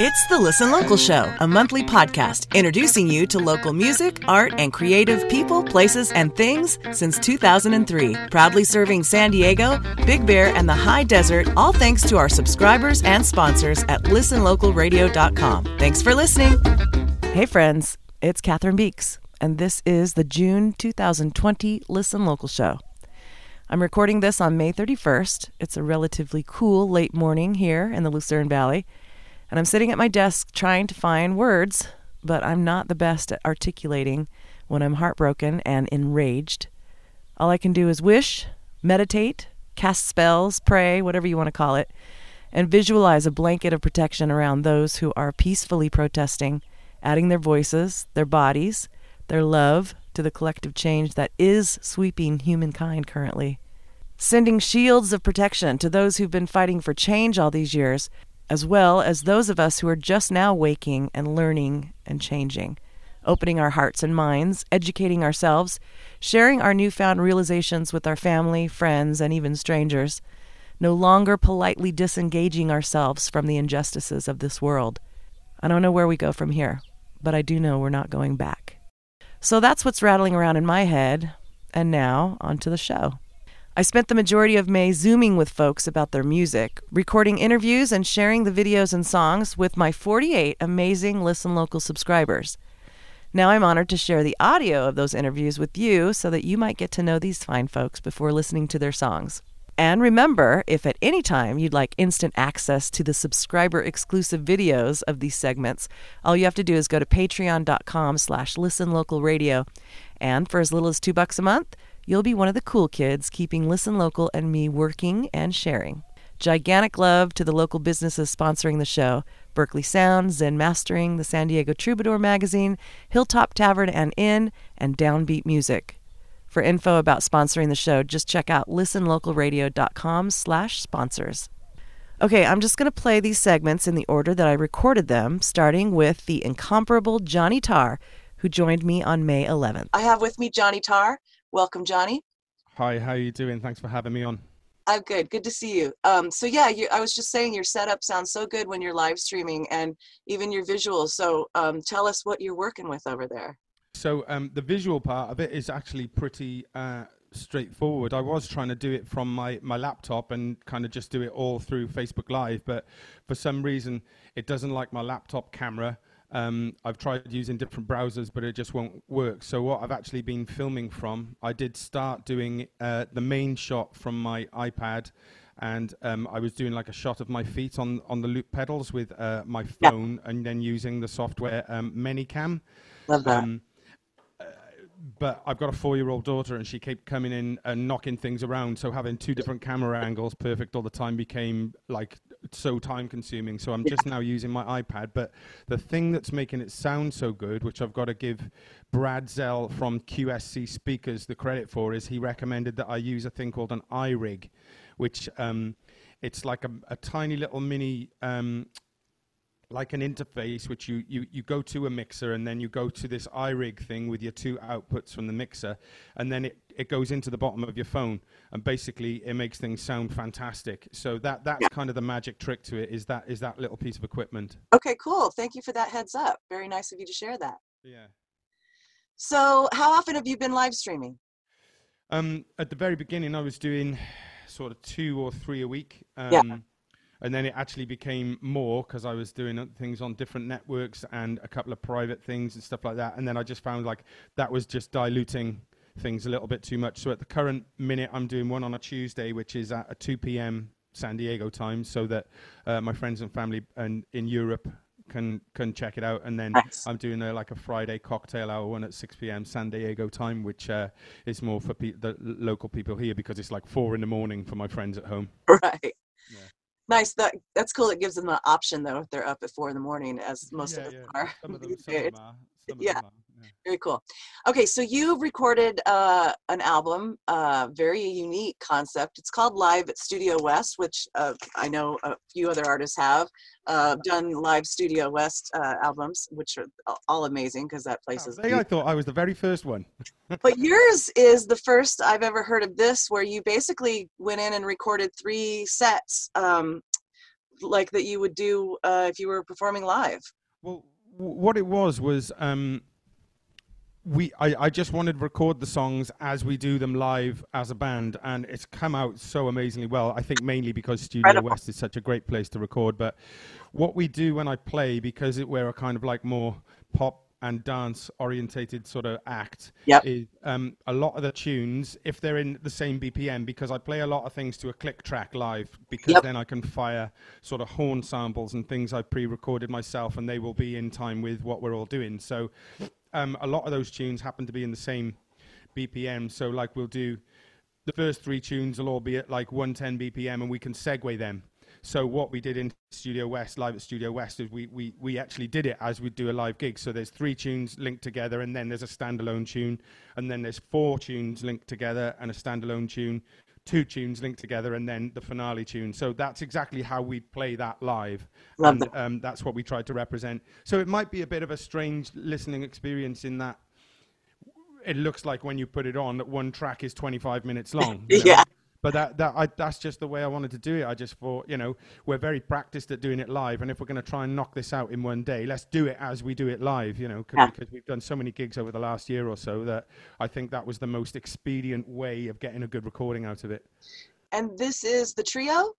It's the Listen Local Show, a monthly podcast introducing you to local music, art, and creative people, places, and things since 2003. Proudly serving San Diego, Big Bear, and the high desert, all thanks to our subscribers and sponsors at listenlocalradio.com. Thanks for listening. Hey, friends, it's Catherine Beeks, and this is the June 2020 Listen Local Show. I'm recording this on May 31st. It's a relatively cool late morning here in the Lucerne Valley. And I'm sitting at my desk trying to find words, but I'm not the best at articulating when I'm heartbroken and enraged. All I can do is wish, meditate, cast spells, pray, whatever you want to call it, and visualize a blanket of protection around those who are peacefully protesting, adding their voices, their bodies, their love to the collective change that is sweeping humankind currently. Sending shields of protection to those who've been fighting for change all these years as well as those of us who are just now waking and learning and changing, opening our hearts and minds, educating ourselves, sharing our newfound realizations with our family, friends, and even strangers, no longer politely disengaging ourselves from the injustices of this world. I don't know where we go from here, but I do know we're not going back. So that's what's rattling around in my head. And now, on to the show. I spent the majority of May Zooming with folks about their music, recording interviews, and sharing the videos and songs with my 48 amazing Listen Local subscribers. Now I'm honored to share the audio of those interviews with you so that you might get to know these fine folks before listening to their songs. And remember, if at any time you'd like instant access to the subscriber exclusive videos of these segments, all you have to do is go to patreon.com slash listenlocalradio. And for as little as two bucks a month, You'll be one of the cool kids keeping Listen Local and me working and sharing. Gigantic love to the local businesses sponsoring the show Berkeley Sound, Zen Mastering, the San Diego Troubadour Magazine, Hilltop Tavern and Inn, and Downbeat Music. For info about sponsoring the show, just check out listenlocalradio.com slash sponsors. Okay, I'm just going to play these segments in the order that I recorded them, starting with the incomparable Johnny Tarr, who joined me on May 11th. I have with me Johnny Tarr. Welcome, Johnny. Hi, how are you doing? Thanks for having me on. I'm good. Good to see you. Um, so yeah, you, I was just saying your setup sounds so good when you're live streaming and even your visuals. So um, tell us what you're working with over there. So um, the visual part of it is actually pretty uh, straightforward. I was trying to do it from my, my laptop and kind of just do it all through Facebook Live, but for some reason it doesn't like my laptop camera. Um, I've tried using different browsers, but it just won't work. So what I've actually been filming from, I did start doing uh, the main shot from my iPad, and um, I was doing like a shot of my feet on on the loop pedals with uh, my phone, yeah. and then using the software um, ManyCam. Love that. Um, but I've got a four-year-old daughter, and she kept coming in and knocking things around. So having two different camera angles, perfect all the time, became like so time-consuming. So I'm yeah. just now using my iPad. But the thing that's making it sound so good, which I've got to give Brad Zell from QSC Speakers the credit for, is he recommended that I use a thing called an iRig, which um, it's like a, a, tiny little mini um, like an interface which you, you, you go to a mixer and then you go to this iRig thing with your two outputs from the mixer and then it, it goes into the bottom of your phone and basically it makes things sound fantastic. So that that's yeah. kind of the magic trick to it is that is that little piece of equipment. Okay, cool. Thank you for that heads up. Very nice of you to share that. Yeah. So how often have you been live streaming? Um, at the very beginning I was doing sort of two or three a week. Um, yeah and then it actually became more because I was doing things on different networks and a couple of private things and stuff like that. And then I just found like that was just diluting things a little bit too much. So at the current minute, I'm doing one on a Tuesday, which is at 2 p.m. San Diego time, so that uh, my friends and family and in Europe can can check it out. And then nice. I'm doing a, like a Friday cocktail hour one at 6 p.m. San Diego time, which uh, is more for pe- the local people here because it's like four in the morning for my friends at home. Right. Yeah nice. That that's cool. It gives them the option though if they're up at four in the morning, as most yeah, of us yeah. are. Some of them, some of them are. Some yeah. Very cool. Okay, so you've recorded uh, an album, uh, very unique concept. It's called Live at Studio West, which uh, I know a few other artists have uh, done live Studio West uh, albums, which are all amazing because that place oh, is. I thought I was the very first one. but yours is the first I've ever heard of this, where you basically went in and recorded three sets. Um, like that you would do uh, if you were performing live? Well, what it was was um, we I, I just wanted to record the songs as we do them live as a band, and it's come out so amazingly well. I think mainly because Studio Incredible. West is such a great place to record. But what we do when I play, because it, we're a kind of like more pop and dance orientated sort of act, Yep. is um, a lot of the tunes, if they're in the same BPM, because I play a lot of things to a click track live, because Yep. then I can fire sort of horn samples and things I pre-recorded myself, and they will be in time with what we're all doing. So um, a lot of those tunes happen to be in the same BPM. So like we'll do the first three tunes will all be at like 110 BPM, and we can segue them. So what we did in Studio West, live at Studio West, is we, we, we actually did it as we do a live gig. So there's three tunes linked together, and then there's a standalone tune, and then there's four tunes linked together and a standalone tune, two tunes linked together, and then the finale tune. So that's exactly how we play that live. Love and, that. Um, that's what we tried to represent. So it might be a bit of a strange listening experience in that it looks like when you put it on that one track is 25 minutes long. you know? Yeah. But that, that I, that's just the way I wanted to do it. I just thought, you know, we're very practiced at doing it live, and if we're going to try and knock this out in one day, let's do it as we do it live. You know, Yeah. because we've done so many gigs over the last year or so that I think that was the most expedient way of getting a good recording out of it. And this is the trio.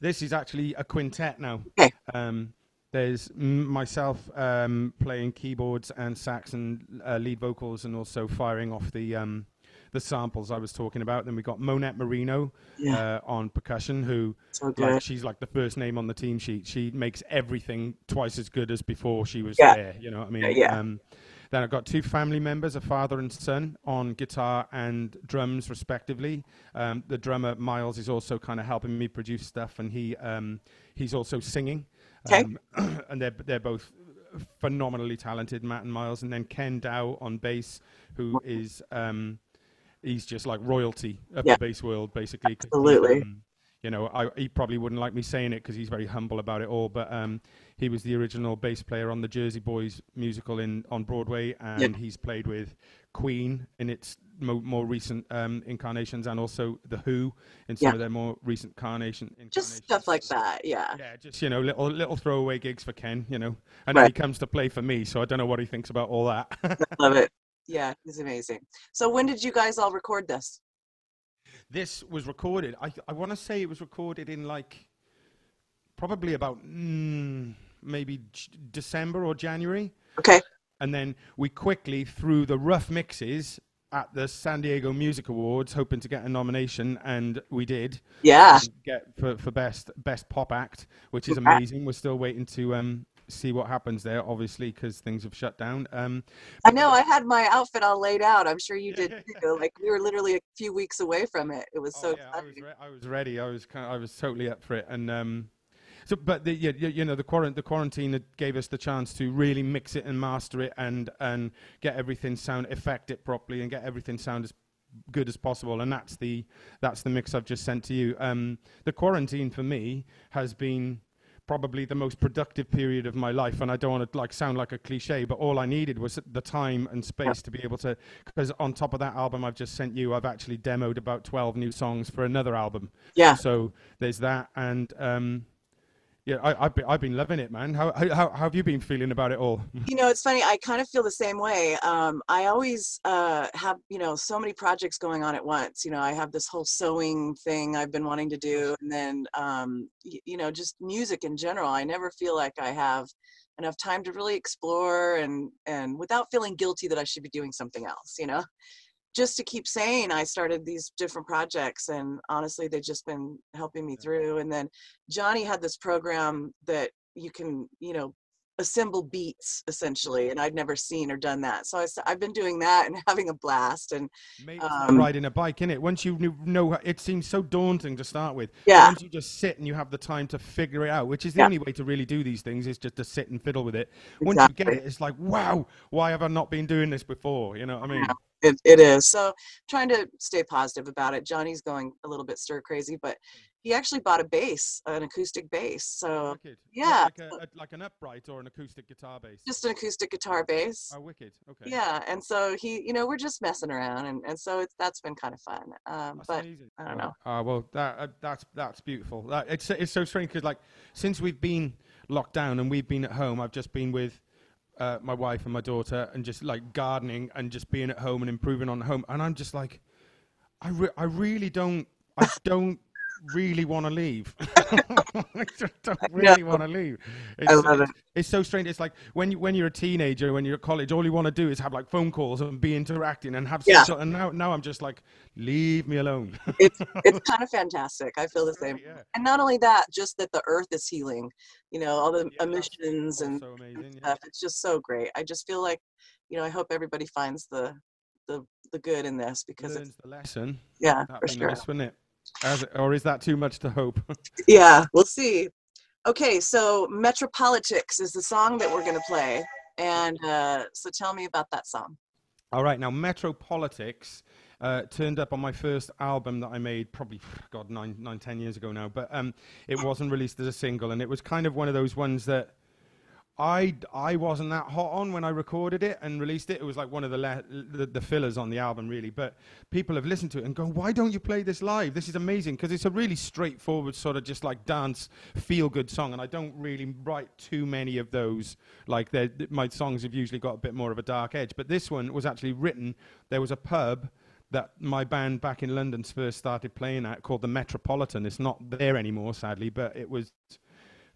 This is actually a quintet now. Okay. Um, there's myself um, playing keyboards and sax and uh, lead vocals, and also firing off the um, the samples I was talking about. Then we got Monette Marino Yeah. uh, on percussion, who So like she's like the first name on the team sheet. She makes everything twice as good as before she was Yeah. there. You know what I mean? Yeah, yeah. Um, then I've got two family members, a father and son, on guitar and drums, respectively. Um, the drummer Miles is also kind of helping me produce stuff, and he um, he's also singing. Okay. Um, and they're they're both phenomenally talented, Matt and Miles. And then Ken Dow on bass, who is um, he's just like royalty of Yeah. the bass world, basically. Absolutely. um, you know, I, he probably wouldn't like me saying it because he's very humble about it all. But um, he was the original bass player on the Jersey Boys musical in on Broadway, and he's played with Queen in its mo- more recent um, incarnations, and also the Who in some Yeah. of their more recent carnation. Just stuff like that. Yeah. Yeah, just you know, little little throwaway gigs for Ken. You know, and Right. then he comes to play for me, so I don't know what he thinks about all that. Love it. Yeah, he's amazing. So when did you guys all record this? this was recorded. I I want to say it was recorded in like probably about mm, maybe J- December or January, Okay. and then we quickly threw the rough mixes at the San Diego Music Awards, hoping to get a nomination, and we did Yeah. get for, for best best pop act, which is amazing. We're still waiting to um, see what happens there, obviously, because things have shut down. Um, I know. I had my outfit all laid out. I'm sure you did too. Like we were literally a few weeks away from it. It was Oh, so yeah, I was, re- I was ready. I was kind I was totally up for it, and um, so but the, you, you know the quarant the quarantine gave us the chance to really mix it and master it and and get everything sound affect it properly and get everything sound as good as possible and that's the that's the mix I've just sent to you. Um, the quarantine for me has been probably the most productive period of my life and I don't want to like sound like a cliche but all I needed was the time and space to be able to because on top of that album I've just sent you I've actually demoed about 12 new songs for another album Yeah. so there's that and um yeah I, I've, been, I've been loving it man how, how, how have you been feeling about it all You know, it's funny. I kind of feel the same way. Um, I always uh, have, you know, so many projects going on at once. You know, I have this whole sewing thing I've been wanting to do, and then, um, y- you know, just music in general. I never feel like I have enough time to really explore and and without feeling guilty that I should be doing something else. You know, just to keep saying I started these different projects, and honestly, they've just been helping me through. And then Johnny had this program that you can, you know, assemble beats essentially and i'd never seen or done that so I, have been doing that and having a blast and Maybe it's like Um, riding a bike, in it Once you know, it seems so daunting to start with. Yeah. Once you just sit and you have the time to figure it out, which is the Yeah. only way to really do these things, is just to sit and fiddle with it. Once you get it, it's like, wow, why have I not been doing this before? You know what I mean? It, it is so trying to stay positive about it johnny's going a little bit stir crazy but he actually bought a bass, an acoustic bass. So Wicked. Yeah, Like, a, a- like an upright or an acoustic guitar bass. just an acoustic guitar bass. Oh, wicked. Okay. Yeah, and so he, you know, we're just messing around, and, and so it's that's been kind of fun. Um, but amazing. I don't know. Uh, well, that uh, that's that's beautiful. That, it's it's so strange because like since we've been locked down and we've been at home, I've just been with uh, my wife and my daughter and just like gardening and just being at home and improving on home. And I'm just like, I re- I really don't I don't really want to leave. I just don't really want to leave. It's, love it's, it's so strange. It's like when you when you're a teenager, when you're at college, all you want to do is have like phone calls and be interacting and have. Yeah. So, and now now I'm just like, leave me alone. it's it's kind of fantastic. I feel the same. Yeah. And not only that, just that the earth is healing. You know, all the Yeah, emissions and also amazing. yeah. stuff. It's just so great. I just feel like, you know, I hope everybody finds the the the good in this because it's Learns the lesson. yeah, That'd for sure. nice, wouldn't it? As, or is that too much to hope? Yeah, we'll see. Okay, so Metropolitics is the song that we're gonna play, and uh, so tell me about that song. All right, now Metro Politics uh, turned up on my first album that I made probably, God, nine, nine, ten years ago now. But um, it wasn't released as a single, and it was kind of one of those ones that I I wasn't that hot on when I recorded it and released it. It was like one of the le- the, the fillers on the album, really. But people have listened to it and gone, "Why don't you play this live? This is amazing!" Because it's a really straightforward sort of just like dance feel good song, and I don't really write too many of those. Like th- my songs have usually got a bit more of a dark edge, but this one was actually written. There was a pub that my band back in London first started playing at called the Metropolitan. It's not there anymore, sadly, but it was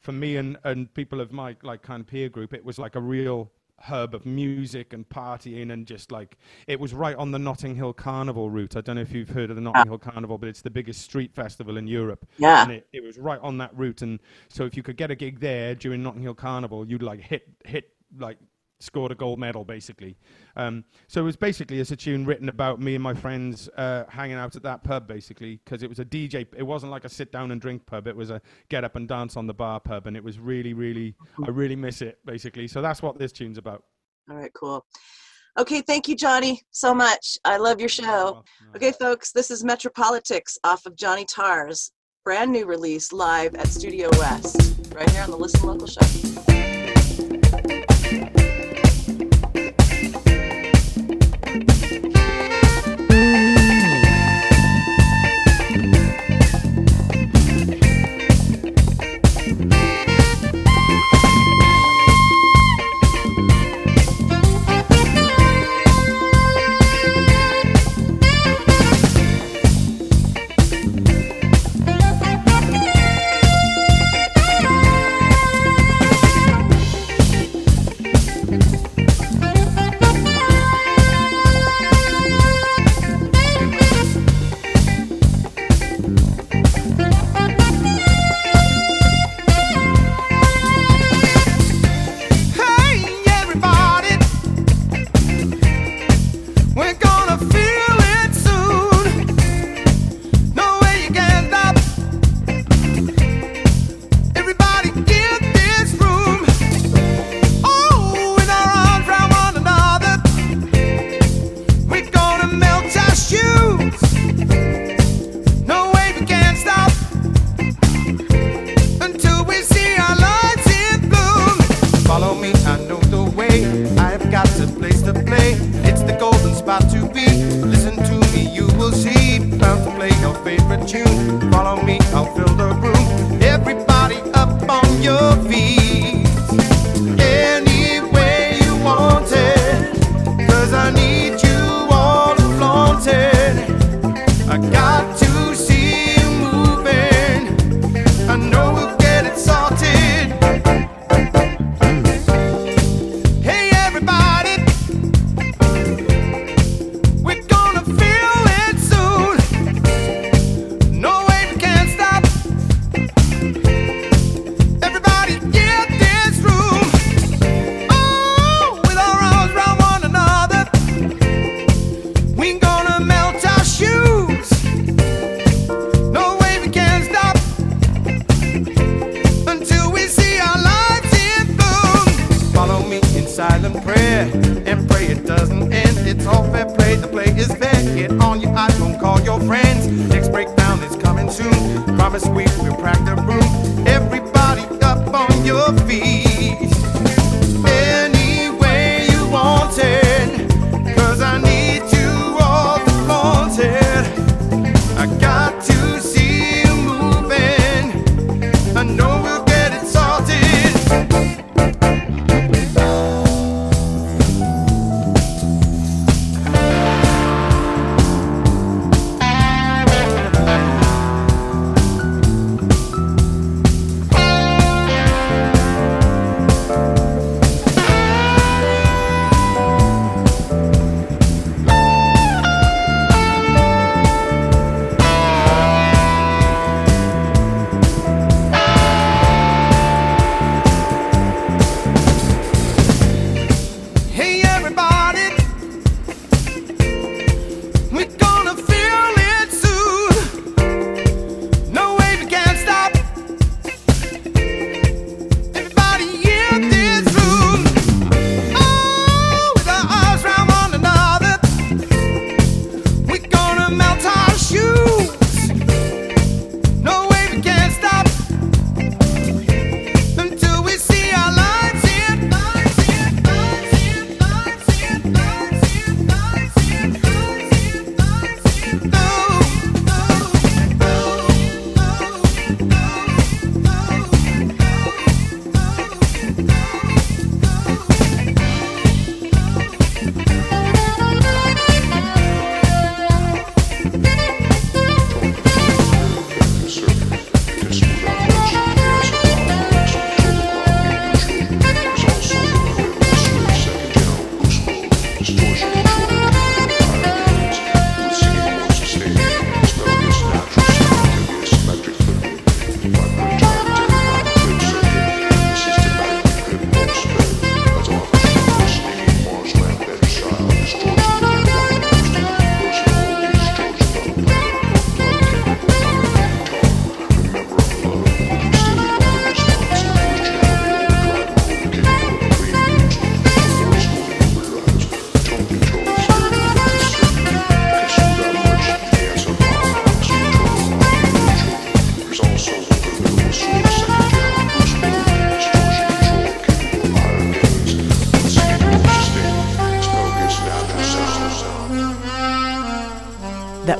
for me and, and people of my like kind of peer group, it was like a real hub of music and partying and just like it was right on the Notting Hill Carnival route. I don't know if you've heard of the Notting Hill Carnival, but it's the biggest street festival in Europe. Yeah. And it, it was right on that route. And so if you could get a gig there during Notting Hill Carnival, you'd like hit hit like scored a gold medal basically. Um, so it was basically it's a tune written about me and my friends uh, hanging out at that pub basically because it was a DJ. It wasn't like a sit down and drink pub. It was a get up and dance on the bar pub, and it was really, really, I really miss it basically. So that's what this tune's about. All right, cool. Okay, thank you, Johnny, so much. I love your show. Okay, folks, this is Metropolitics off of Johnny Tarr's brand new release live at Studio West, right here on the Listen Local show.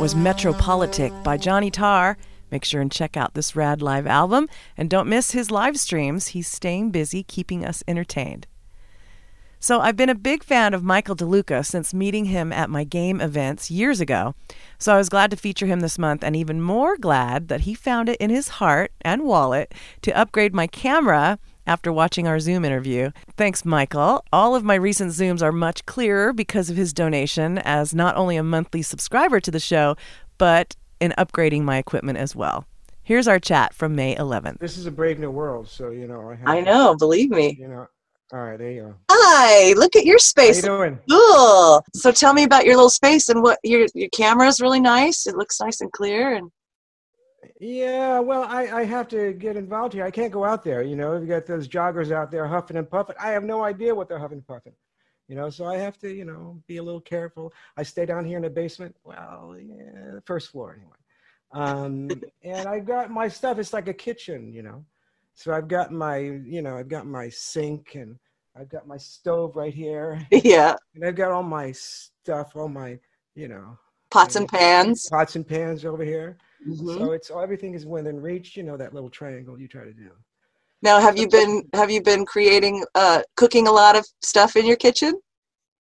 Was Metropolitic by Johnny Tarr. Make sure and check out this rad live album. And don't miss his live streams. He's staying busy keeping us entertained. So I've been a big fan of Michael DeLuca since meeting him at my game events years ago. So I was glad to feature him this month and even more glad that he found it in his heart and wallet to upgrade my camera after watching our Zoom interview. Thanks, Michael. All of my recent Zooms are much clearer because of his donation as not only a monthly subscriber to the show, but in upgrading my equipment as well. Here's our chat from May 11th. This is a brave new world, so you know I have. I to- know, believe me. You know. All right, there you go. Hi, look at your How you space. doing? Cool. So tell me about your little space and what your your camera is really nice. It looks nice and clear and Yeah, well, I, I have to get involved here. I can't go out there. You know, you got those joggers out there huffing and puffing. I have no idea what they're huffing and puffing. You know, so I have to, you know, be a little careful. I stay down here in the basement. Well, yeah, first floor anyway. Um, and I've got my stuff. It's like a kitchen, you know. So I've got my, you know, I've got my sink and I've got my stove right here, yeah, and I've got all my stuff, all my, you know, pots and pans. pots and pans over here. Mhm. So it's everything is within reach. You know that little triangle you try to do. Now, have you been have you been creating uh cooking a lot of stuff in your kitchen?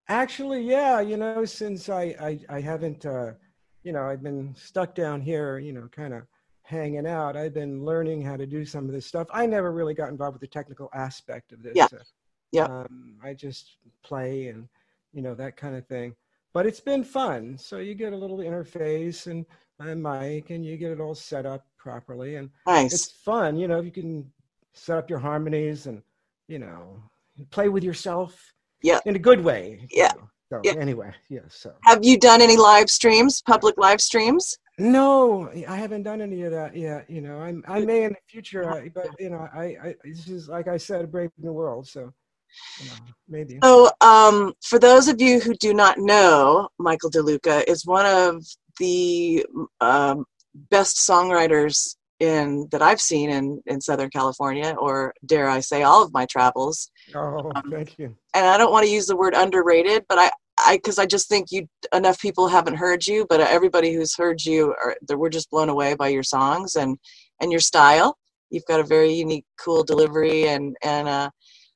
Actually, yeah. You know, since I I, I haven't, uh, you know, I've been stuck down here. You know, kind of hanging out. I've been learning how to do some of this stuff. I never really got involved with the technical aspect of this. Yeah. uh, Yeah. Um, I just play and you know that kind of thing. But it's been fun. So you get a little interface and a Mike, and you get it all set up properly, and Nice. it's fun you know you can set up your harmonies and you know play with yourself Yeah. in a good way you Yeah. know. so Yeah. anyway yeah so Have you done any live streams, public live streams? no i haven't done any of that yet you know i'm i may in the future I, but you know I, I this is like i said a brave new world so you know maybe So, um, for those of you who do not know, Michael DeLuca is one of the um, best songwriters in that I've seen in in Southern California, or dare I say, all of my travels. Oh, Um, thank you. And I don't want to use the word underrated, but I. I, because I just think you enough people haven't heard you, but everybody who's heard you, are, we're just blown away by your songs and and your style. You've got a very unique, cool delivery, and and uh,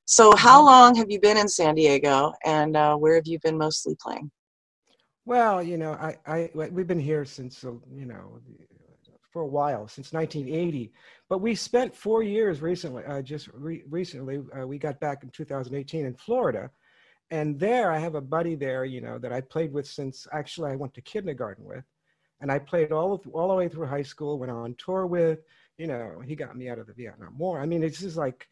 so how long have you been in San Diego, and uh, where have you been mostly playing? Well, you know, I, I, we've been here since, you know, for a while, since 1980. But we spent four years recently, uh, just re- recently, uh, we got back in 2018 in Florida. And there, I have a buddy there, you know, that I played with since actually I went to kindergarten with. And I played all, all the way through high school, went on tour with, you know, he got me out of the Vietnam War. I mean, it's just like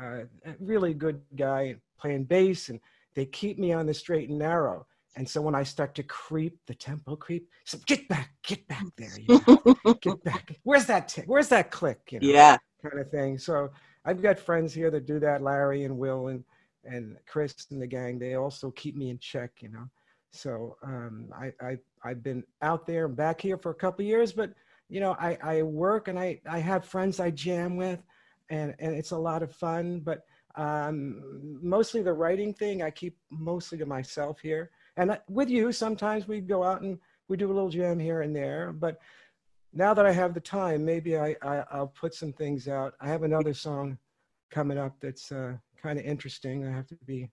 uh, a really good guy playing bass, and they keep me on the straight and narrow. And so when I start to creep, the tempo creep, so get back, get back there, you know, get back. Where's that tick? Where's that click? You know, Yeah, kind of thing. So I've got friends here that do that, Larry and Will and and Chris and the gang. They also keep me in check, you know. So um, I, I I've been out there and back here for a couple of years, but you know I, I work and I, I have friends I jam with, and and it's a lot of fun. But um, mostly the writing thing I keep mostly to myself here. And with you, sometimes we go out and we do a little jam here and there. But now that I have the time, maybe I, I I'll put some things out. I have another song coming up that's uh, kind of interesting. I have to be.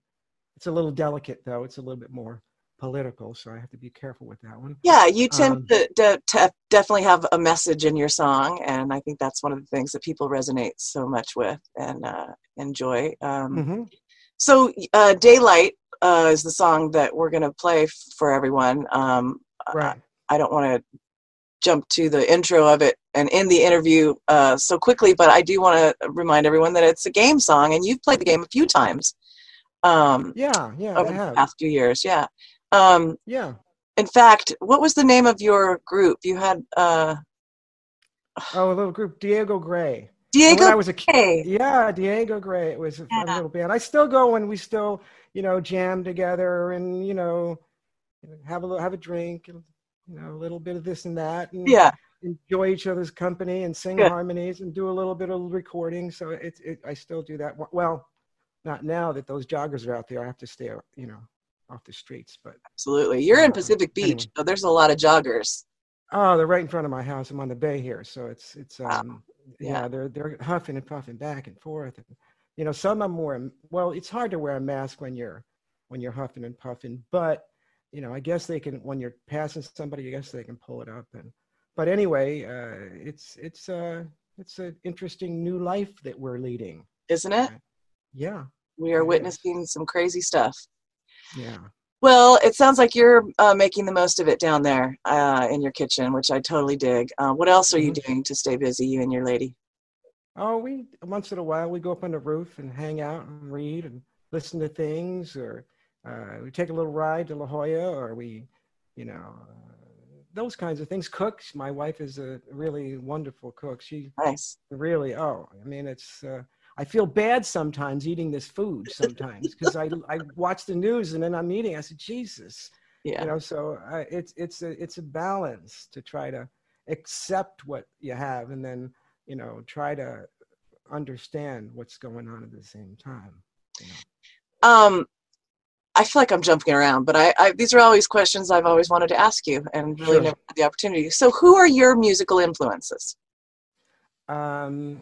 It's a little delicate though. It's a little bit more political, so I have to be careful with that one. yeah. You tend Um, to, to, to definitely have a message in your song, and I think that's one of the things that people resonate so much with and uh, enjoy. Um, hmm So, uh, Daylight uh, is the song that we're going to play f- for everyone. Um, Right. I don't want to jump to the intro of it and end the interview uh, so quickly, but I do want to remind everyone that it's a game song, and you've played the game a few times um, Yeah. Yeah. I over the past few years. Yeah. Um, Yeah. in fact, what was the name of your group? You had uh, Oh, a little group, Diego Gray. And Diego. when I was a kid. Yeah, Diego Gray. It was a fun Yeah. little band. I still go and we still, you know, jam together and you know, have a little, have a drink and you know, a little bit of this and that, and Yeah. enjoy each other's company and sing Good. harmonies and do a little bit of recording. So it's, it, I still do that. Well, not now that those joggers are out there. I have to stay, you know, off the streets. But Absolutely. You're in Uh, Pacific Beach, anyway. so there's a lot of joggers. oh, they're right in front of my house. I'm on the bay here, so it's it's Wow. um Yeah. yeah, they're they're huffing and puffing back and forth. And, you know, some of them wear well. It's hard to wear a mask when you're when you're huffing and puffing, but you know, I guess they can when you're passing somebody. I guess they can pull it up. And but anyway, uh, it's it's uh it's an interesting new life that we're leading. Isn't it? Yeah, We are is. witnessing some crazy stuff. yeah. Well, it sounds like you're uh, making the most of it down there uh, in your kitchen, which I totally dig. Uh, what else are you Mhm. doing to stay busy, you and your lady? Oh, we once in a while we go up on the roof and hang out and read and listen to things, or uh, we take a little ride to La Jolla, or we, you know, uh, those kinds of things. Cooks. My wife is a really wonderful cook. She Nice. really. Oh, I mean, it's. Uh, I feel bad sometimes eating this food sometimes because I I watch the news and then I'm eating. I said, Jesus, Yeah. you know. So I, it's it's a it's a balance to try to accept what you have and then you know try to understand what's going on at the same time. You know. Um, I feel like I'm jumping around, but I, I these are always questions I've always wanted to ask you and really Sure. never had the opportunity. So, who are your musical influences? Um,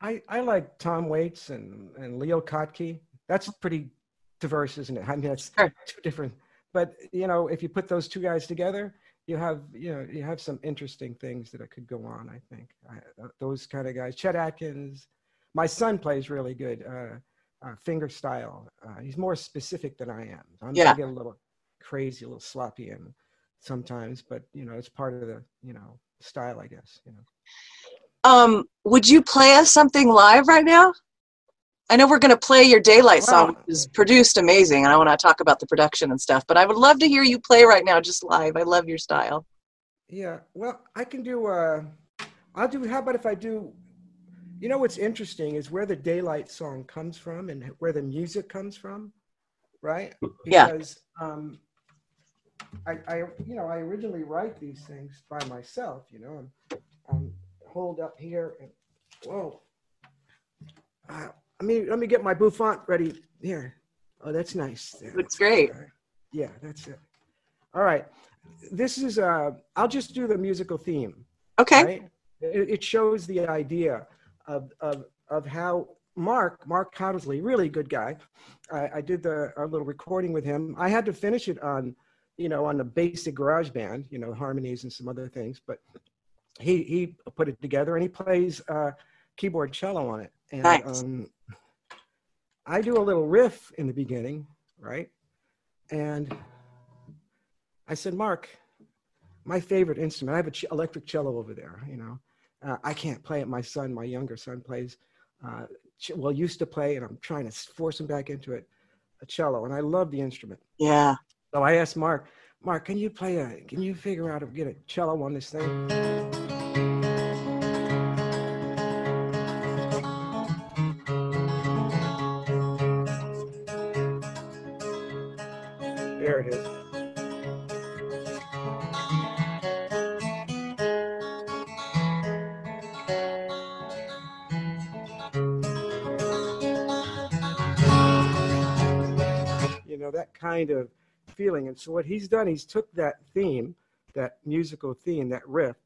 I, I like Tom Waits and and Leo Kottke. That's pretty diverse, isn't it? I mean, it's Sure. two different. But you know, if you put those two guys together, you have you know you have some interesting things that could go on. I think I, uh, those kind of guys. Chet Atkins. My son plays really good. Uh, uh, finger style. Uh, he's more specific than I am. I'm, Yeah. I get a little crazy, a little sloppy, and sometimes, but you know, it's part of the you know style, I guess. You know. Um, would you play us something live right now? I know we're going to play your Daylight song, which is produced amazing, and I want to talk about the production and stuff. But I would love to hear you play right now, just live. I love your style. Yeah, well, I can do. Uh, I'll do. How about if I do? You know what's interesting is where the daylight song comes from and where the music comes from, right? Yeah. Because um, I, I, you know, I originally write these things by myself. You know, I'm, I'm hold up here. And, whoa. Uh, let me let me get my bouffant ready here. Oh, that's nice. There. Looks great. Right. Yeah, that's it. All right. This is uh I'll just do the musical theme. Okay. Right? It, it shows the idea of of of how Mark, Mark Cowdesley, really good guy. I, I did the a little recording with him. I had to finish it on, you know, on the basic garage band, you know, harmonies and some other things, but he he put it together and he plays uh, keyboard cello on it. And Nice. um, I do a little riff in the beginning, right? And I said, Mark, my favorite instrument. I have an ch- electric cello over there. You know, uh, I can't play it. My son, my younger son, plays. Uh, ch- well, used to play, and I'm trying to force him back into it. A cello, and I love the instrument. Yeah. So I asked Mark, Mark, can you play a? Can you figure out how to get a cello on this thing? And so what he's done he's took that theme that musical theme that riff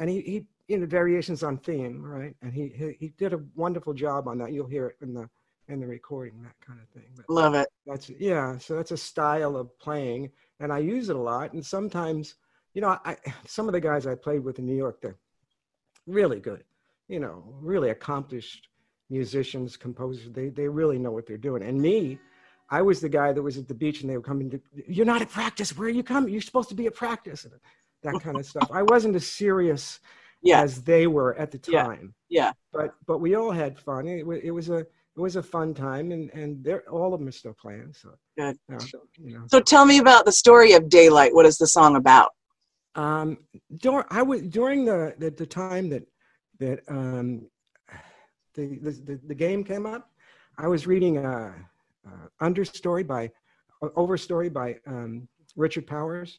and he, he you know variations on theme right? And he, he he did a wonderful job on that. You'll hear it in the in the recording that kind of thing. But Love it. that's yeah so that's a style of playing and i use it a lot. And sometimes you know i some of the guys i played with in new york they're really good you know really accomplished musicians composers. They they really know what they're doing. And me i was the guy that was at the beach and they were coming to you're not at practice where are you coming you're supposed to be at practice and that kind of stuff i wasn't as serious Yeah. as they were at the time Yeah. yeah. but but we all had fun it, it was a it was a fun time and and they're all of them are still playing so Good. you know So tell me about the story of Daylight. What is the song about? um dur- i was during the, the the time that that um the the, the, the game came up i was reading a, a understory by a overstory by um richard powers.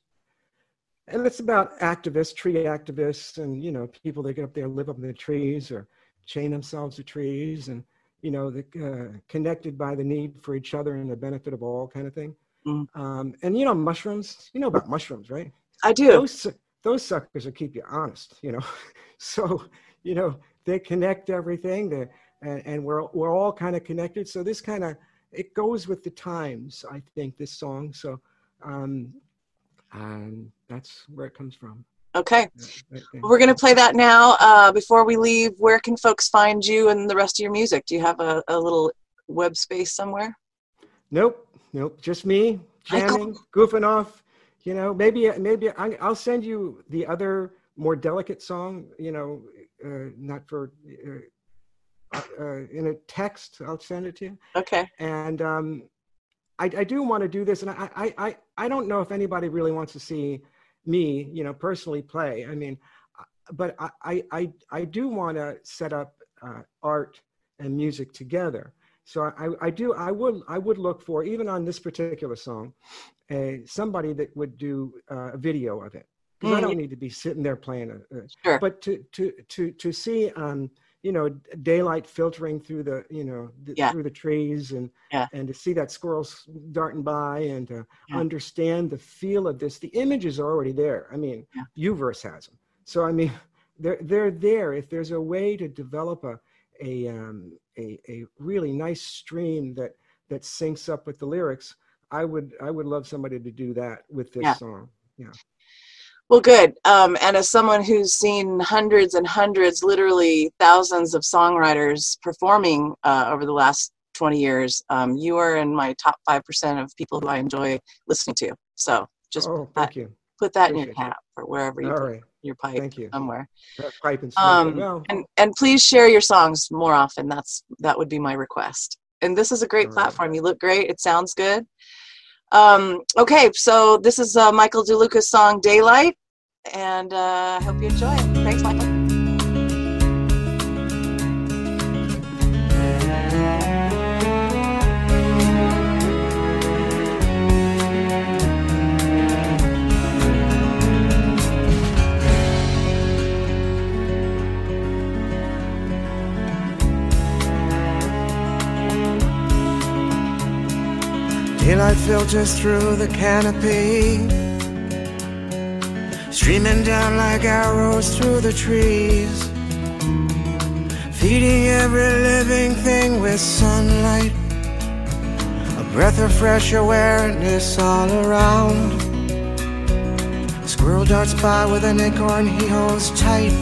And it's about activists tree activists and you know people that get up there live up in the trees or chain themselves to trees and you know the uh, connected by the need for each other and the benefit of all kind of thing. Mm. um and you know mushrooms you know about mushrooms right? I do. those those suckers will keep you honest you know. So you know they connect everything they and, and we're we're all kind of connected. So this kind of it goes with the times i think this song so um and that's where it comes from Okay. We're going to play that now. Uh, before we leave, where can folks find you and the rest of your music? Do you have a, a little web space somewhere? Nope, nope. Just me jamming, goofing off. You know, maybe maybe I, I'll send you the other more delicate song. You know, uh, not for uh, uh, in a text. I'll send it to you. Okay. And um, I, I do want to do this, and I, I I I don't know if anybody really wants to see me, you know, personally play. I mean, uh, but I I I, do want to set up uh, art and music together. So I, I do I would I would look for even on this particular song, a somebody that would do uh, a video of it because I Mm. don't need to be sitting there playing a, a Sure. but to to to to see um you know daylight filtering through the you know the, Yeah. through the trees and Yeah. and to see that squirrels darting by and to Yeah. understand the feel of this the images are already there i mean uverse has them so i mean they're they're there if there's a way to develop a a um a, a really nice stream that that syncs up with the lyrics i would i would love somebody to do that with this song. Yeah. Well, good. Um, and as someone who's seen hundreds and hundreds, literally thousands of songwriters performing uh, over the last 20 years, um, you are in my top 5% of people who I enjoy listening to. So just oh put, that, put that in your cap or wherever you all put right your pipe thank you somewhere. That pipe and. Um, well, and and please share your songs more often. That's that would be my request. And this is a great All right. platform. You look great. It sounds good. Um, okay, so this is uh, Michael DeLuca's song "Daylight," and uh, I hope you enjoy it. Thanks, Michael. Daylight filters through the canopy streaming down like arrows through the trees, feeding every living thing with sunlight. A breath of fresh awareness all around. A Squirrel darts by with an acorn he holds tight.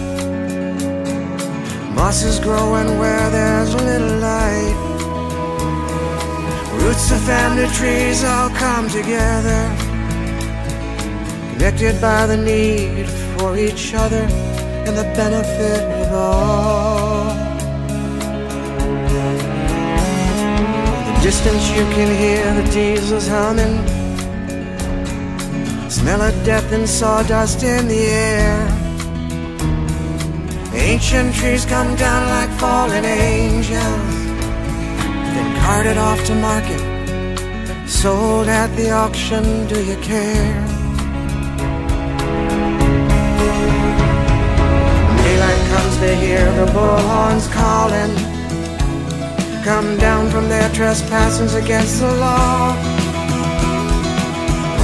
Moss is growing where there's little light. Roots of family trees all come together, connected by the need for each other and the benefit of all. The distance, you can hear the diesels humming, smell of death and sawdust in the air. Ancient trees come down like fallen angels then carted off to market, sold at the auction. Do you care? They hear the bullhorns calling. Come down from their trespassings against the law.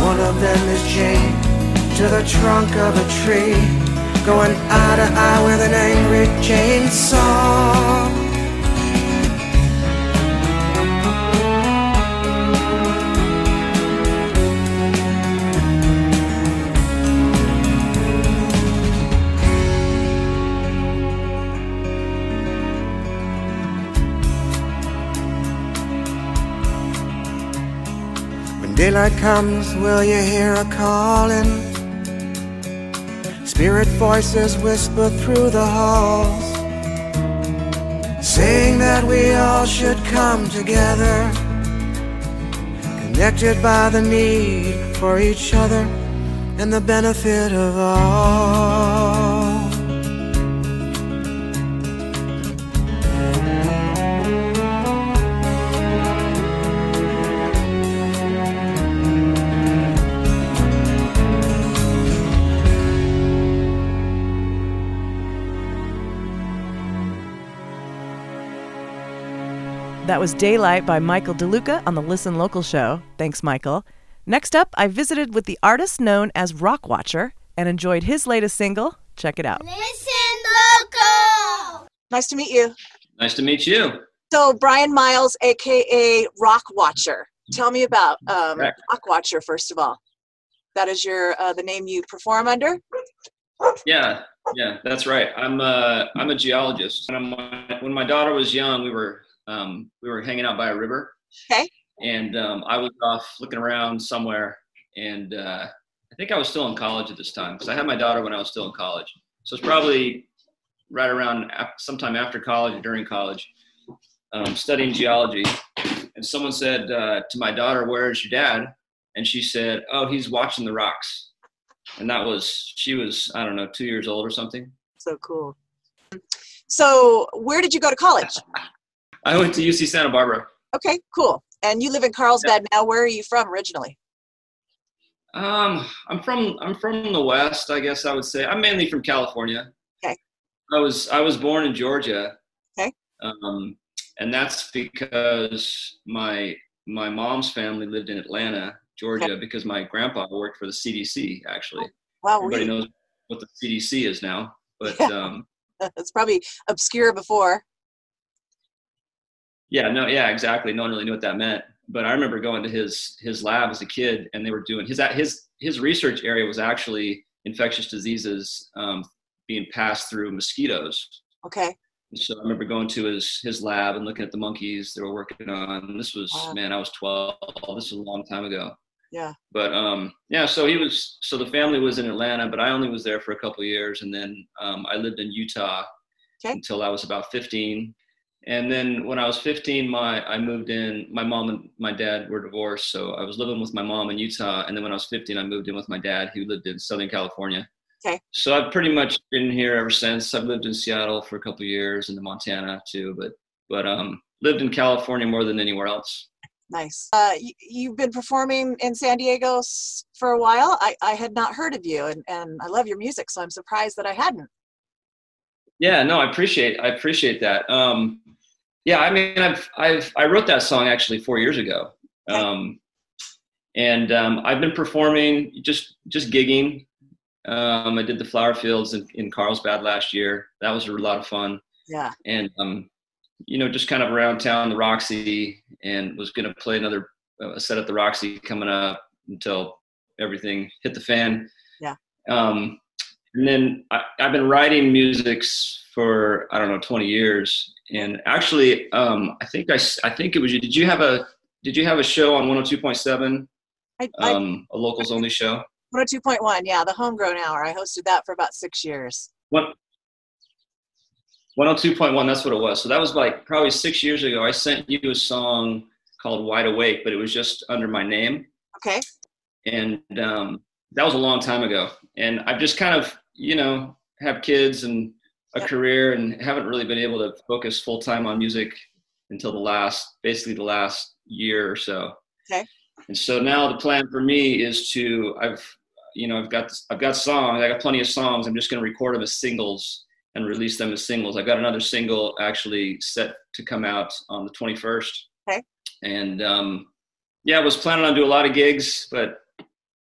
One of them is chained to the trunk of a tree, going eye to eye with an angry chainsaw. Daylight comes, will you hear a calling? Spirit voices whisper through the halls, saying that we all should come together, connected by the need for each other and the benefit of all. That was Daylight by Michael DeLuca on the Listen Local show. Thanks, Michael. Next up, I visited with the artist known as Rock Watcher and enjoyed his latest single. Check it out. Listen Local! Nice to meet you. Nice to meet you. So, Brian Miles, aka Rock Watcher. Tell me about um, Rock Watcher, first of all. That is your uh, the name you perform under. Yeah, yeah, that's right. I'm uh, I'm a geologist. When, I'm, when my daughter was young, we were um, we were hanging out by a river. Okay. And um, I was off looking around somewhere, and uh, I think I was still in college at this time because I had my daughter when I was still in college. So it's probably right around sometime after college or during college, um, studying geology. And someone said uh, to my daughter, "Where's your dad?" And she said, "Oh, he's watching the rocks." And that was she was I don't know two years old or something. So cool. So, where did you go to college? I went to UC Santa Barbara. Okay, cool. And you live in Carlsbad now. Where are you from originally? Um, I'm from I'm from the West, I guess I would say. I'm mainly from California. Okay. I was I was born in Georgia. Okay. Um, and that's because my my mom's family lived in Atlanta, Georgia, because my grandpa worked for the CDC. Actually, Wow, everybody we- knows what the CDC is now, but Yeah. um, it's probably obscure before. Yeah, no, yeah, exactly. No one really knew what that meant. But I remember going to his his lab as a kid, and they were doing his his his research area was actually infectious diseases um, being passed through mosquitoes. Okay. And so I remember going to his his lab and looking at the monkeys they were working on. This was Wow. man, I was twelve. This was a long time ago. Yeah. But um, yeah, so he was so the family was in Atlanta, but I only was there for a couple of years, and then um, I lived in Utah Okay. until I was about 15. And then when I was 15, my I moved in. My mom and my dad were divorced, so I was living with my mom in Utah. And then when I was 15, I moved in with my dad, who lived in Southern California. Okay. So I've pretty much been here ever since. I've lived in Seattle for a couple of years, and in Montana too, but but um, lived in California more than anywhere else. Nice. Uh, you, you've been performing in San Diego s- for a while. I, I had not heard of you, and, and I love your music, so I'm surprised that I hadn't. Yeah, no, I appreciate I appreciate that. Um, yeah, I mean, I've I've I wrote that song actually four years ago. Um, and um, I've been performing just just gigging. Um, I did the flower fields in, in Carlsbad last year. That was a lot of fun. Yeah. And um, you know, just kind of around town, the Roxy, and was going to play another uh, set at the Roxy coming up until everything hit the fan. Yeah. Um, and then I, have been writing musics for I don't know 20 years, and actually, um, I think I, I think it was you. Did you have a Did you have a show on 102.7? I, I, Um, a locals only show. 102.1, yeah, the Homegrown Hour. I hosted that for about six years. What? 102.1, that's what it was. So that was like probably six years ago. I sent you a song called Wide Awake, but it was just under my name. Okay. And um, that was a long time ago. And I've just kind of, you know, have kids and a Yep. career and haven't really been able to focus full time on music until the last, basically the last year or so. Okay. And so now the plan for me is to, I've, you know, I've got, I've got songs, I got plenty of songs. I'm just going to record them as singles and release them as singles. I've got another single actually set to come out on the 21st. Okay. And um, yeah, I was planning on doing a lot of gigs, but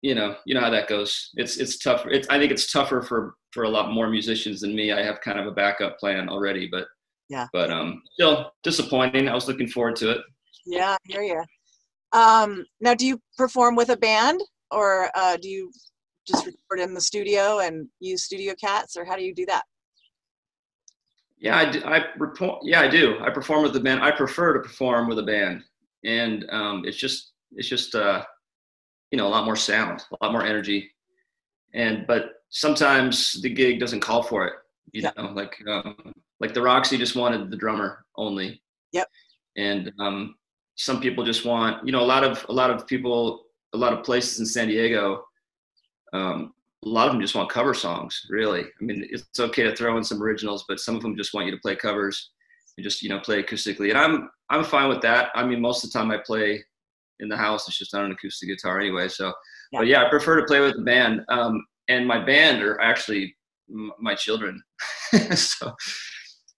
you know, you know how that goes. It's it's tough. It's I think it's tougher for for a lot more musicians than me. I have kind of a backup plan already, but Yeah. But um, still disappointing. I was looking forward to it. Yeah, I hear you. Um, now, do you perform with a band or uh, do you just record in the studio and use Studio Cats or how do you do that? Yeah, I, do, I report. Yeah, I do. I perform with the band. I prefer to perform with a band, and um, it's just it's just uh, you know a lot more sound, a lot more energy, and but sometimes the gig doesn't call for it. You Yeah. know, like um, like the Roxy just wanted the drummer only. Yep. And um, some people just want you know a lot of a lot of people a lot of places in San Diego. Um, a lot of them just want cover songs really i mean it's okay to throw in some originals but some of them just want you to play covers and just you know play acoustically and i'm i'm fine with that i mean most of the time i play in the house it's just on an acoustic guitar anyway so Yeah. but yeah i prefer to play with the band um, and my band are actually m- my children so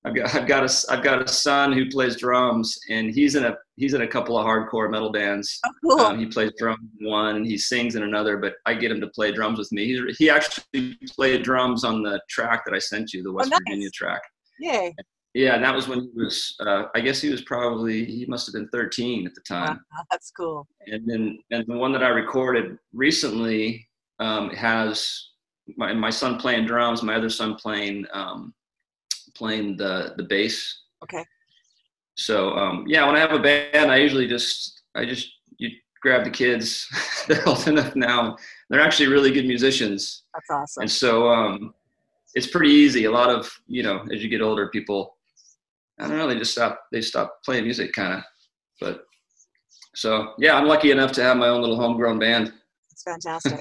I've got I've got a I've got a son who plays drums and he's in a he's in a couple of hardcore metal bands Oh, cool. um, he plays drums in one and he sings in another, but I get him to play drums with me. He, he actually played drums on the track that I sent you, the West nice. Virginia track. Yay. Yeah, and that was when he was, uh, I guess he was probably, he must have been 13 at the Wow, time. that's cool. And then, and the one that I recorded recently um, has my, my son playing drums, my other son playing, um, playing the, the bass Okay. so um, yeah, when I have a band, I usually just I just you grab the kids. They're old enough now. They're actually really good musicians, That's awesome. and so um, it's pretty easy. A lot of you know, as you get older, people I don't know, they just stop they stop playing music, kind of. But so yeah, I'm lucky enough to have my own little homegrown band It's fantastic.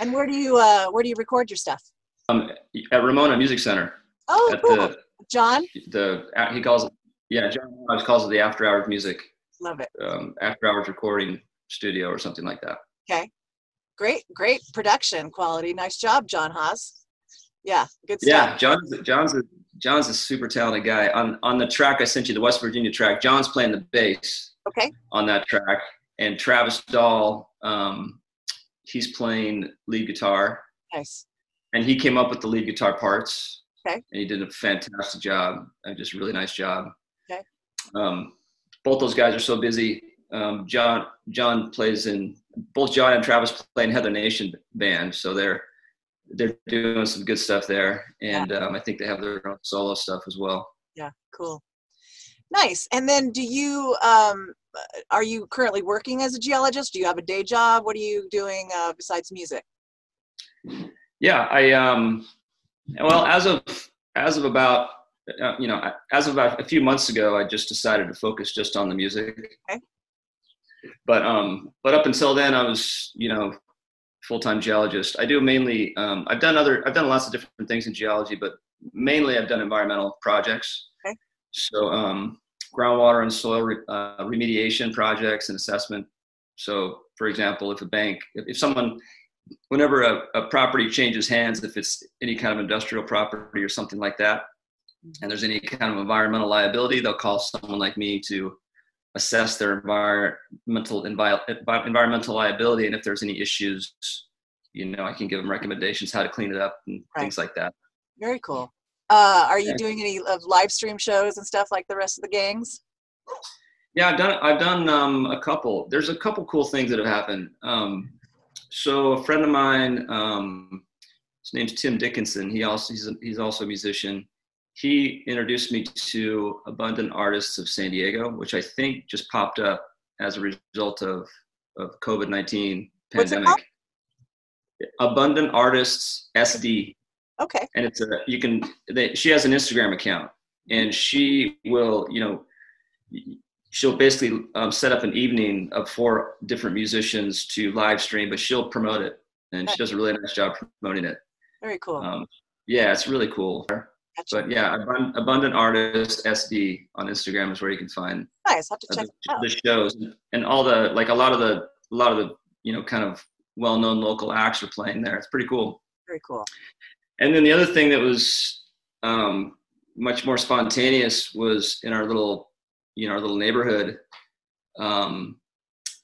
and where do you uh, where do you record your stuff? um, at Ramona Music Center. Oh, cool. the John, the he calls it yeah, John Hodge calls it the After Hours Music love it. um, After Hours Recording Studio or something like that. Okay. Great, great production quality. Nice job, John Haas. Yeah, good Yeah, stuff. John's John's a, John's a super talented guy. On on the track I sent you, the West Virginia track, John's playing the bass Okay. on that track, and Travis Dahl, um, he's playing lead guitar, Nice. and he came up with the lead guitar parts. Okay. And he did a fantastic job, and just a really nice job. Okay. Um, both those guys are so busy. Um, John John plays in both John and Travis play in Heather Nation band, so they're they're doing some good stuff there, and um, I think they have their own solo stuff as well. Yeah, cool. Nice. And then do you um are you currently working as a geologist? Do you have a day job? What are you doing uh, besides music? Yeah, I um, well as of as of about uh, you know as of about a few months ago, I just decided to focus just on the music. Okay. But um, but up until then, I was you know full time geologist. I do mainly um, I've done other I've done lots of different things in geology, but mainly I've done environmental projects. Okay. So um, groundwater and soil re- uh, remediation projects and assessment. So, for example, if a bank, if, if someone, whenever a, a property changes hands, if it's any kind of industrial property or something like that, and there's any kind of environmental liability, they'll call someone like me to assess their environmental envi- environmental liability, and if there's any issues, you know, I can give them recommendations how to clean it up and Right. things like that. Very cool. Uh, are you Yeah. doing any of live stream shows and stuff like the rest of the gangs? Yeah, I've done I've done um, a couple. There's a couple cool things that have happened. Um, so a friend of mine, um, his name's Tim Dickinson. He also he's a, he's also a musician. He introduced me to Abundant Artists of San Diego, which I think just popped up as a result of of COVID nineteen pandemic. Abundant Artists SD Okay. and it's a you can they, she has an instagram account and she will you know she'll basically um, set up an evening of four different musicians to live stream but she'll promote it and she does a really nice job promoting it Very cool. um, yeah it's really cool Gotcha. but yeah Abund- abundant artist sd on instagram is where you can find nice. Have to check the, out. the shows and all the like a lot of the a lot of the you know kind of well-known local acts are playing there it's pretty cool Very cool. and then the other thing that was um, much more spontaneous was in our little, you know, our little neighborhood. Um,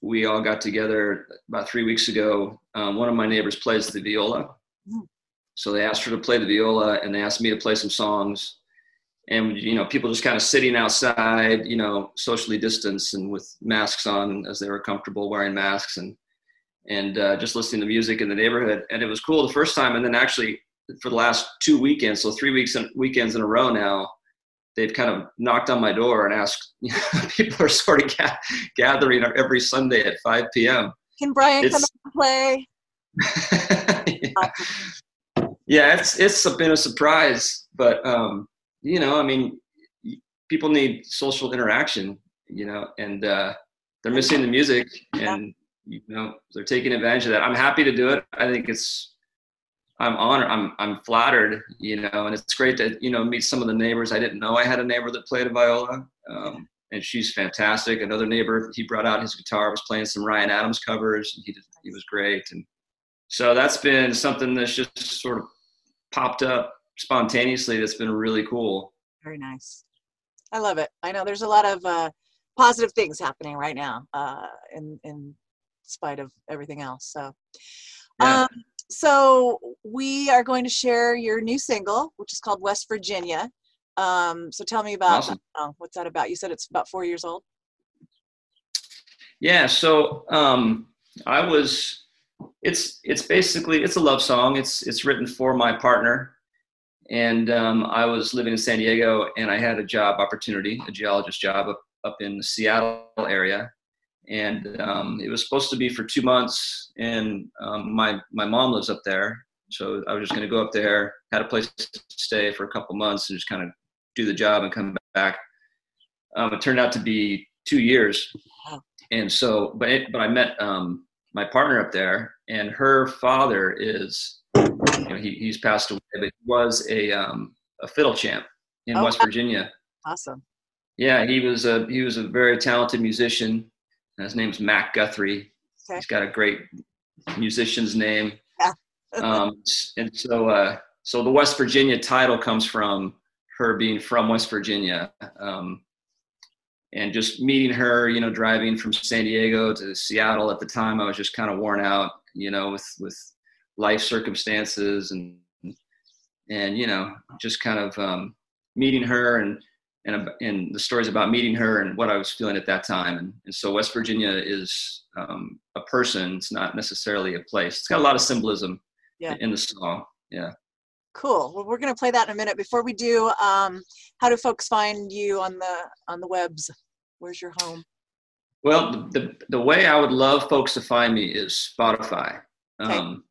we all got together about three weeks ago. Um, one of my neighbors plays the viola, Mm. So they asked her to play the viola, and they asked me to play some songs. And you know, people just kind of sitting outside, you know, socially distanced and with masks on as they were comfortable wearing masks, and and uh, just listening to music in the neighborhood. And it was cool the first time, and then actually for the last two weekends, so three weeks and weekends in a row now, they've kind of knocked on my door and asked. people are sort of ga- gathering every Sunday at 5 p.m. Can Brian come It's- out and play? yeah. yeah, it's it's been a surprise, but um, you know, I mean, people need social interaction, you know, and uh, they're missing the music, and you know, they're taking advantage of that. I'm happy to do it. I think it's I'm honored. I'm I'm flattered, you know, and it's great to you know meet some of the neighbors. I didn't know I had a neighbor that played a viola, um, and she's fantastic. Another neighbor, he brought out his guitar, was playing some Ryan Adams covers, and he did, he was great. And so that's been something that's just sort of popped up spontaneously. That's been really cool. Very nice. I love it. I know there's a lot of uh, positive things happening right now, uh, in in spite of everything else. So, Yeah. um, so we are going to share your new single, which is called West Virginia. Um, so tell me about Awesome. oh, what's that about? You said it's about four years old. Yeah, so um, I was. It's it's basically it's a love song. It's it's written for my partner, and um, I was living in San Diego, and I had a job opportunity, a geologist job up up in the Seattle area, and um, it was supposed to be for two months. And um, my my mom lives up there, so I was just going to go up there, had a place to stay for a couple months, and just kind of do the job and come back. Um, it turned out to be two years, and so but it, but I met um, my partner up there, and her father is you know he, he's passed away, but he was a um, a fiddle champ in Oh, West. Virginia. Awesome. Yeah, he was a he was a very talented musician. His name's Mac Guthrie. Okay. He's got a great musician's name. Yeah. um, and so uh, so the West Virginia title comes from her being from West Virginia. Um, and just meeting her, you know, driving from San Diego to Seattle at the time, I was just kind of worn out, you know, with with life circumstances and and you know, just kind of um, meeting her and and and the stories about meeting her and what I was feeling at that time. And, and so West Virginia is um, a person; it's not necessarily a place. It's got a lot of symbolism Yeah. in the song. Yeah. Cool. Well, we're going to play that in a minute. Before we do, um, how do folks find you on the on the webs? Where's your home? Well, the, the, way I would love folks to find me is Spotify, Okay. um,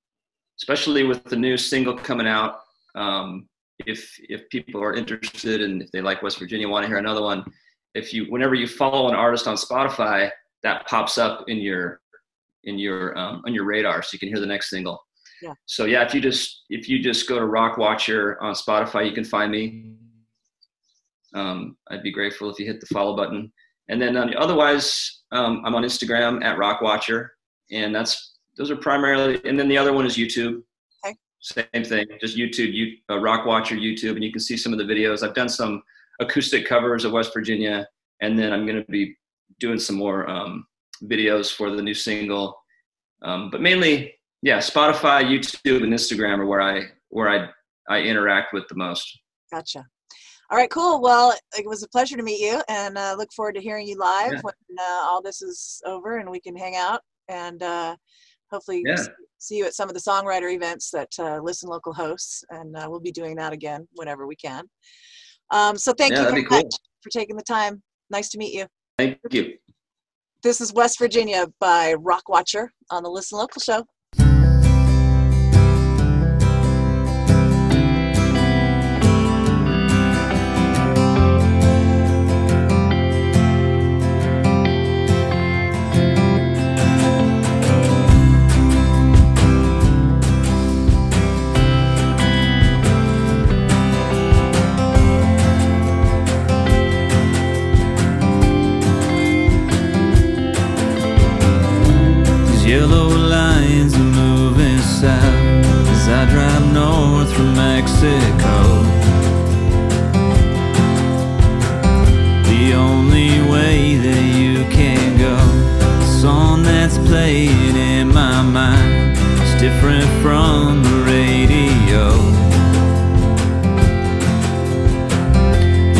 especially with the new single coming out. Um, if if people are interested and if they like West Virginia, want to hear another one, if you whenever you follow an artist on Spotify, that pops up in your in your um, on your radar, so you can hear the next single. Yeah. So yeah, if you just if you just go to Rock Watcher on Spotify, you can find me. Um, I'd be grateful if you hit the follow button. And then um, otherwise, um, I'm on Instagram at Rock Watcher, and that's those are primarily. And then the other one is YouTube. Okay. Same thing, just YouTube, you, uh, Rock Watcher YouTube, and you can see some of the videos. I've done some acoustic covers of West Virginia, and then I'm going to be doing some more um, videos for the new single. Um, but mainly, yeah, Spotify, YouTube, and Instagram are where I where I I interact with the most. Gotcha. All right, cool. Well, it was a pleasure to meet you, and uh, look forward to hearing you live Yeah. when uh, all this is over and we can hang out and uh, hopefully Yeah. see you at some of the songwriter events that uh, Listen Local hosts, and uh, we'll be doing that again whenever we can. Um, so thank Yeah, you very cool. much for taking the time. Nice to meet you. Thank you. This is West Virginia by Rock Watcher on the Listen Local show. Yellow lines moving south as I drive north from Mexico. The only way that you can go, the song that's playing in my mind is different from the radio.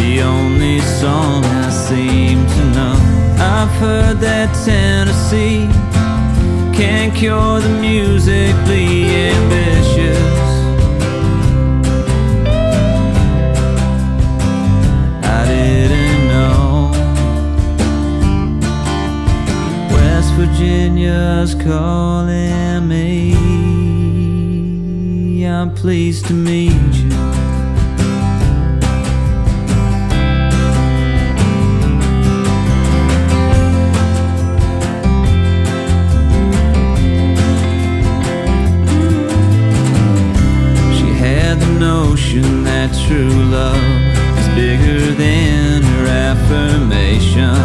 The only song I seem to know. I've heard that Tennessee cure the musically ambitious. I didn't know West Virginia's calling me. I'm pleased to meet you. True love is bigger than her affirmation.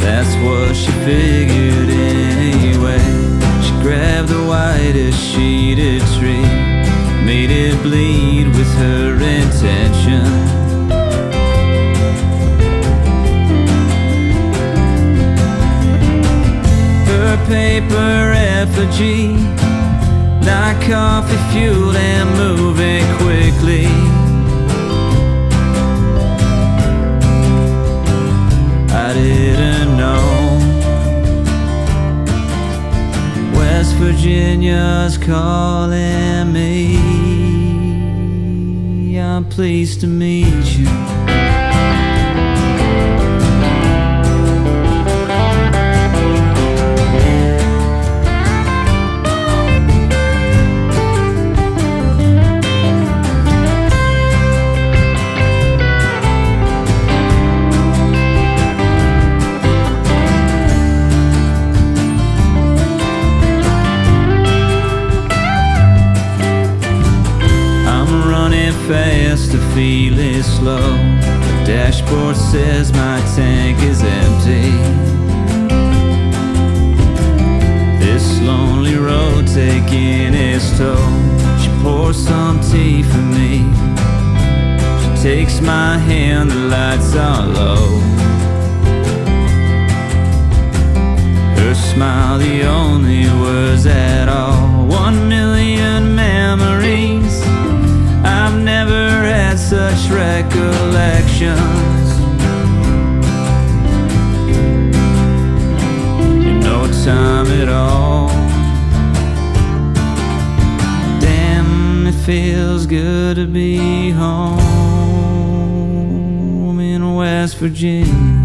That's what she figured anyway. She grabbed the whitest sheeted tree, made it bleed with her intention. Her paper effigy like coffee fueled and moving quickly. I didn't know West Virginia's calling me. I'm pleased to meet you. Says my tank is empty. This lonely road taking its toll. She pours some tea for me. She takes my hand, the lights are low. Her smile, the only words at all. One million memories. I've never had such recollections. Time at all. Damn, it feels good to be home in West Virginia.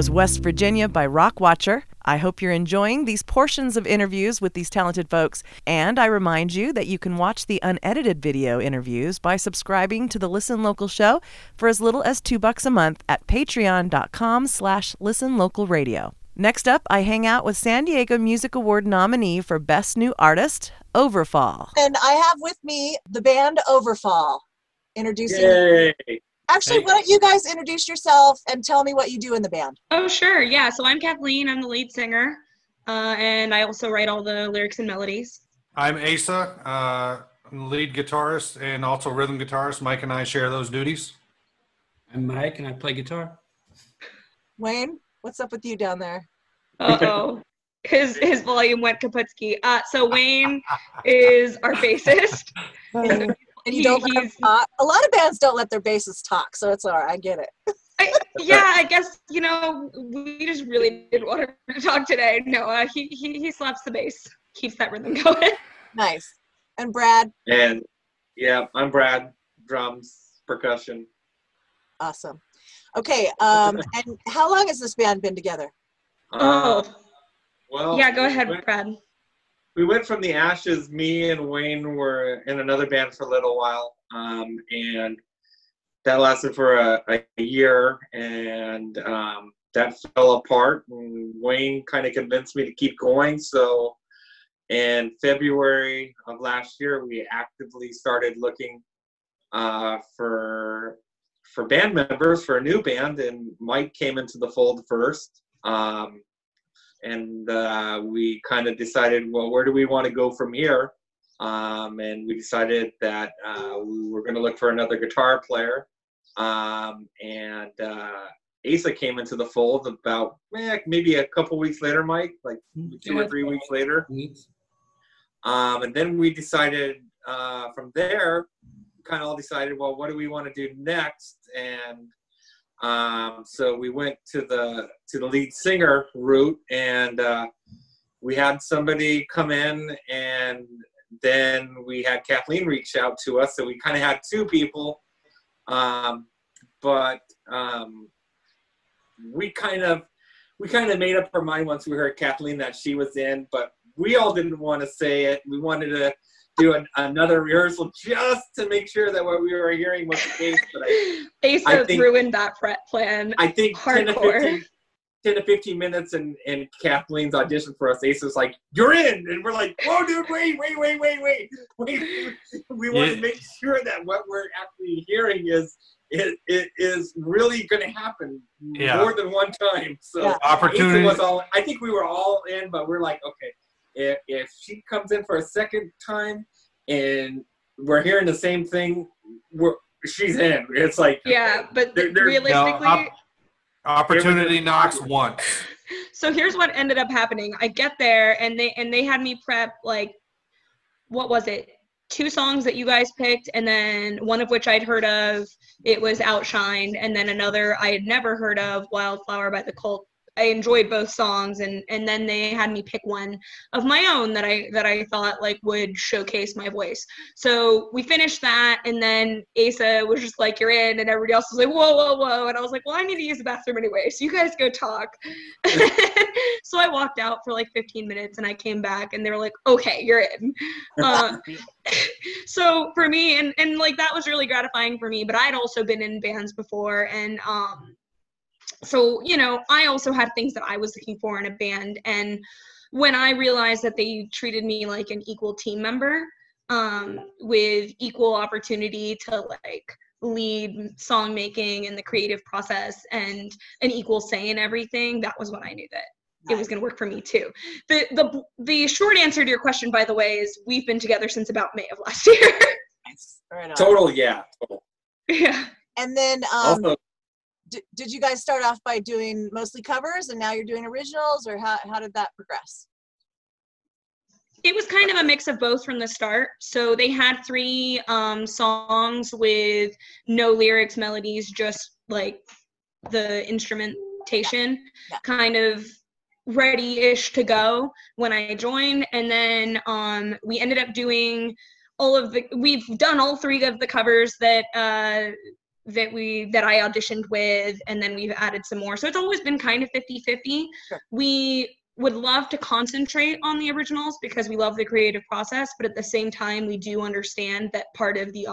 Was West Virginia by Rock Watcher. I hope you're enjoying these portions of interviews with these talented folks, and I remind you that you can watch the unedited video interviews by subscribing to the Listen Local show for as little as two bucks a month at patreon.com slash listenlocalradio. Next up, I hang out with San Diego Music Award nominee for Best New Artist, Overfall. And I have with me the band Overfall. Introducing Yay. Actually, Hey. why don't you guys introduce yourself and tell me what you do in the band? Oh, sure. Yeah. So I'm Kathleen. I'm the lead singer. Uh, and I also write all the lyrics and melodies. I'm Asa, uh, I'm the lead guitarist and also rhythm guitarist. Mike and I share those duties. I'm Mike and I play guitar. Wayne, what's up with you down there? Uh oh. His his volume went kaputsky. Uh, so Wayne is our bassist. And you He- don't let them he's- talk. A lot of bands don't let their bassists talk, so it's all right. I get it. I, yeah, I guess you know we just really didn't want to talk today. No, uh, he he he slaps the bass, keeps that rhythm going. Nice. And Brad, And yeah, I'm Brad, drums, percussion. awesome. Okay, um, and how long has this band been together? Uh, Oh, well, yeah. Go ahead, went- Brad. We went from the ashes. Me and Wayne were in another band for a little while, um, and that lasted for a, a year, and um, that fell apart. And Wayne kind of convinced me to keep going. So, in February of last year, we actively started looking uh, for for band members for a new band, and Mike came into the fold first. Um, and uh, we kind of decided, well, where do we want to go from here? Um, and we decided that uh, we were going to look for another guitar player. Um, and uh, Asa came into the fold about eh, maybe a couple weeks later, Mike, like two or three weeks later. Um, and then we decided uh, from there, kind of all decided, well, what do we want to do next? And um, so we went to the to the lead singer route, and uh, we had somebody come in, and then we had Kathleen reach out to us. So we kind of had two people, um, but um, we kind of we kind of made up our mind once we heard Kathleen that she was in, but we all didn't want to say it. We wanted to do an, another rehearsal just to make sure that what we were hearing was the case. But I, Asa I think- ruined that pre- plan. I think 10 to, Hardcore. 15, 10 to 15 minutes in, in Kathleen's audition for us, Ace was like, You're in. And we're like, Whoa, dude, wait, wait, wait, wait, wait. wait. We want Yeah. to make sure that what we're actually hearing is. It, it is really going to happen Yeah. more than one time. So Yeah. Opportunity. Was all. I think we were all in, but we're like, okay, if, if she comes in for a second time and we're hearing the same thing, we're she's in. It's like Yeah, but There- there- realistically, No, op- Opportunity knocks once. so here's what ended up happening. I get there and they and they had me prep like what was it? Two songs that you guys picked and then one of which I'd heard of. It was Outshined and then another I had never heard of, Wildflower by the Cult. I enjoyed both songs and and then they had me pick one of my own that I that I thought like would showcase my voice. So we finished that and then Asa was just like you're in and everybody else was like whoa whoa whoa and I was like well I need to use the bathroom anyway so you guys go talk. so I walked out for like 15 minutes and I came back and they were like okay you're in. Uh, so for me and and like that was really gratifying for me but I'd also been in bands before and um so you know i also had things that i was looking for in a band and when i realized that they treated me like an equal team member um, with equal opportunity to like lead song making and the creative process and an equal say in everything that was when i knew that it was going to work for me too the the the short answer to your question by the way is we've been together since about may of last year Nice. Right total, yeah, total. yeah And then, um, Also, d- did you guys start off by doing mostly covers, and now you're doing originals, or how how did that progress? it was kind of a mix of both from the start. So they had three um, songs with no lyrics, melodies, just like the instrumentation, Yeah. kind of ready-ish to go when I joined. And then um, we ended up doing all of the. We've done all three of the covers that. Uh, that we that I auditioned with and then we've added some more. So it's always been kind of 50-50. Sure. We would love to concentrate on the originals because we love the creative process, but at the same time, we do understand that part of the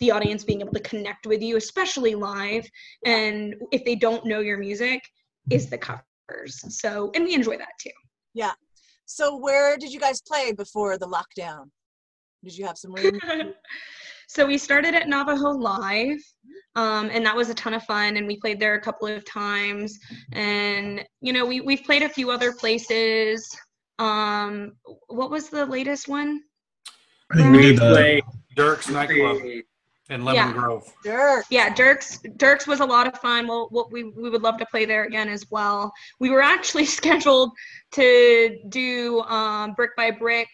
the audience being able to connect with you, especially live, and if they don't know your music, is the covers. So, and we enjoy that too. Yeah. So where did you guys play before the lockdown? Did you have some room? So we started at Navajo Live, um, and that was a ton of fun. And we played there a couple of times. And you know, we we've played a few other places. Um, what was the latest one? I think we did uh, Play- Dirk's nightclub in Lemon Yeah. Grove. Dirk. Yeah, Dirk's Dirk's was a lot of fun. Well, well, we we would love to play there again as well. We were actually scheduled to do um, brick by brick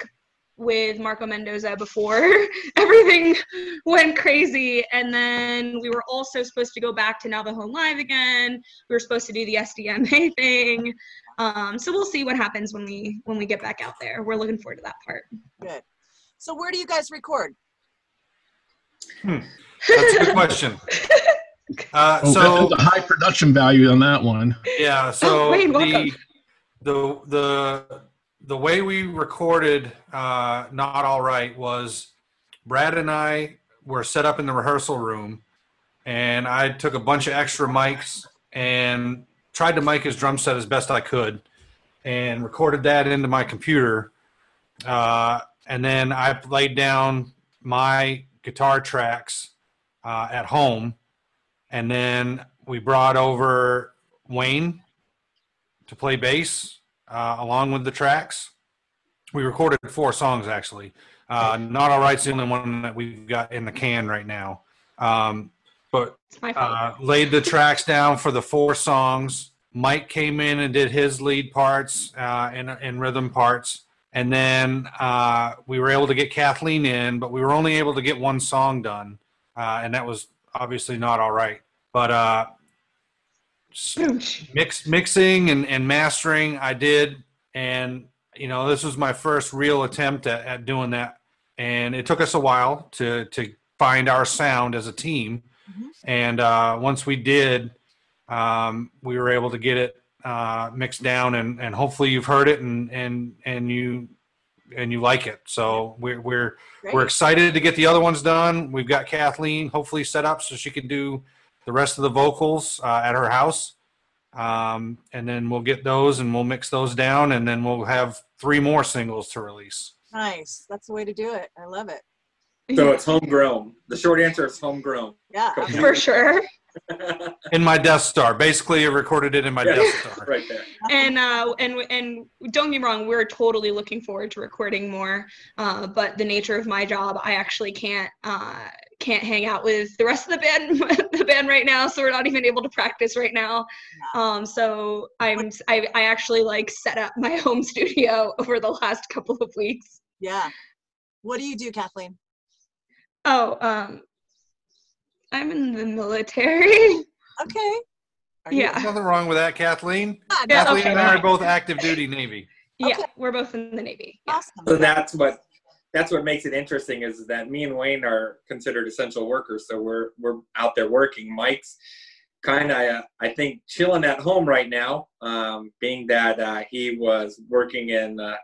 with Marco Mendoza before everything went crazy, and then we were also supposed to go back to Navajo Live again. We were supposed to do the SDMA thing. Um, so we'll see what happens when we when we get back out there. We're looking forward to that part. Good. So where do you guys record? That's a good question. Uh, Oh, so there's a high production value on that one. Yeah. So Wayne, the, the the the way we recorded uh, "Not All Right" was Brad and I were set up in the rehearsal room, and I took a bunch of extra mics and tried to mic his drum set as best I could, and recorded that into my computer. Uh, and then I laid down my guitar tracks uh, at home, and then we brought over Wayne to play bass uh, along with the tracks. We recorded four songs actually. Uh, Not All Right's the only one that we've got in the can right now. Um, but uh, laid the tracks down for the four songs. Mike came in and did his lead parts uh, and, and rhythm parts. And then uh, we were able to get Kathleen in, but we were only able to get one song done. Uh, and that was obviously not all right. But uh, mix, mixing and, and mastering, I did. And, you know, this was my first real attempt at, at doing that. And it took us a while to, to find our sound as a team. And uh, once we did, um, we were able to get it uh, mixed down, and, and hopefully you've heard it and and and you and you like it. So we're we're Great. we're excited to get the other ones done. We've got Kathleen hopefully set up so she can do the rest of the vocals uh, at her house, um, and then we'll get those and we'll mix those down, and then we'll have three more singles to release. Nice. That's the way to do it. I love it. So it's homegrown. The short answer is homegrown. Yeah. For sure. In my Death Star, basically, I recorded it in my Yeah. Death Star. right there. and uh, and and don't get me wrong, we're totally looking forward to recording more. Uh, but the nature of my job, I actually can't uh, can't hang out with the rest of the band the band right now, so we're not even able to practice right now. Um, so I'm I, I actually like set up my home studio over the last couple of weeks. Yeah. What do you do, Kathleen? Oh, um, I'm in the military. Okay. yeah. There's nothing wrong with that, Kathleen. Yeah, Kathleen okay, and I are both active duty Navy. Yeah, we're both in the Navy. Yeah. Awesome. So that's what that's what makes it interesting is that me and Wayne are considered essential workers. So we're we're out there working. Mike's kind of uh, I think chilling at home right now, um, being that uh, he was working in uh,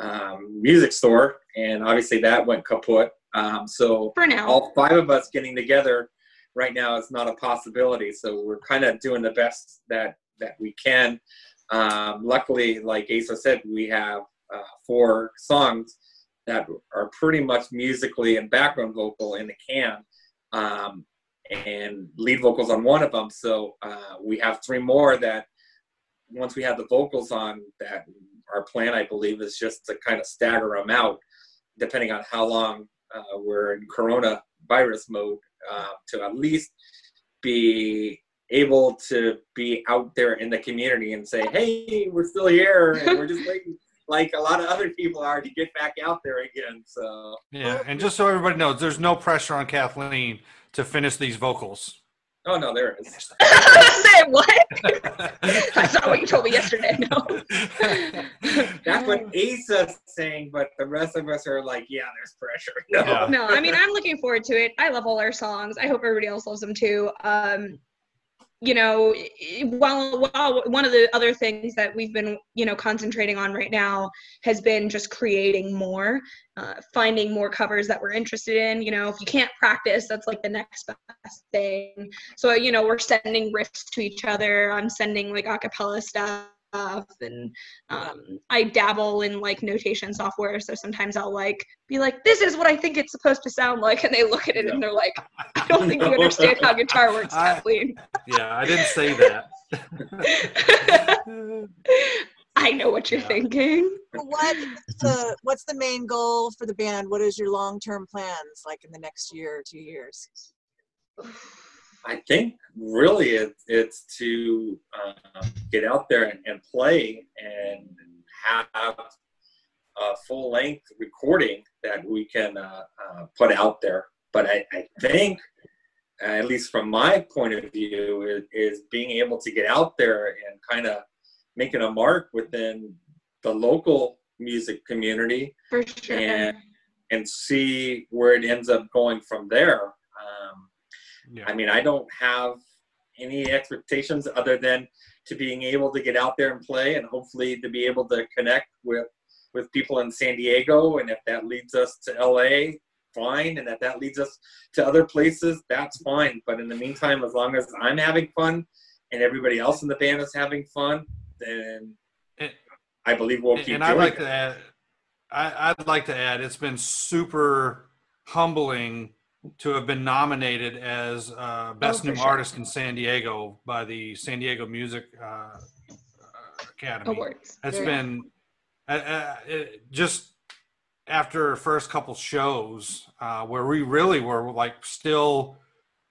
um, music store, and obviously that went kaput. Um, so For now. all five of us getting together right now is not a possibility. So we're kind of doing the best that that we can. Um, luckily, like Asa said, we have uh, four songs that are pretty much musically and background vocal in the can, um, and lead vocals on one of them. So uh, we have three more that once we have the vocals on, that our plan, I believe, is just to kind of stagger them out, depending on how long uh, we're in coronavirus mode, uh, to at least be able to be out there in the community and say, "Hey, we're still here, and we're just waiting." Like a lot of other people are to get back out there again. So Yeah, and just so everybody knows, there's no pressure on Kathleen to finish these vocals. Oh no, there is. Say what? That's not what you told me yesterday. No. That's what Asa's saying, but the rest of us are like, yeah, there's pressure. No, Yeah. no, I mean I'm looking forward to it. I love all our songs. I hope everybody else loves them too. Um, you know, while while one of the other things that we've been you know concentrating on right now has been just creating more, uh, finding more covers that we're interested in. You know, if you can't practice, that's like the next best thing. So you know, we're sending riffs to each other. I'm sending like acapella stuff and um, i dabble in like notation software so sometimes i'll like be like this is what i think it's supposed to sound like and they look at it and they're like i don't think you understand how guitar works I- kathleen Yeah, I didn't say that. i know what you're thinking what is the what's the main goal for the band? What is your long term plans like in the next year or two years? I think really it, it's to uh, get out there and, and play and have a full length recording that we can uh, uh, put out there. But I, I think, uh, at least from my point of view, is, is being able to get out there and kind of making a mark within the local music community for sure and and see where it ends up going from there. Um, I mean, I don't have any expectations other than to being able to get out there and play, and hopefully to be able to connect with with people in San Diego. And if that leads us to LA, fine. And if that leads us to other places, that's fine. But in the meantime, as long as I'm having fun and everybody else in the band is having fun, then I believe we'll keep and I'd doing like it. to add, I, I'd like to add, it's been super humbling to have been nominated as uh, best Oh, new sure. artist in San Diego by the San Diego Music uh, Academy. Awards. It's Yeah. been uh, uh, it, just after first couple shows uh, where we really were like still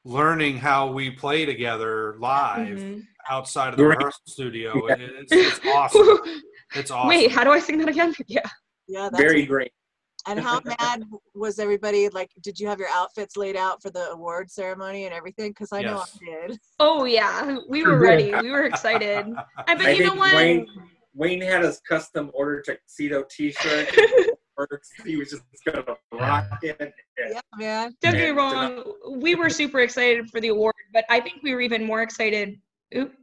learning how we play together live Mhm. outside of the Right. rehearsal studio. Yeah. It- it's, it's awesome. It's awesome. wait how do i sing that again yeah Yeah, that's Very great. And how mad was everybody? Like, did you have your outfits laid out for the award ceremony and everything? Because I know I did. oh yeah we were ready we were excited I, but I you know think what Wayne Wayne had his custom order tuxedo T-shirt. he was just gonna rock it. And, Yeah, man. Don't get me wrong. We were super excited for the award, but I think we were even more excited. Oop.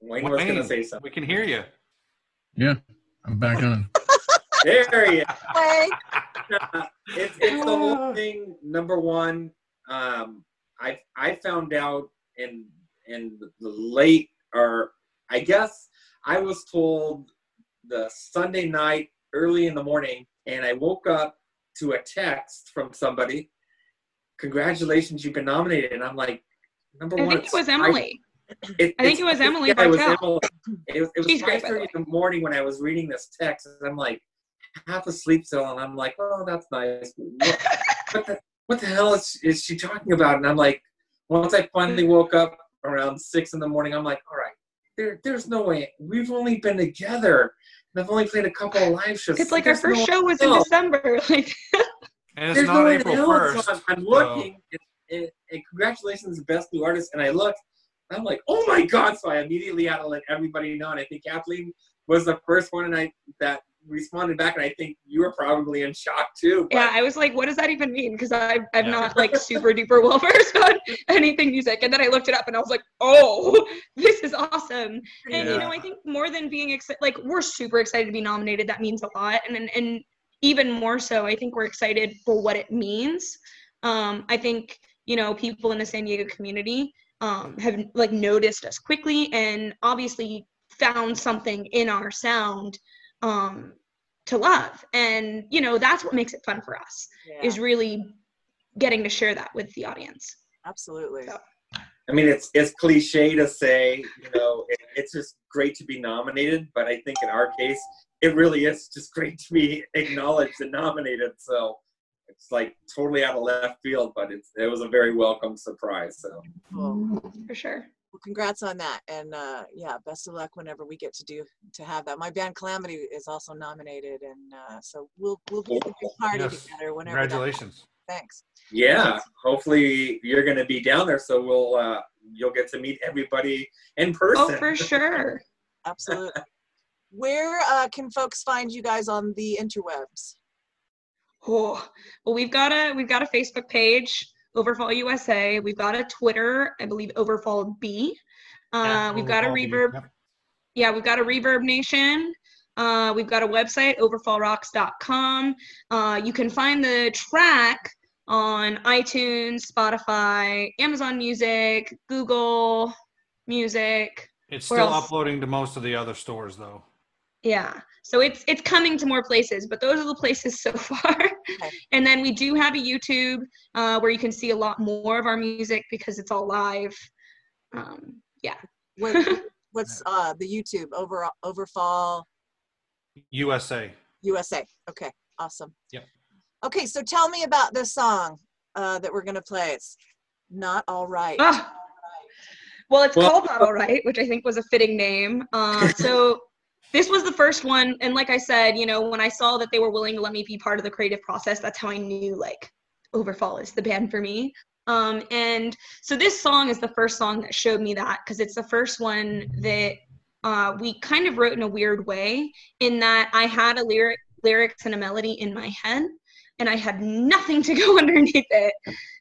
Wayne was Wayne, gonna say something. we can hear you. Yeah, I'm back on. There he is. Way. it's, it's the whole thing. Number one, um, I I found out in in the late or I guess I was told the Sunday night early in the morning, and I woke up to a text from somebody. Congratulations, you've been nominated, and I'm like, number I one. think it was five- Emily. it- I think it was Emily Yeah, it was Bartell. Emily. It was, it was She's great, by the 5:30 in the morning when I was reading this text, and I'm like half asleep still, and I'm like, oh, that's nice. What, what the what the hell is, is she talking about? And I'm like, once I finally woke up around six in the morning, I'm like, all right, there, there's no way. We've only been together, and I've only played a couple of live shows. It's like our first no show was in. December. Like, And it's There's not no way April hell it's 1st. on. I'm so- looking, and, and, and congratulations, best new artist. And I look, I'm like, oh my god! So I immediately had to let everybody know. And I think Kathleen was the first one, and I that responded back. And I think you were probably in shock too. yeah, I was like, what does that even mean? Because I'm I'm Yeah. not like super duper well versed on anything music. And then I looked it up and I was like, oh, this is awesome. And you know, I think more than being excited, like we're super excited to be nominated. That means a lot. And and, and even more so, I think we're excited for what it means. Um, I think you know people in the San Diego community um, have like noticed us quickly and obviously found something in our sound um, to love. And you know that's what makes it fun for us Yeah, is really getting to share that with the audience. absolutely. So- I mean, it's it's cliche to say, you know, it, it's just great to be nominated. But I think in our case, it really is just great to be acknowledged and nominated. So it's like totally out of left field, but it's it was a very welcome surprise. So. For sure. Well, congrats on that, and uh, yeah, best of luck whenever we get to do to have that. My band Calamity is also nominated, and uh, so we'll we'll be at a big party Yes. together whenever. that- Congratulations. Thanks. Yeah, hopefully you're going to be down there, so we'll uh, you'll get to meet everybody in person. Oh, for sure. Absolutely. Where uh, can folks find you guys on the interwebs? Oh, well, we've got a we've got a Facebook page. Overfall USA. We've got a Twitter, I believe Overfall B. Uh, Yeah, we've got a Overfall B, Reverb. yep. Yeah, we've got a Reverb Nation. Uh, we've got a website, overfallrocks.com. Uh, you can find the track on iTunes, Spotify, Amazon Music, Google Music. It's still uploading to most of the other stores though. Yeah. So it's it's coming to more places, but those are the places so far. and then we do have a YouTube uh, where you can see a lot more of our music because it's all live. Um, yeah. What, what's uh, the YouTube over overfall USA. USA? Okay, awesome. Yep. Okay, so tell me about this song uh, that we're gonna play. It's not all right. Ah. Well, it's Well- called Not All Right, which I think was a fitting name. Uh, so this was the first one, and like I said, you know, when I saw that they were willing to let me be part of the creative process, that's how I knew like Overfall is the band for me. Um, and so this song is the first song that showed me that because it's the first one that uh, we kind of wrote in a weird way, in that I had a lyric, lyrics and a melody in my head, and I had nothing to go underneath it.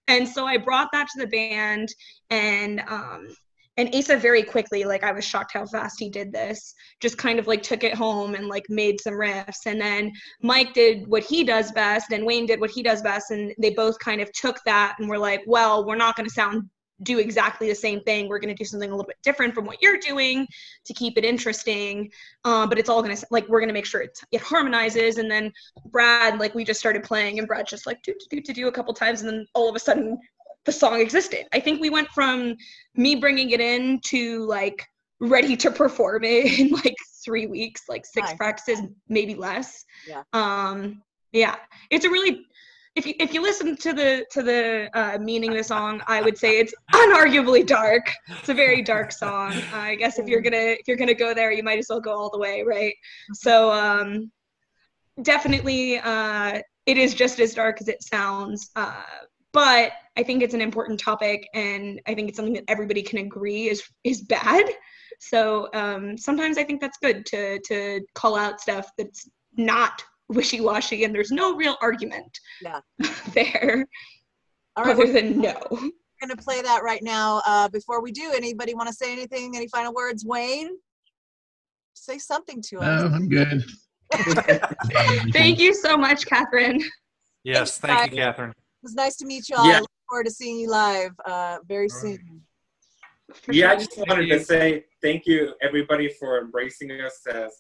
And so I brought that to the band, and um, and Asa very quickly, like I was shocked how fast he did this. Just kind of like took it home and like made some riffs, and then Mike did what he does best, and Wayne did what he does best, and they both kind of took that and were like, well, we're not going to sound do exactly the same thing. We're going to do something a little bit different from what you're doing to keep it interesting. Uh, but it's all going to like we're going to make sure it, it harmonizes. And then Brad, like we just started playing, and Brad just like do do do do a couple times, and then all of a sudden the song existed. I think we went from me bringing it in to like ready to perform it in like three weeks, like six Nice. practices, maybe less. Yeah. Um, yeah, it's a really if you if you listen to the to the uh, meaning of the song, I would say it's unarguably dark. It's a very dark song. Uh, I guess if you're gonna if you're gonna go there, you might as well go all the way, right? So um, definitely, uh, it is just as dark as it sounds. Uh, but I think it's an important topic, and I think it's something that everybody can agree is is bad. So um, sometimes I think that's good to to call out stuff that's not wishy-washy and there's no real argument Yeah. there All right, other we're than no. We're gonna play that right now. Uh, before we do, anybody want to say anything? Any final words, Wayne? Say something to us. No, I'm good. Thank you so much, Catherine. Yes, Thanks, thank you. Catherine. It was nice to meet you all. I look forward to seeing you live uh, very soon. yeah, I just wanted to say thank you everybody for embracing us as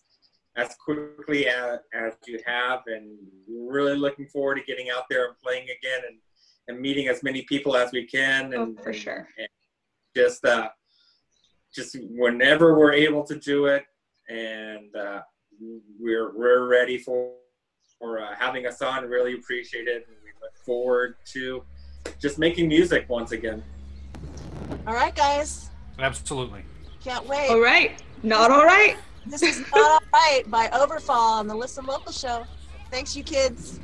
as quickly as, as you have, and we're really looking forward to getting out there and playing again and, and meeting as many people as we can. And, Oh, for sure. and just uh, just whenever we're able to do it, and uh, we're we're ready for for uh, having us on. Really appreciate it, and we look forward to just making music once again. All right, guys. Absolutely. Can't wait. All right. Not all right. This is Not All Right by Overfall on the Listen Local show. Thanks, you kids.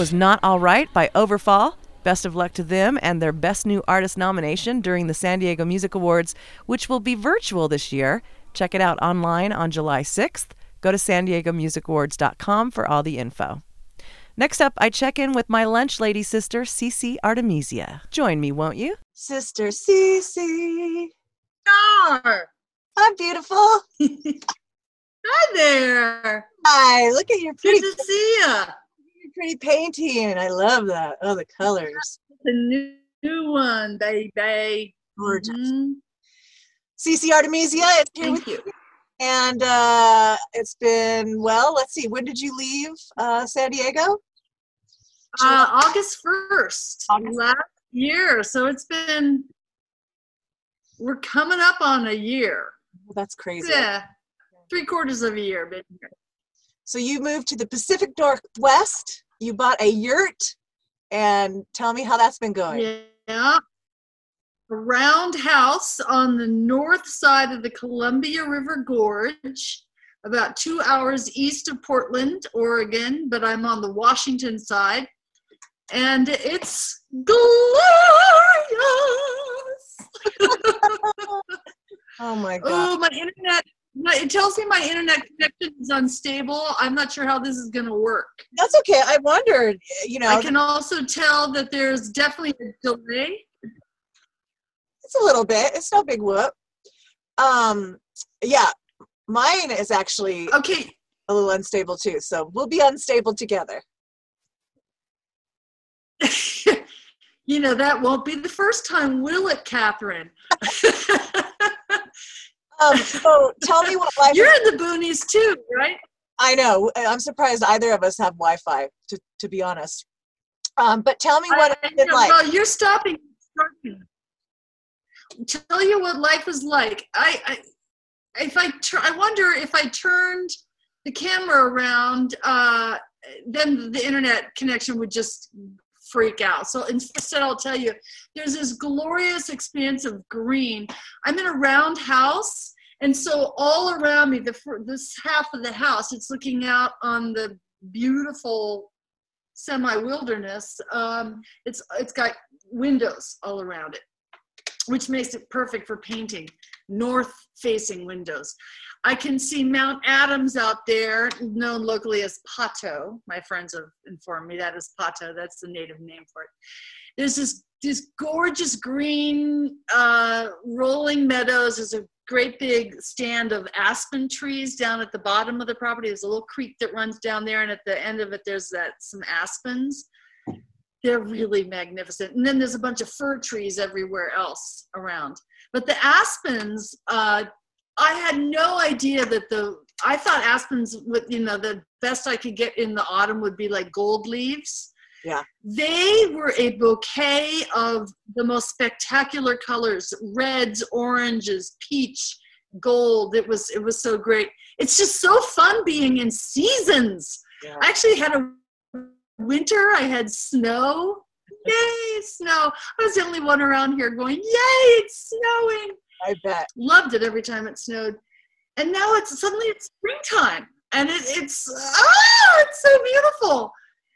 Was Not All Right by Overfall. Best of luck to them and their Best New Artist nomination during the San Diego Music Awards, which will be virtual this year. Check it out online on July 6th. Go to san diego music awards.com for all the info. Next up, I check in with my lunch lady sister, Cece Artemisia. Join me, won't you? Sister Cece. Star. I'm beautiful. Hi there. Hi, look at your pretty. Good to see ya. Pretty painting. I love that. Oh, the colors. The new, new one, baby. Gorgeous. Mhm. Cece Artemisia is here Thank with you. And uh, it's been, well, let's see, when did you leave uh, San Diego? Uh, August 1st last year. So it's been, we're coming up on a year. Well, that's crazy. Yeah. Three quarters of a year. Been here. So you moved to the Pacific Northwest. You bought a yurt, and tell me how that's been going. Yeah. A roundhouse on the north side of the Columbia River Gorge, about two hours east of Portland, Oregon, but I'm on the Washington side. And it's glorious. Oh my oh, god. oh, my internet. It tells me my internet connection is unstable. I'm not sure how this is going to work. That's okay. I wondered, you know, I can also tell that there's definitely a delay. it's a little bit. It's no big whoop. Um, yeah, mine is actually okay. a little unstable too. So we'll be unstable together. you know, that won't be the first time, will it, Catherine? Um, so tell me what life. You're in the boonies too, right? I know. I'm surprised either of us have Wi-Fi. To to be honest. Um, but tell me what I it's been like. Well, you're stopping. stopping. Tell you what life is like. I, I if I tur- I wonder if I turned the camera around, uh, then the internet connection would just freak out. So instead, I'll tell you, there's this glorious expanse of green. I'm in a round house, and so all around me, the this half of the house, it's looking out on the beautiful semi-wilderness. Um, it's it's got windows all around it, which makes it perfect for painting. North-facing windows. I can see Mount Adams out there, known locally as Pahto. My friends have informed me that is Pahto. That's the native name for it. There's this this gorgeous green uh, rolling meadows. There's a great big stand of aspen trees down at the bottom of the property. There's a little creek that runs down there, and at the end of it, there's that some aspens. They're really magnificent. And then there's a bunch of fir trees everywhere else around. But the aspens, uh, I had no idea that the I thought aspens would you know the best I could get in the autumn would be like gold leaves. Yeah. They were a bouquet of the most spectacular colors, reds, oranges, peach, gold. It was it was so great. It's just so fun being in seasons. Yeah. I actually had a winter, I had snow. Yay, snow. I was the only one around here going, Yay, it's snowing I bet. loved it every time it snowed and now it's suddenly it's springtime and it, it's oh it's so beautiful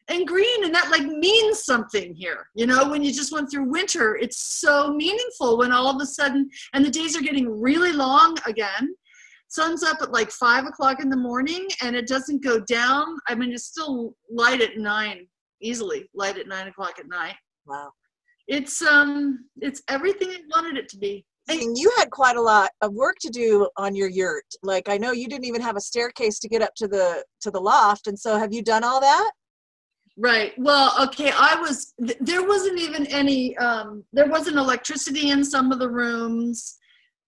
and green and that like means something here you know when you just went through winter it's so meaningful when all of a sudden and the days are getting really long again sun's up at like five o'clock in the morning and it doesn't go down i mean it's still light at nine easily light at nine o'clock at night Wow. it's um it's everything i wanted it to be And you had quite a lot of work to do on your yurt. Like I know you didn't even have a staircase to get up to the to the loft, and so have you done all that? Right. Well, okay. I was. Th- there wasn't even any. Um, there wasn't electricity in some of the rooms.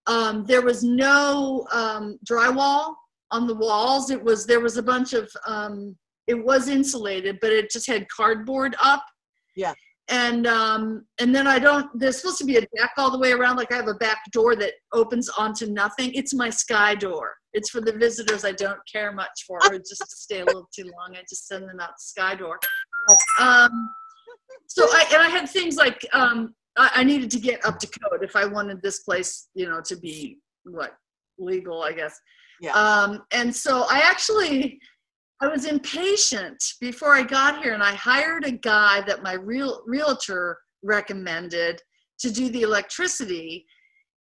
Um, there was no um, drywall on the walls. It was. There was a bunch of. Um, it was insulated, but it just had cardboard up. Yeah. And um, and then I don't. There's supposed to be a deck all the way around. Like I have a back door that opens onto nothing. It's my sky door. It's for the visitors I don't care much for, or just to stay a little too long. I just send them out the sky door. Um, so I and I had things like um, I, I needed to get up to code if I wanted this place, you know, to be what legal, I guess. Yeah. Um, and so I actually I was impatient before I got here, and I hired a guy that my real realtor recommended to do the electricity,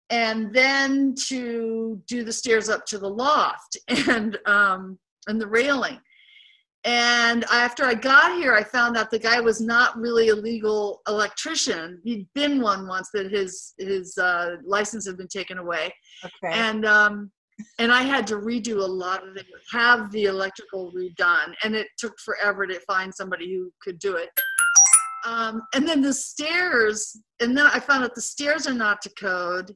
and then to do the stairs up to the loft and um, and the railing. And after I got here, I found out the guy was not really a legal electrician. He'd been one once, that his his uh, license had been taken away. Okay. And um, and I had to redo a lot of it, have the electrical redone, and it took forever to find somebody who could do it. Um, and then the stairs, and then I found out the stairs are not to code,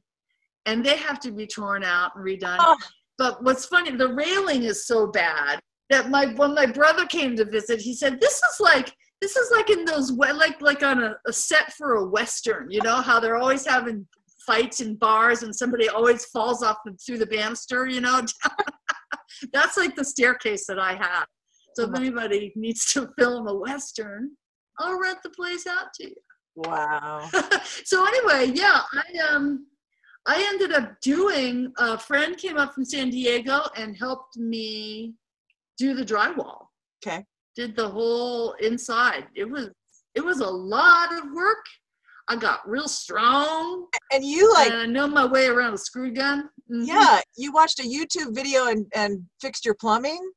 and they have to be torn out and redone. But what's funny, the railing is so bad that my when my brother came to visit, he said, "This is like." This is like in those like like on a, a set for a western, you know how they're always having fights in bars and somebody always falls off the- through the banister, you know. That's like the staircase that I have. So if anybody needs to film a western, I'll rent the place out to you. Wow. so anyway, yeah, I um I ended up doing a friend came up from San Diego and helped me do the drywall. Okay. Did the whole inside. It was it was a lot of work. I got real strong. And you like and I know my way around a screw gun. Mhm. Yeah, you watched a YouTube video and and fixed your plumbing.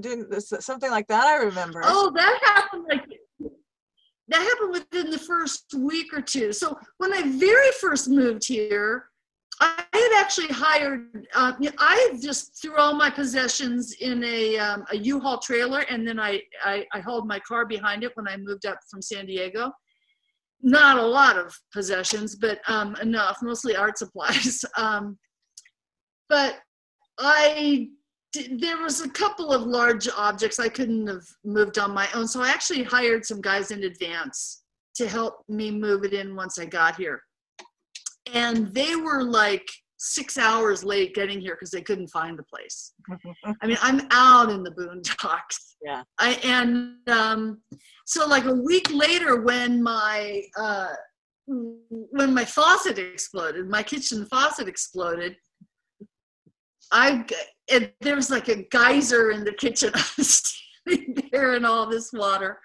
Didn't something like that? I remember. Oh, that happened like that happened within the first week or two. So when I very first moved here, I had actually hired. Uh, I just threw all my possessions in a um, a U-Haul trailer, and then I, I I hauled my car behind it when I moved up from San Diego. Not a lot of possessions, but um, enough, mostly art supplies. Um, but I there was a couple of large objects I couldn't have moved on my own, so I actually hired some guys in advance to help me move it in once I got here. And they were like six hours late getting here because they couldn't find the place. I mean, I'm out in the boondocks. Yeah. I and um, so like a week later, when my uh, when my faucet exploded, my kitchen faucet exploded. I it, there was like a geyser in the kitchen. I was standing there in all this water,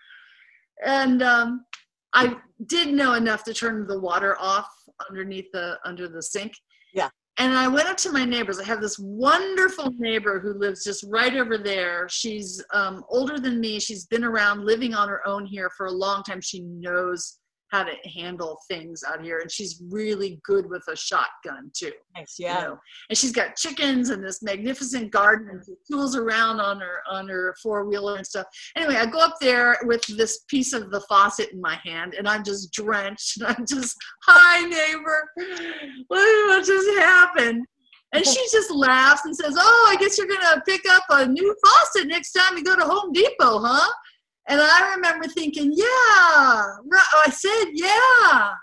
and um, I did know enough to turn the water off underneath the under the sink. Yeah. And I went up to my neighbors. I have this wonderful neighbor who lives just right over there. She's um, older than me. She's been around living on her own here for a long time. She knows how to handle things out here, and she's really good with a shotgun too. Nice, you yeah. know. And she's got chickens and this magnificent garden and tools around on her on her four wheeler and stuff. Anyway, I go up there with this piece of the faucet in my hand, and I'm just drenched. And I'm just, hi neighbor, what, what just happened? And she just laughs and says, "Oh, I guess you're gonna pick up a new faucet next time you go to Home Depot, huh?" And I remember thinking, "Yeah." I said, "Yeah."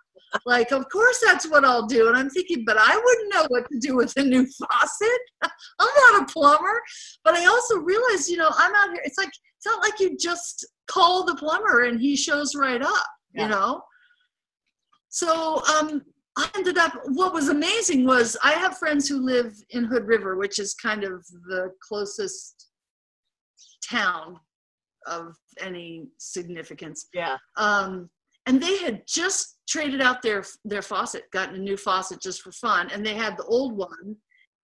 Like, of course that's what I'll do. And I'm thinking, but I wouldn't know what to do with a new faucet. I'm not a plumber. But I also realized, you know, I'm out here. It's like it's not like you just call the plumber and he shows right up. You know. So um, I ended up. What was amazing was I have friends who live in Hood River, which is kind of the closest town of any significance. Yeah. Um, and they had just traded out their their faucet, gotten a new faucet just for fun, and they had the old one,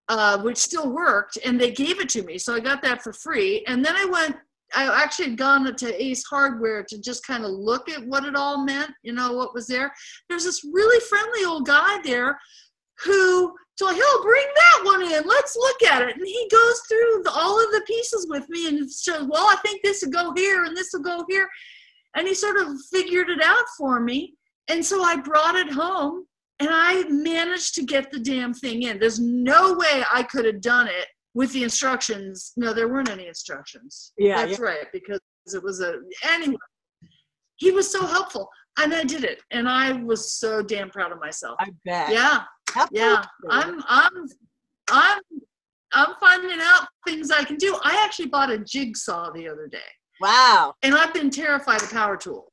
uh, which still worked, and they gave it to me, so I got that for free. And then I went. I actually had gone to Ace Hardware to just kind of look at what it all meant, you know, what was there. There's this really friendly old guy there who so he'll bring that one in. Let's look at it. And he goes through the, all of the pieces with me and says, well, I think this will go here and this will go here. And he sort of figured it out for me. And so I brought it home and I managed to get the damn thing in. There's no way I could have done it with the instructions. No, there weren't any instructions. Yeah, That's yeah. right, because it was a, anyway, he was so helpful. And I did it. And I was so damn proud of myself. I bet. Yeah. Yeah. I'm, I'm, I'm, I'm finding out things I can do. I actually bought a jigsaw the other day. Wow. And I've been terrified of power tool.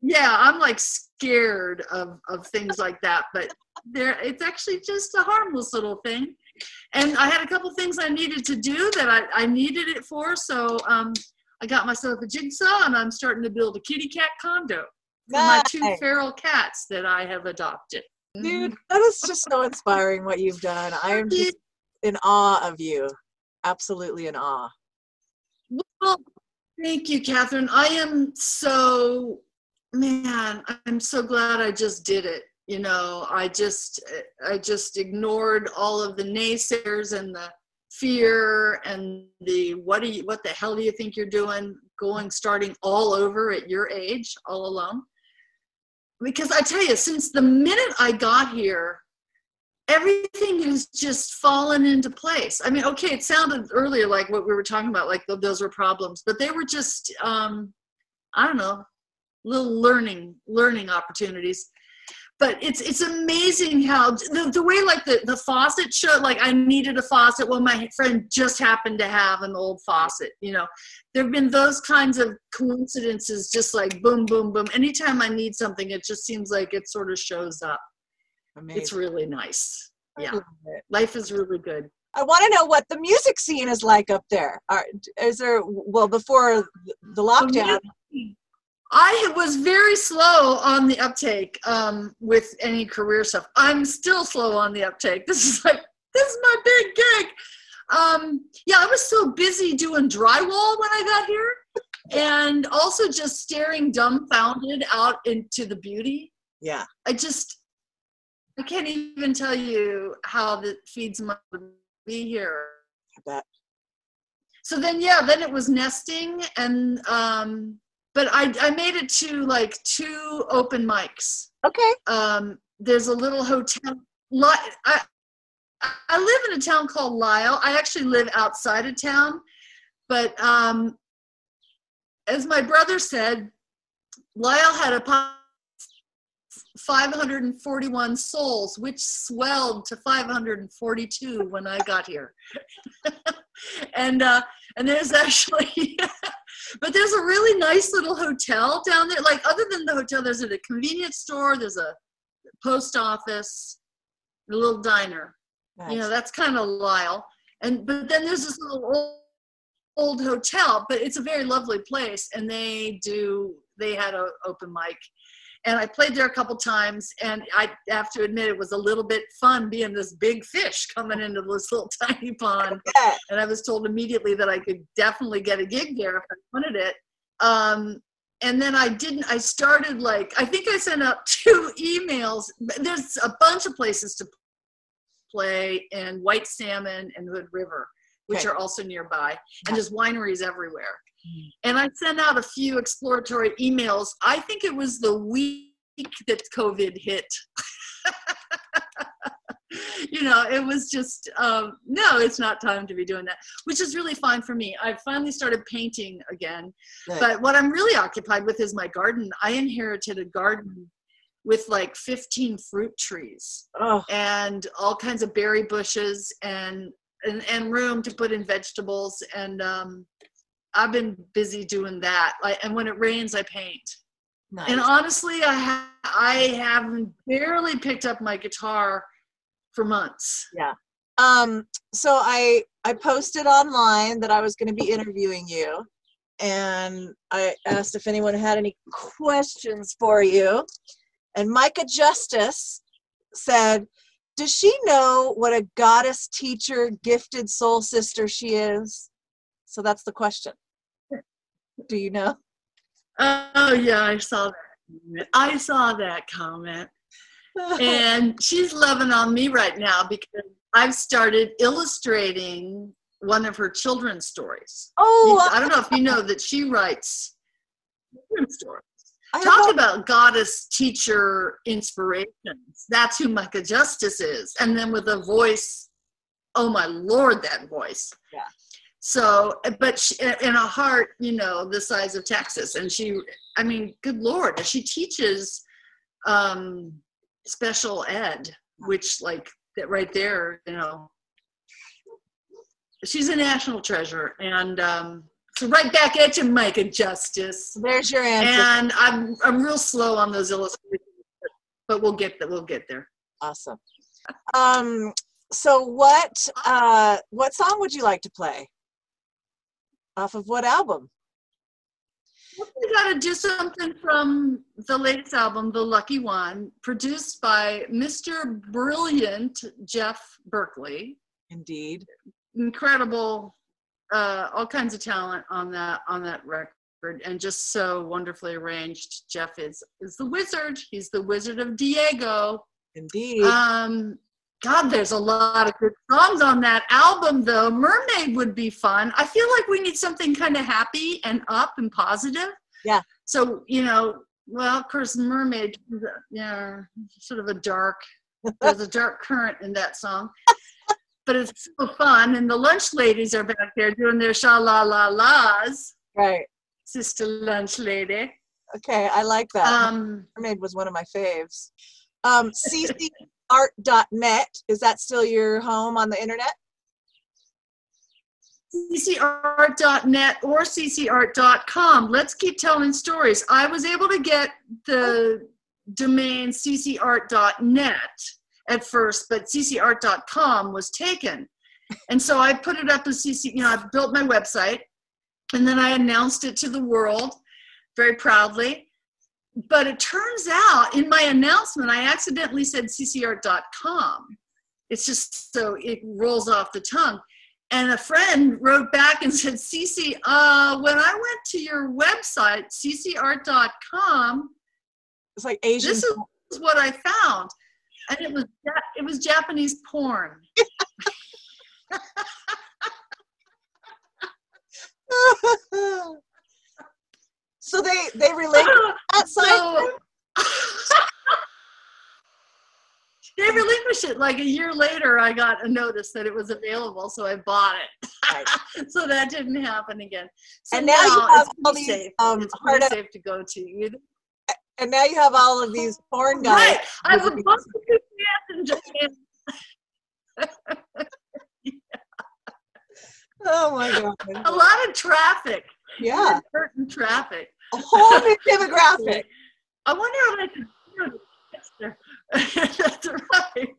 Yeah, I'm like scared of, of things like that, but there it's actually just a harmless little thing. and I had a couple things I needed to do that I, I needed it for. So um, I got myself a jigsaw and I'm starting to build a kitty cat condo my two feral cats that I have adopted. Dude, that is just so inspiring what you've done. I am just in awe of you. Absolutely in awe. Well, thank you, Catherine. I am so, man, I'm so glad I just did it. You know, I just, I just ignored all of the naysayers and the fear and the what do you, what the hell do you think you're doing? Going, starting all over at your age, all alone. Because I tell you, since the minute I got here, everything has just fallen into place. I mean, okay, it sounded earlier like what we were talking about, like those were problems, but they were just, um, I don't know, little learning learning opportunities. But it's it's amazing how the, the way like the, the faucet showed like I needed a faucet. Well, my friend just happened to have an old faucet. You know, there have been those kinds of coincidences, just like boom, boom, boom. Anytime I need something, it just seems like it sort of shows up. amazing. It's really nice. Yeah, life is really good. I want to know what the music scene is like up there. Are, is there well before the lockdown? I was very slow on the uptake um, with any career stuff. I'm still slow on the uptake. This is like this is my big gig. Um, yeah, I was so busy doing drywall when I got here, and also just staring dumbfounded out into the beauty. Yeah. I just I can't even tell you how that feeds my be here. I bet. So then, yeah, then it was nesting, and um, but I I made it to like two open mics. Okay. Um, there's a little hotel. I I live in a town called Lyle. I actually live outside of town, but um, as my brother said, Lyle had a po- 541 souls, which swelled to 542 when I got here. and uh, and there's actually, but there's a really nice little hotel down there. Like other than the hotel, there's a convenience store, there's a post office, a little diner. You know, that's kind of Lyle. And but then there's this little old, old hotel, but it's a very lovely place, and they do they had a open mic and I played there a couple times, and I have to admit it was a little bit fun being this big fish coming into this little tiny pond. And I was told immediately that I could definitely get a gig there if I wanted it. Um, and then I didn't. I started like I think I sent out two emails. There's a bunch of places to play in White Salmon and Hood River, which Okay. are also nearby, and there's wineries everywhere. And I sent out a few exploratory emails. I think it was the week that COVID hit. you know, it was just, um, no, it's not time to be doing that, which is really fine for me. I finally started painting again. Good. But what I'm really occupied with is my garden. I inherited a garden with like 15 fruit trees Oh. and all kinds of berry bushes and and, and room to put in vegetables and um, i've been busy doing that like and when it rains i paint and honestly i ha- i haven't barely picked up my guitar for months Yeah. Um, so I I posted online that I was going to be interviewing you, and I asked if anyone had any questions for you, and Micah Justice said, "Does she know what a goddess teacher, gifted soul sister she is?" So that's the question. Do you know? oh yeah i saw that i saw that comment and she's loving on me right now because I've started illustrating one of her children's stories. Oh, I don't know if you know that she writes children's stories. I Talk about goddess teacher inspirations. That's who Micah Justice is. And then with a voice, oh my lord, that voice. Yeah. So, but she, in a heart, you know, the size of Texas. And she, I mean, good lord, she teaches um, special ed, which like that right there, you know, she's a national treasure. And um, so right back at you, Micah Justice. There's your answer. And I'm I'm real slow on those illustrations, but- but we'll get that. We'll get there. Awesome. Um, so what uh what song would you like to play? Off of what album? We got to do something from the latest album, The Lucky One, produced by Mr. Brilliant Jeff Berkley. Indeed. Incredible, uh, all kinds of talent on that on that record, and just so wonderfully arranged. Jeff is is the wizard. He's the Wizard of Diego. Indeed. Um, God, there's a lot of good songs on that album, though. Mermaid would be fun. I feel like we need something kind of happy and up and positive. Yeah. So, you know, well, of course, Mermaid, yeah, sort of a dark, there's a dark current in that song. but it's so fun. And the lunch ladies are back there doing their sha la la la's. Right. Sister Lunch Lady. Okay, I like that. Um, Mermaid was one of my faves. Um, ccart.net is that still your home on the internet? ccart.net or ccart.com. Let's keep telling stories. I was able to get the domain ccart.net at first, but ccart.com was taken. And so I put it up as cc, you know, I built my website and then I announced it to the world very proudly. But it turns out in my announcement, I accidentally said ccart.com. It's just so it rolls off the tongue. And a friend wrote back and said, Cece, uh, when I went to your website, ccart.com, it's like Asian. This is what I found. And it was it was Japanese porn. so they they relate that. So- they relinquished it like a year later i got a notice that it was available so i bought it so that didn't happen again so And now you have it's all these, safe. um, it's pretty hard- safe to go to you and now you have all of these porn guys. right i have a bunch of good fans in Japan. Oh my god. a lot of traffic Yeah. certain traffic A whole new demographic. i wonder i could that's right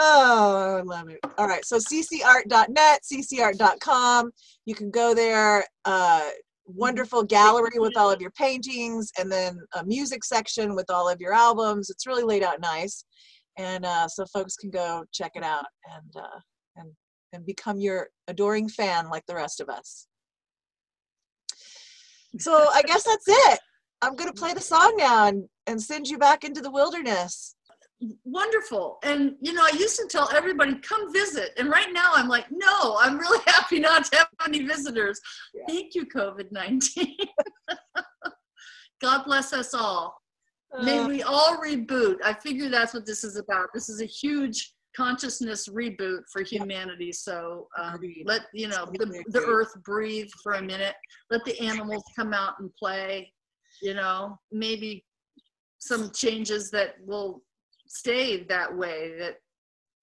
Oh, I love it. All right. So ccart.net, ccart.com. You can go there. Uh, wonderful gallery with all of your paintings, and then a music section with all of your albums. It's really laid out nice, and uh, so folks can go check it out and uh, and and become your adoring fan like the rest of us. So I guess that's it. I'm gonna play the song now and, and send you back into the wilderness. wonderful. And you know, I used to tell everybody, come visit. And right now I'm like, no, I'm really happy not to have any visitors. Thank you, COVID 19. God bless us all. May Uh. we all reboot. I figure that's what this is about. This is a huge consciousness reboot for humanity. So um, let you know the, the earth breathe for a minute. Let the animals come out and play. You know, maybe some changes that will stay that way that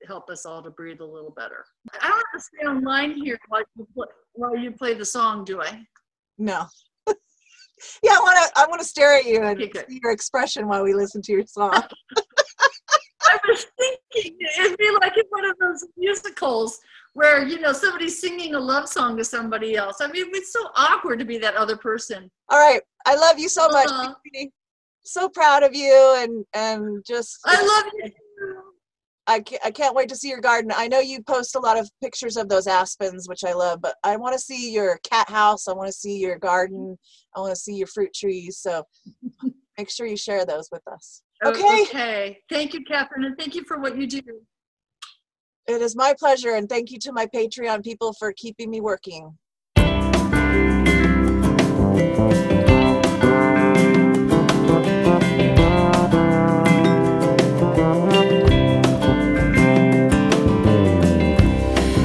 help us all to breathe a little better. I don't have to stay online here while you play, while you play the song, do I? No. yeah, I want to. I want to stare at you and Okay, see your expression while we listen to your song. I was thinking it'd be like in one of those musicals where you know somebody's singing a love song to somebody else. I mean, it's so awkward to be that other person. All right, I love you so much. Uh-huh. So proud of you, and and just. I love you. I can't, I can't wait to see your garden. I know you post a lot of pictures of those aspens, which I love, but I want to see your cat house. I want to see your garden. I want to see your fruit trees. So make sure you share those with us. Oh, okay. Okay. Thank you, Catherine, and thank you for what you do. It is my pleasure, and thank you to my Patreon people for keeping me working.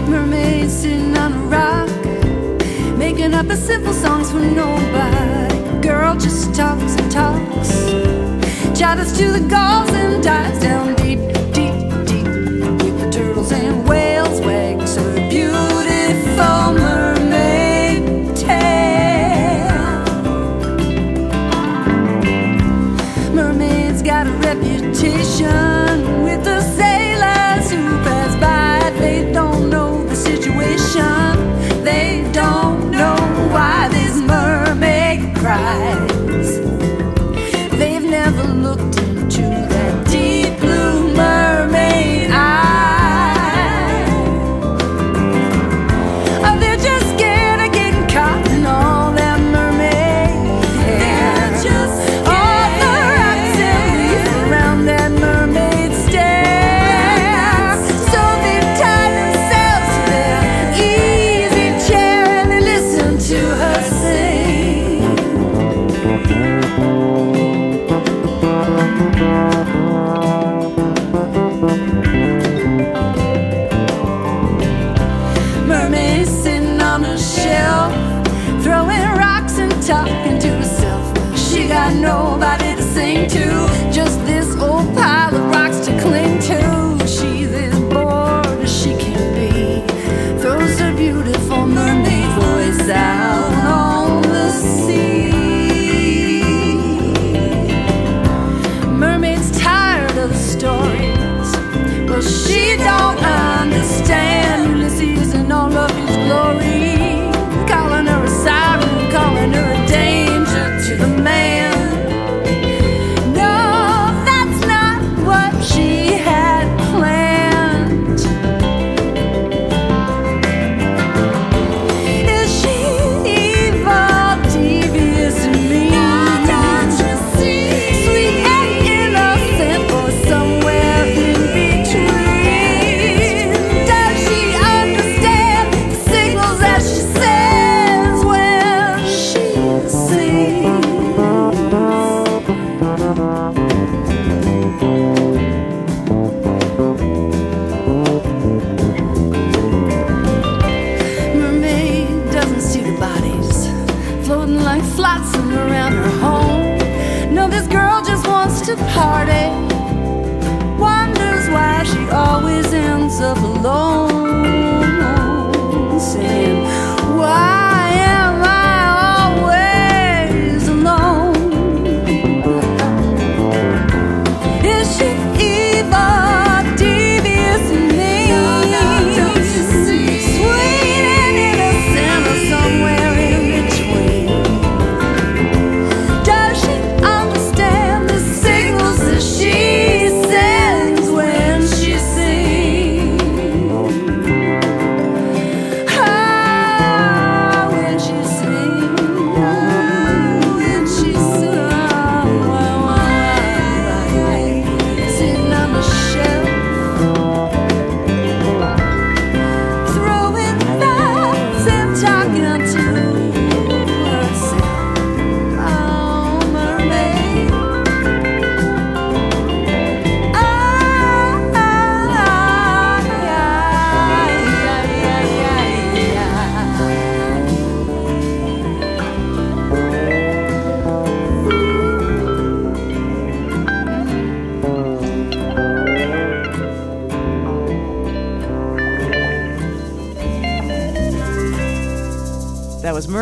Mermaid sitting on a rock, making up a simple songs for nobody. Girl just talks and talks, chatters to the gulls and dives down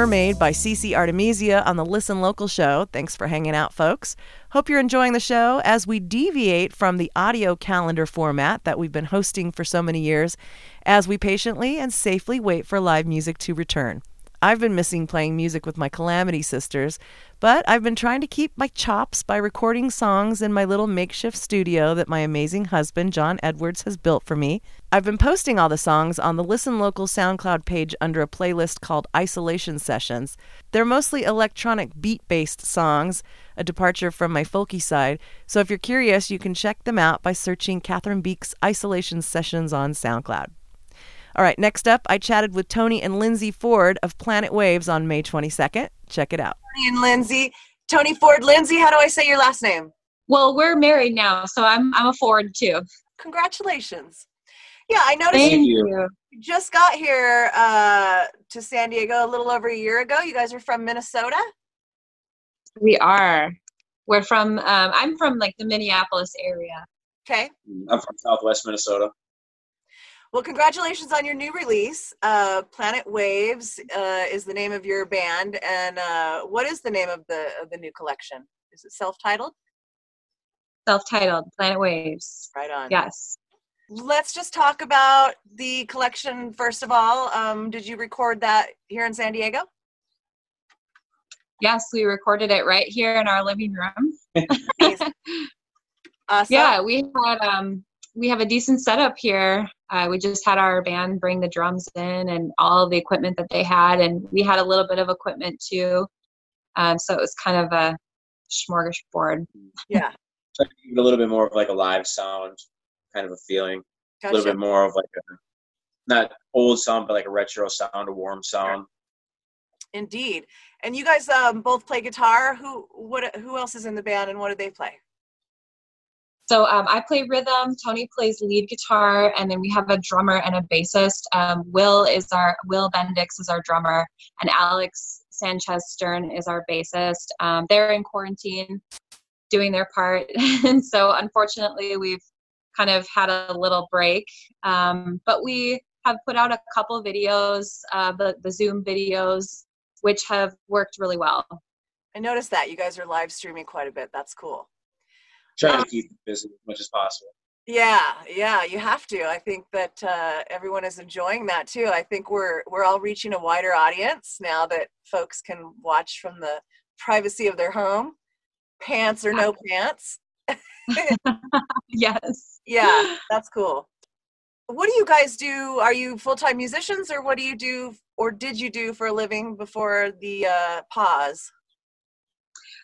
Mermaid by Cece Artemisia on the Listen Local show. Thanks for hanging out, folks. Hope you're enjoying the show as we deviate from the audio calendar format that we've been hosting for so many years as we patiently and safely wait for live music to return. I've been missing playing music with my Calamity sisters, but I've been trying to keep my chops by recording songs in my little makeshift studio that my amazing husband, John Edwards, has built for me. I've been posting all the songs on the Listen Local SoundCloud page under a playlist called Isolation Sessions. They're mostly electronic beat based songs, a departure from my folky side, so if you're curious, you can check them out by searching Catherine Beek's Isolation Sessions on SoundCloud. All right, next up, I chatted with Tony and Lindsay Ford of Planet Waves on May 22nd. Check it out. Tony and Lindsay. Tony Ford. Lindsay, how do I say your last name? Well, we're married now, so I'm I'm a Ford too. Congratulations. Yeah, I noticed Thank you, you. you just got here uh, to San Diego a little over a year ago. You guys are from Minnesota? We are. We're from. Um, I'm from like the Minneapolis area. Okay. I'm from Southwest Minnesota. Well, congratulations on your new release. Uh, Planet Waves uh, is the name of your band, and uh, what is the name of the of the new collection? Is it self-titled? Self-titled Planet Waves. Right on. Yes. Let's just talk about the collection first of all. Um, did you record that here in San Diego? Yes, we recorded it right here in our living room. Awesome. Yeah, we had um we have a decent setup here. Uh, we just had our band bring the drums in and all the equipment that they had, and we had a little bit of equipment too. Um, so it was kind of a smorgasbord. Yeah. Try to give it a little bit more of like a live sound kind of a feeling. A little bit more of like a not old sound, but like a retro sound, a warm sound. Indeed. And you guys um, both play guitar. Who what who else is in the band and what do they play? So um, I play rhythm. Tony plays lead guitar, and then we have a drummer and a bassist. Um, Will is our Will Bendix is our drummer, and Alex Sanchez Stern is our bassist. Um, they're in quarantine doing their part. and so unfortunately, we've kind of had a little break. Um, but we have put out a couple videos, uh, the, the Zoom videos, which have worked really well. I noticed that you guys are live streaming quite a bit. That's cool. Trying to keep it busy as much as possible. Yeah, yeah, you have to. I think that uh, everyone is enjoying that too. I think we're we're all reaching a wider audience now that folks can watch from the privacy of their home, pants or no pants. yes. Yeah, that's cool. What do you guys do? Are you full time musicians, or what do you do, or did you do for a living before the uh, pause?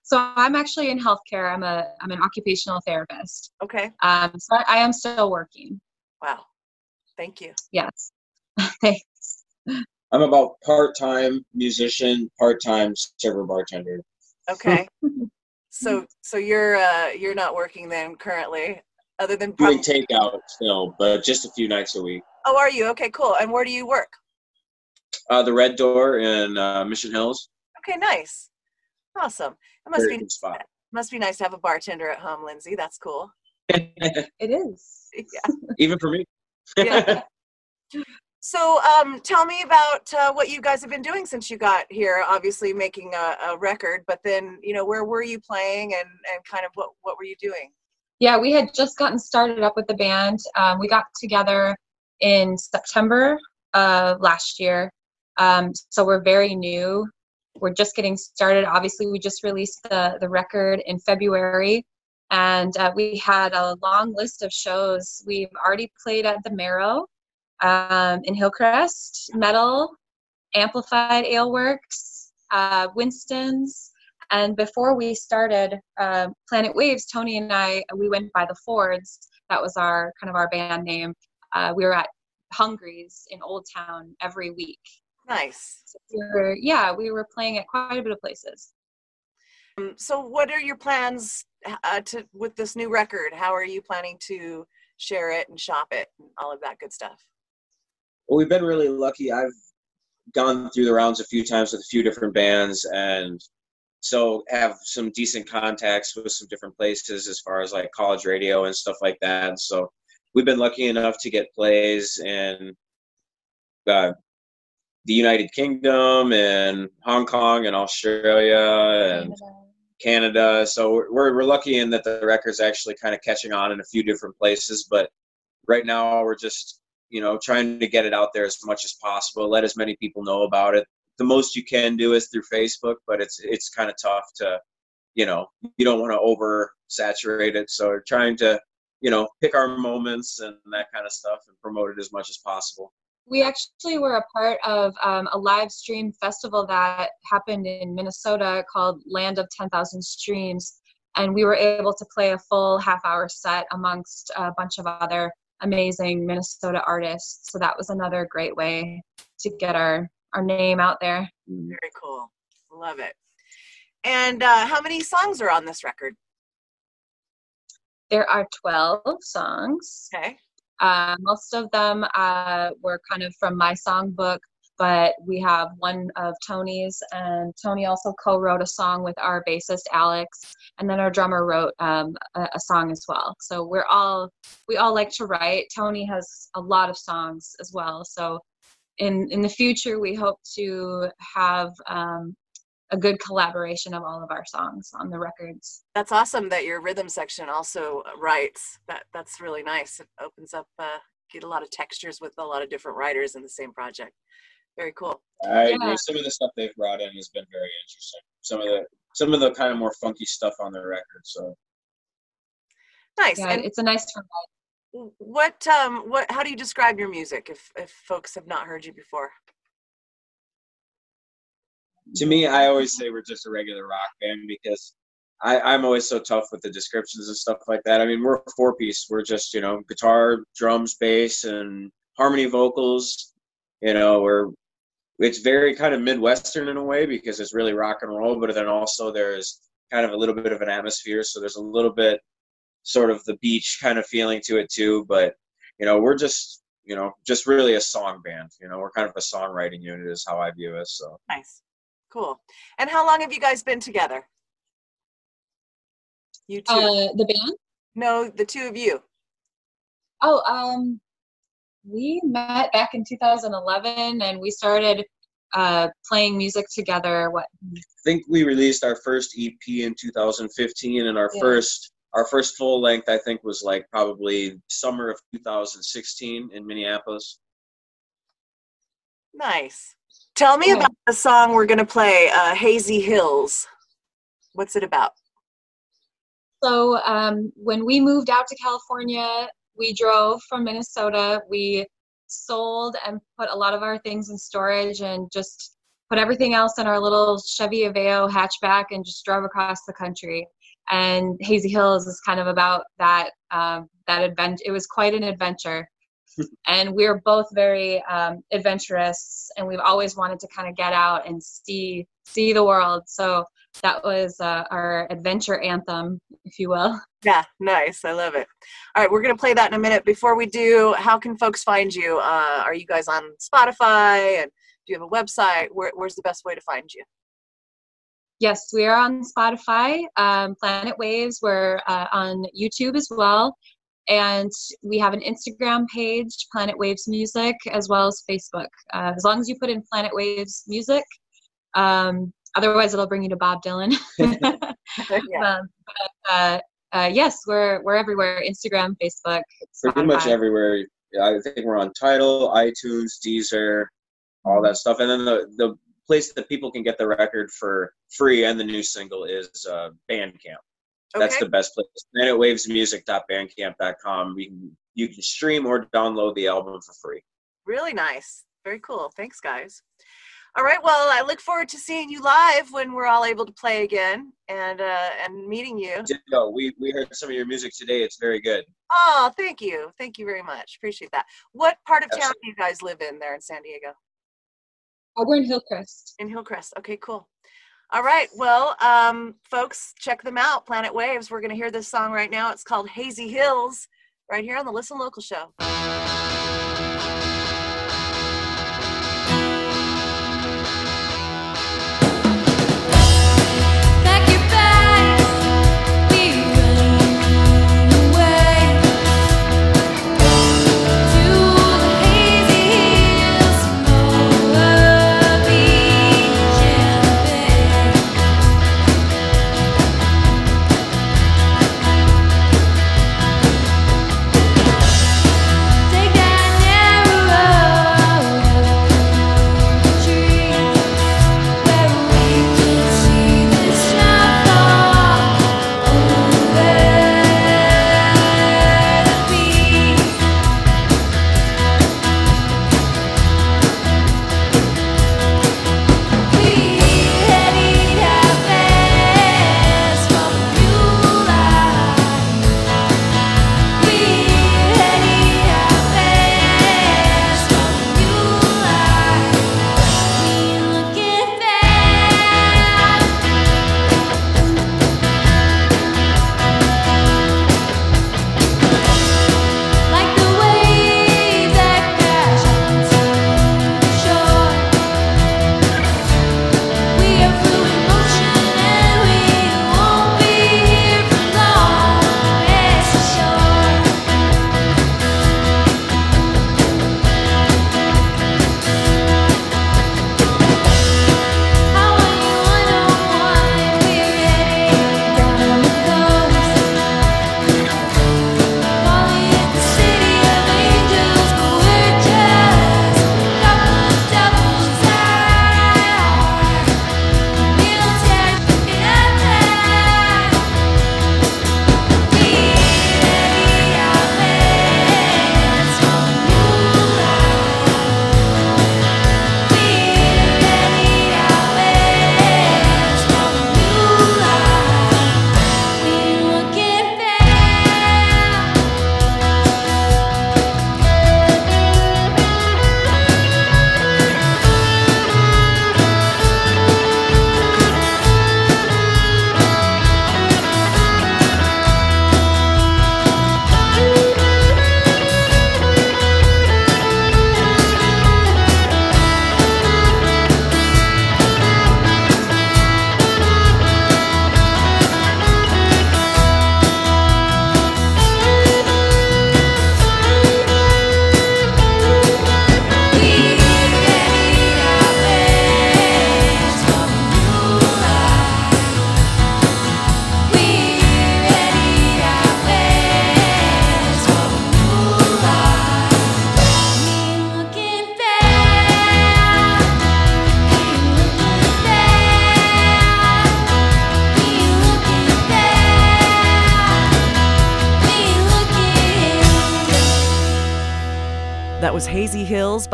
So I'm actually in healthcare. I'm a I'm an occupational therapist. Okay. Um, so I, I am still working. Wow. Thank you. Yes. Thanks. I'm about part time musician, part time server bartender. Okay. so so you're uh, you're not working then currently, other than Doing prob- takeout still, but just a few nights a week. Oh, are you? Okay, cool. And where do you work? Uh, the Red Door in uh, Mission Hills. Okay, nice. Awesome. It must Very be good spot. must be nice to have a bartender at home, Lindsay. That's cool. It is. Yeah. Even for me. Yeah. So, um, tell me about uh, what you guys have been doing since you got here. Obviously, making a, a record, but then you know, where were you playing, and and kind of what what were you doing? Yeah, we had just gotten started up with the band. Um, we got together in September of last year. Um, so we're very new. We're just getting started. Obviously, we just released the, the record in February, and uh, we had a long list of shows. We've already played at the Merrow um, in Hillcrest, Metal, Amplified Ale Works, uh, Winston's, and before we started uh, Planet Waves, Tony and I, we went by the Fords. That was our kind of our band name. Uh, we were at Hungry's in Old Town every week. Nice. So we were, yeah, we were playing at quite a bit of places. Um, so, what are your plans uh, to with this new record? How are you planning to share it and shop it and all of that good stuff? Well, we've been really lucky. I've gone through the rounds a few times with a few different bands, and so have some decent contacts with some different places as far as like college radio and stuff like that. So we've been lucky enough to get plays in uh, the United Kingdom and Hong Kong and Australia and Canada. So we're we're lucky in that the record's actually kind of catching on in a few different places. But right now we're just you know trying to get it out there as much as possible, let as many people know about it. The most you can do is through Facebook, but it's it's kind of tough to you know you don't want to over saturate it. So we're trying to you know pick our moments and that kind of stuff and promote it as much as possible. We actually were a part of um, a live stream festival that happened in Minnesota called Land of 10,000 Streams. And we were able to play a full half hour set amongst a bunch of other amazing Minnesota artists. So that was another great way to get our, our name out there. Very cool. Love it. And uh, how many songs are on this record? There are 12 songs. Okay. Uh, most of them uh, were kind of from my songbook, but we have one of Tony's, and Tony also co-wrote a song with our bassist Alex, and then our drummer wrote um, a, a song as well. So we're all we all like to write. Tony has a lot of songs as well. So in in the future, we hope to have um, a good collaboration of all of our songs on the records. That's awesome that your rhythm section also uh, writes. That that's really nice. It opens up uh, get a lot of textures with a lot of different writers in the same project. Very cool. I agree. Some of the stuff they've brought in has been very interesting. Some of the some of the kind of more funky stuff on the record. So Nice. Yeah, and it's a nice variety. what um what how do you describe your music if if folks have not heard you before? To me, I always say we're just a regular rock band because I, I'm always so tough with the descriptions and stuff like that. I mean, we're four piece. We're just you know guitar, drums, bass, and harmony vocals. You know, we're it's very kind of midwestern in a way because it's really rock and roll, but then also there's kind of a little bit of an atmosphere. So there's a little bit sort of the beach kind of feeling to it too. But you know, we're just you know just really a song band. You know, we're kind of a songwriting unit is how I view us. So Nice. Cool. And how long have you guys been together? You two. Uh, the band? no, the two of you. Oh, um, we met back in 2011, and we started uh, playing music together. What? I think we released our first EP in 2015, and our Yeah. first our first full length I think was like probably summer of 2016 in Minneapolis. Nice. Tell me about the song we're going to play, uh, Hazy Hills. What's it about? So um, when we moved out to California, we drove from Minnesota. We sold and put a lot of our things in storage and just put everything else in our little Chevy Aveo hatchback and just drove across the country. And Hazy Hills is kind of about that um, that adventure. It was quite an adventure, and we are both very um, adventurous, and we've always wanted to kind of get out and see see the world. So that was uh, our adventure anthem, if you will. Yeah, nice. I love it. All right, we're going to play that in a minute. Before we do, how can folks find you? Uh, are you guys on Spotify? And do you have a website? Where, where's the best way to find you? Yes, we are on Spotify, um, Planet Waves. We're uh, on YouTube as well. And we have an Instagram page, Planet Waves Music, as well as Facebook. Uh, as long as you put in Planet Waves Music, um, otherwise it'll bring you to Bob Dylan. um, but, uh, uh, yes, we're we're everywhere: Instagram, Facebook, Pretty much Spotify. everywhere. I think we're on Tidal, iTunes, Deezer, all that stuff. And then the the place that people can get the record for free and the new single is uh, Bandcamp. That's Okay. the best place. PlanetWavesMusic.bandcamp.com. You can you can stream or download the album for free. Really nice. Very cool. Thanks, guys. All right. Well, I look forward to seeing you live when we're all able to play again and uh, and meeting you. Ditto. We we heard some of your music today. It's very good. Oh, thank you. Thank you very much. Appreciate that. What part of town do you guys live in there in San Diego? Oh, we're in Hillcrest. In Hillcrest. Okay, cool. All right. Well, um, folks, check them out. Planet Waves. We're going to hear this song right now. It's called Hazy Hills, right here on the Listen Local show.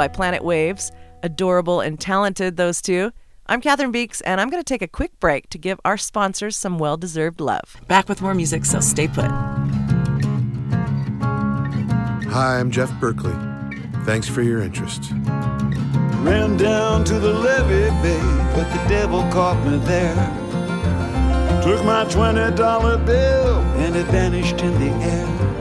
By Planet Waves. Adorable and talented, those two. I'm Catherine Beeks, and I'm going to take a quick break to give our sponsors some well deserved love. Back with more music, so stay put. Hi, I'm Jeff Berkley. Thanks for your interest. Ran down to the levee, babe, but the devil caught me there. Took my $20 bill and it vanished in the air.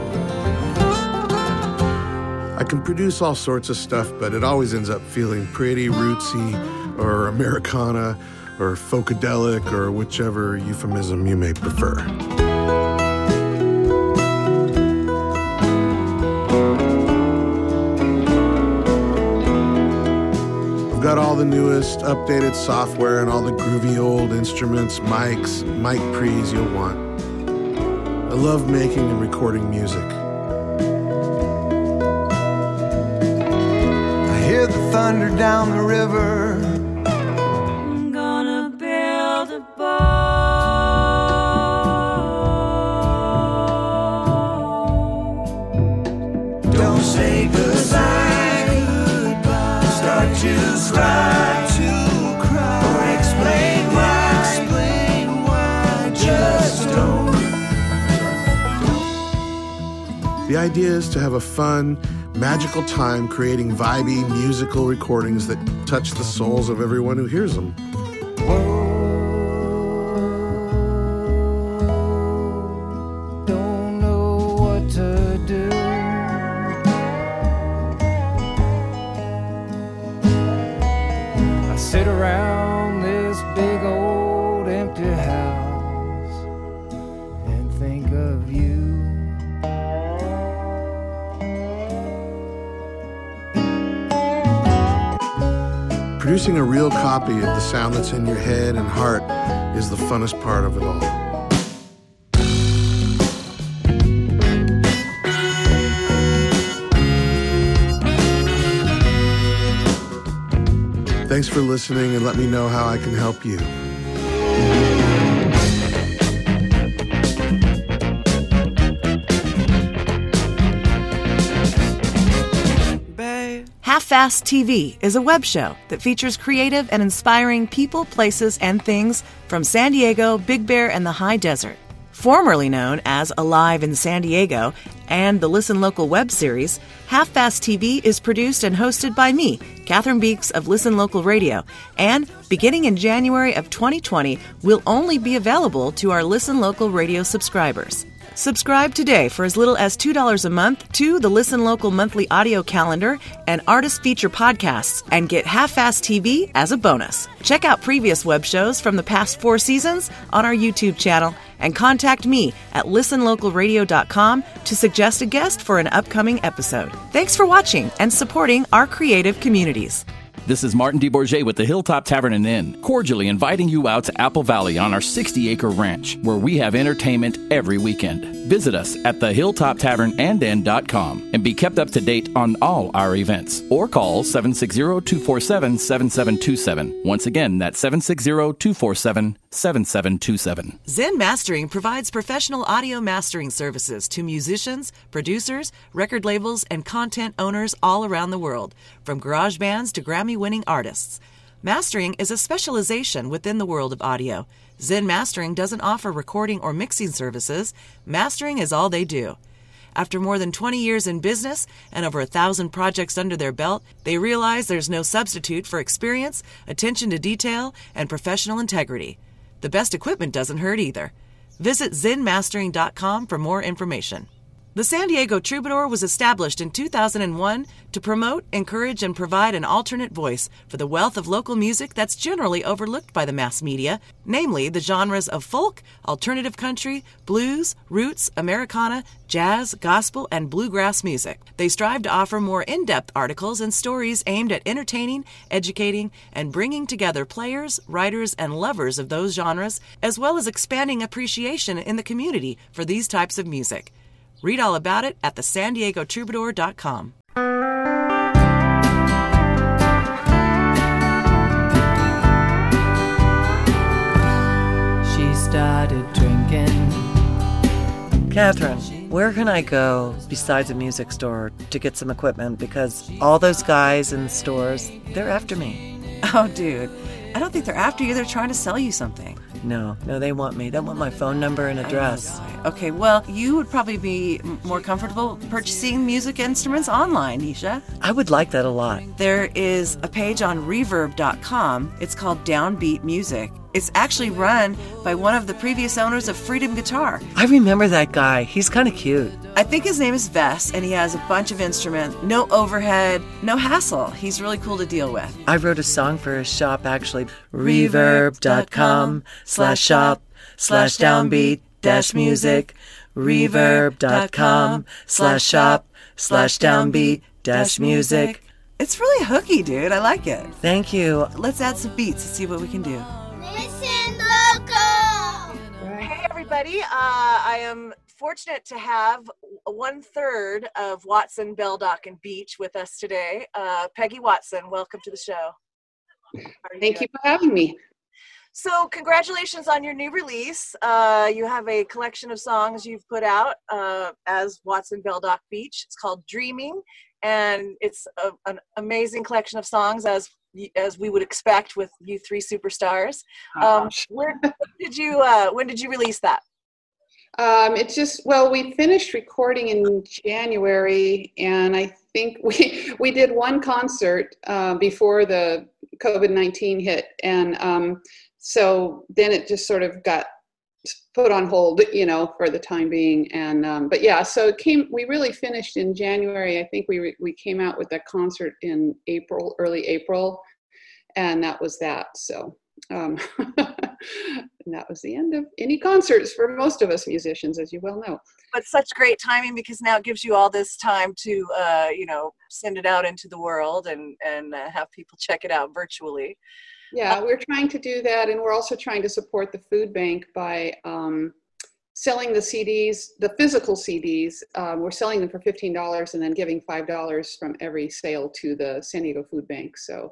I can produce all sorts of stuff, but it always ends up feeling pretty rootsy or Americana or folkadelic or whichever euphemism you may prefer. I've got all the newest updated software and all the groovy old instruments, mics, mic pre's you'll want. I love making and recording music. Thunder down the river. I'm gonna build a boat. Don't say goodbye. goodbye. Start to cry. To cry. Or explain why. Explain why. Just don't. The idea is to have a fun, magical time creating vibey musical recordings that touch the souls of everyone who hears them. Sound that's in your head and heart is the funnest part of it all. Thanks for listening and let me know how I can help you. Fast TV is a web show that features creative and inspiring people, places, and things from San Diego, Big Bear, and the High Desert. Formerly known as Alive in San Diego and the Listen Local web series, Half Fast TV is produced and hosted by me, Catherine Beeks of Listen Local Radio, and beginning in January of 2020, will only be available to our Listen Local Radio subscribers. Subscribe today for as little as $2 a month to the Listen Local monthly audio calendar and artist feature podcasts and get Half Fast TV as a bonus. Check out previous web shows from the past four seasons on our YouTube channel and contact me at listenlocalradio.com to suggest a guest for an upcoming episode. Thanks for watching and supporting our creative communities. This is Martin DeBourget with the Hilltop Tavern and Inn, cordially inviting you out to Apple Valley on our 60 acre ranch, where we have entertainment every weekend. Visit us at the Hilltop Tavern and Inn.com and be kept up to date on all our events. Or call 760 247 7727. Once again, that's 760 247 7727. Zen Mastering provides professional audio mastering services to musicians, producers, record labels, and content owners all around the world, from garage bands to Grammy winning artists. Mastering is a specialization within the world of audio. Zen Mastering doesn't offer recording or mixing services, mastering is all they do. After more than 20 years in business and over a thousand projects under their belt, they realize there's no substitute for experience, attention to detail, and professional integrity. The best equipment doesn't hurt either. Visit zenmastering.com for more information. The San Diego Troubadour was established in 2001 to promote, encourage, and provide an alternate voice for the wealth of local music that's generally overlooked by the mass media, namely the genres of folk, alternative country, blues, roots, Americana, jazz, gospel, and bluegrass music. They strive to offer more in depth articles and stories aimed at entertaining, educating, and bringing together players, writers, and lovers of those genres, as well as expanding appreciation in the community for these types of music. Read all about it at thesandiegotroubadour.com. She started drinking. Catherine, Where can I go besides a music store to get some equipment? Because all those guys in the stores, they're after me. Oh, dude. I don't think they're after you. They're trying to sell you something. No, no, they want me. They want my phone number and address. Oh, okay, well, you would probably be more comfortable purchasing music instruments online, Nisha. I would like that a lot. There is a page on reverb.com. It's called Downbeat Music. It's actually run by one of the previous owners of Freedom Guitar. I remember that guy. He's kind of cute. I think his name is Vess, and he has a bunch of instruments. No overhead, no hassle. He's really cool to deal with. I wrote a song for his shop actually. Reverb.com slash shop slash downbeat dash music. Reverb.com slash shop slash downbeat dash music. It's really hooky, dude. I like it. Thank you. Let's add some beats and see what we can do. Listen local. Hey, everybody. Uh, I am fortunate to have one third of Watson, Beldock, and Beach with us today. Uh, Peggy Watson, welcome to the show. Thank you for having me. So, congratulations on your new release. Uh, you have a collection of songs you've put out uh, as Watson Beldock Beach. It's called Dreaming, and it's a, an amazing collection of songs as y- as we would expect with you three superstars. Oh, Um, when did you uh, when did you release that? Um, it's just well, we finished recording in January, and I think we we did one concert uh, before the COVID nineteen hit, and um, so then it just sort of got put on hold, you know, for the time being. And um, but yeah, so it came. We really finished in January. I think we re- we came out with that concert in April, early April, and that was that. So. Um, and that was the end of any concerts for most of us musicians, as you well know. But such great timing because now it gives you all this time to uh, you know send it out into the world and and uh, have people check it out virtually. Yeah, we're trying to do that, and we're also trying to support the food bank by um, selling the CDs, the physical CDs. Um, we're selling them for fifteen dollars, and then giving five dollars from every sale to the San Diego Food Bank. So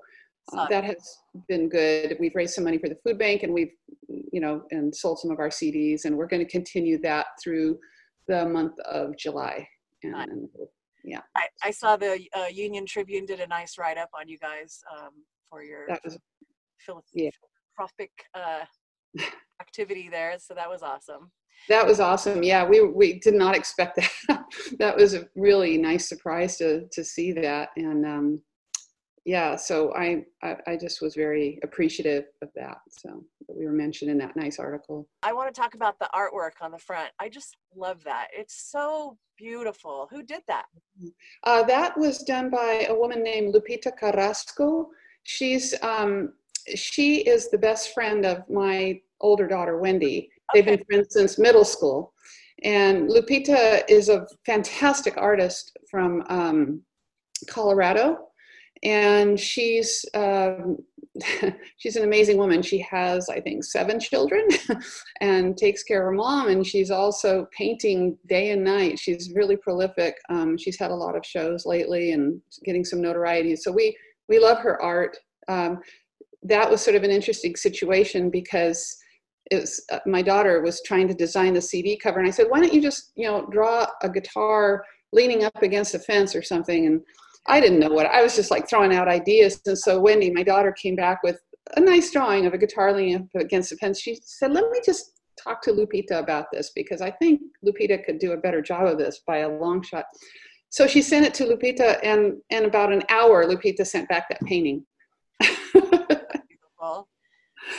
uh, that has been good. We've raised some money for the food bank, and we've, you know, and sold some of our CDs, and we're going to continue that through the month of July. And, yeah, I, I saw the uh, Union Tribune did a nice write up on you guys um, for your that was philanthropic uh, activity there, so that was awesome. That was awesome. Yeah, we we did not expect that. that was a really nice surprise to to see that, and um, yeah, so I, I I just was very appreciative of that. So that we were mentioned in that nice article. I want to talk about the artwork on the front. I just love that. It's so beautiful. Who did that? Uh, that was done by a woman named Lupita Carrasco. She's um, she is the best friend of my older daughter Wendy. They've been friends since middle school, and Lupita is a fantastic artist from um, Colorado, and she's um, she's an amazing woman. She has, I think, seven children, and takes care of her mom. And she's also painting day and night. She's really prolific. Um, she's had a lot of shows lately and getting some notoriety. So we we love her art. Um, that was sort of an interesting situation because it was, uh, my daughter was trying to design the CD cover, and I said, "Why don't you just, you know, draw a guitar leaning up against a fence or something?" And I didn't know what I was just like throwing out ideas. And so Wendy, my daughter, came back with a nice drawing of a guitar leaning up against a fence. She said, "Let me just talk to Lupita about this because I think Lupita could do a better job of this by a long shot." So she sent it to Lupita, and in about an hour, Lupita sent back that painting. Beautiful.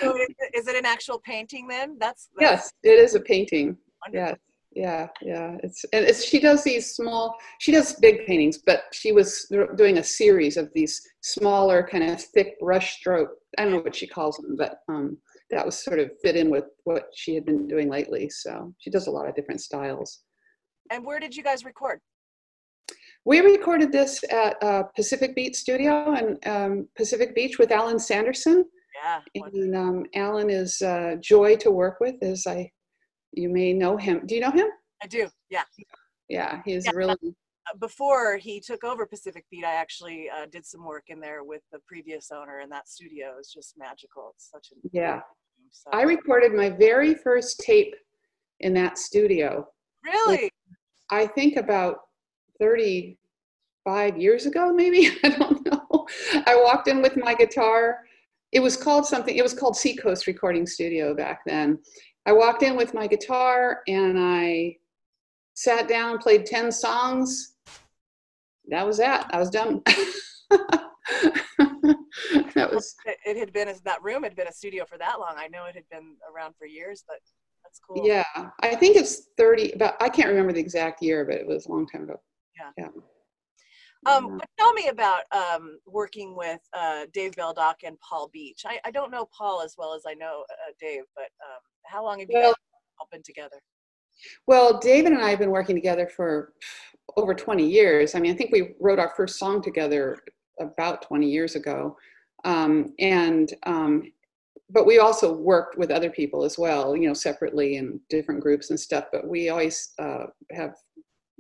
So is it, is it an actual painting then? That's, that's Yes, it is a painting. Yes. yeah, yeah. It's and it's she does these small. She does big paintings, but she was doing a series of these smaller, kind of thick brush stroke. I don't know what she calls them, but um, that was sort of fit in with what she had been doing lately. So she does a lot of different styles. And where did you guys record? We recorded this at uh, Pacific Beach Studio in um, Pacific Beach with Alan Sanderson. Yeah. And um, Alan is uh, joy to work with, as I you may know him. Do you know him? I do. Yeah. Yeah, he's Yeah, really uh, Before he took over Pacific Beach, I actually uh, did some work in there with the previous owner, and that studio is just magical. It's such a yeah. I recorded my very first tape in that studio. Really? I think about 35 years ago, maybe. I don't know. I walked in with my guitar. It was called something, it was called Seacoast Recording Studio back then. I walked in with my guitar and I sat down, played 10 songs. That was that. I was done. that was It, had been that room had been a studio for that long. I know it had been around for years, but that's cool. yeah. I think it's 30 about I can't remember the exact year, but it was a long time ago. Yeah. Yeah. Um, but tell me about um, working with uh, Dave Beldock and Paul Beach. I, I don't know Paul as well as I know uh, Dave, but um, how long have you Well- all been together? Well, David and I have been working together for over 20 years. I mean, I think we wrote our first song together about 20 years ago. Um, and, um, but we also worked with other people as well, you know, separately in different groups and stuff. But we always uh, have,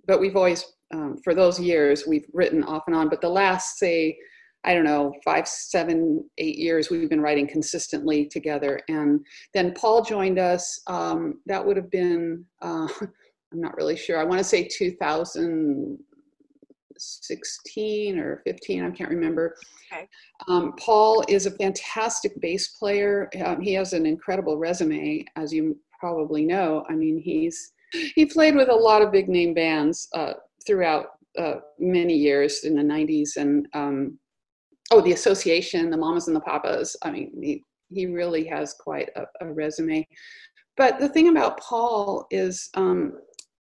but we've always, um, for those years, we've written off and on. But the last, say, I don't know, five, seven, eight years, we've been writing consistently together. And then Paul joined us. Um, that would have been, uh, I'm not really sure. I want to say 2016 or 15. I can't remember. Okay. Um, Paul is a fantastic bass player. Um, he has an incredible resume, as you probably know. I mean, he's he played with a lot of big name bands uh, throughout uh, many years in the 90s, and um, oh, the Association, the Mamas and the Papas. I mean, he he really has quite a, a resume. But the thing about Paul is um,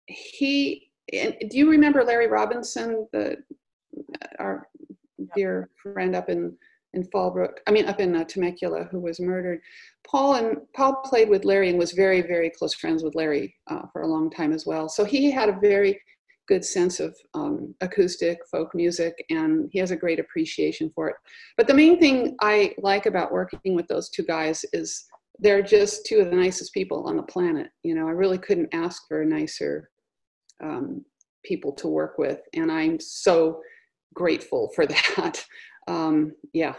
he. And do you remember Larry Robinson, the our dear friend up in in Fallbrook? I mean, up in uh, Temecula, who was murdered. Paul and Paul played with Larry and was very very close friends with Larry uh, for a long time as well. So he had a very good sense of um, acoustic folk music and he has a great appreciation for it. But the main thing I like about working with those two guys is they're just two of the nicest people on the planet. You know, I really couldn't ask for nicer um, people to work with, and I'm so grateful for that. Um, yeah,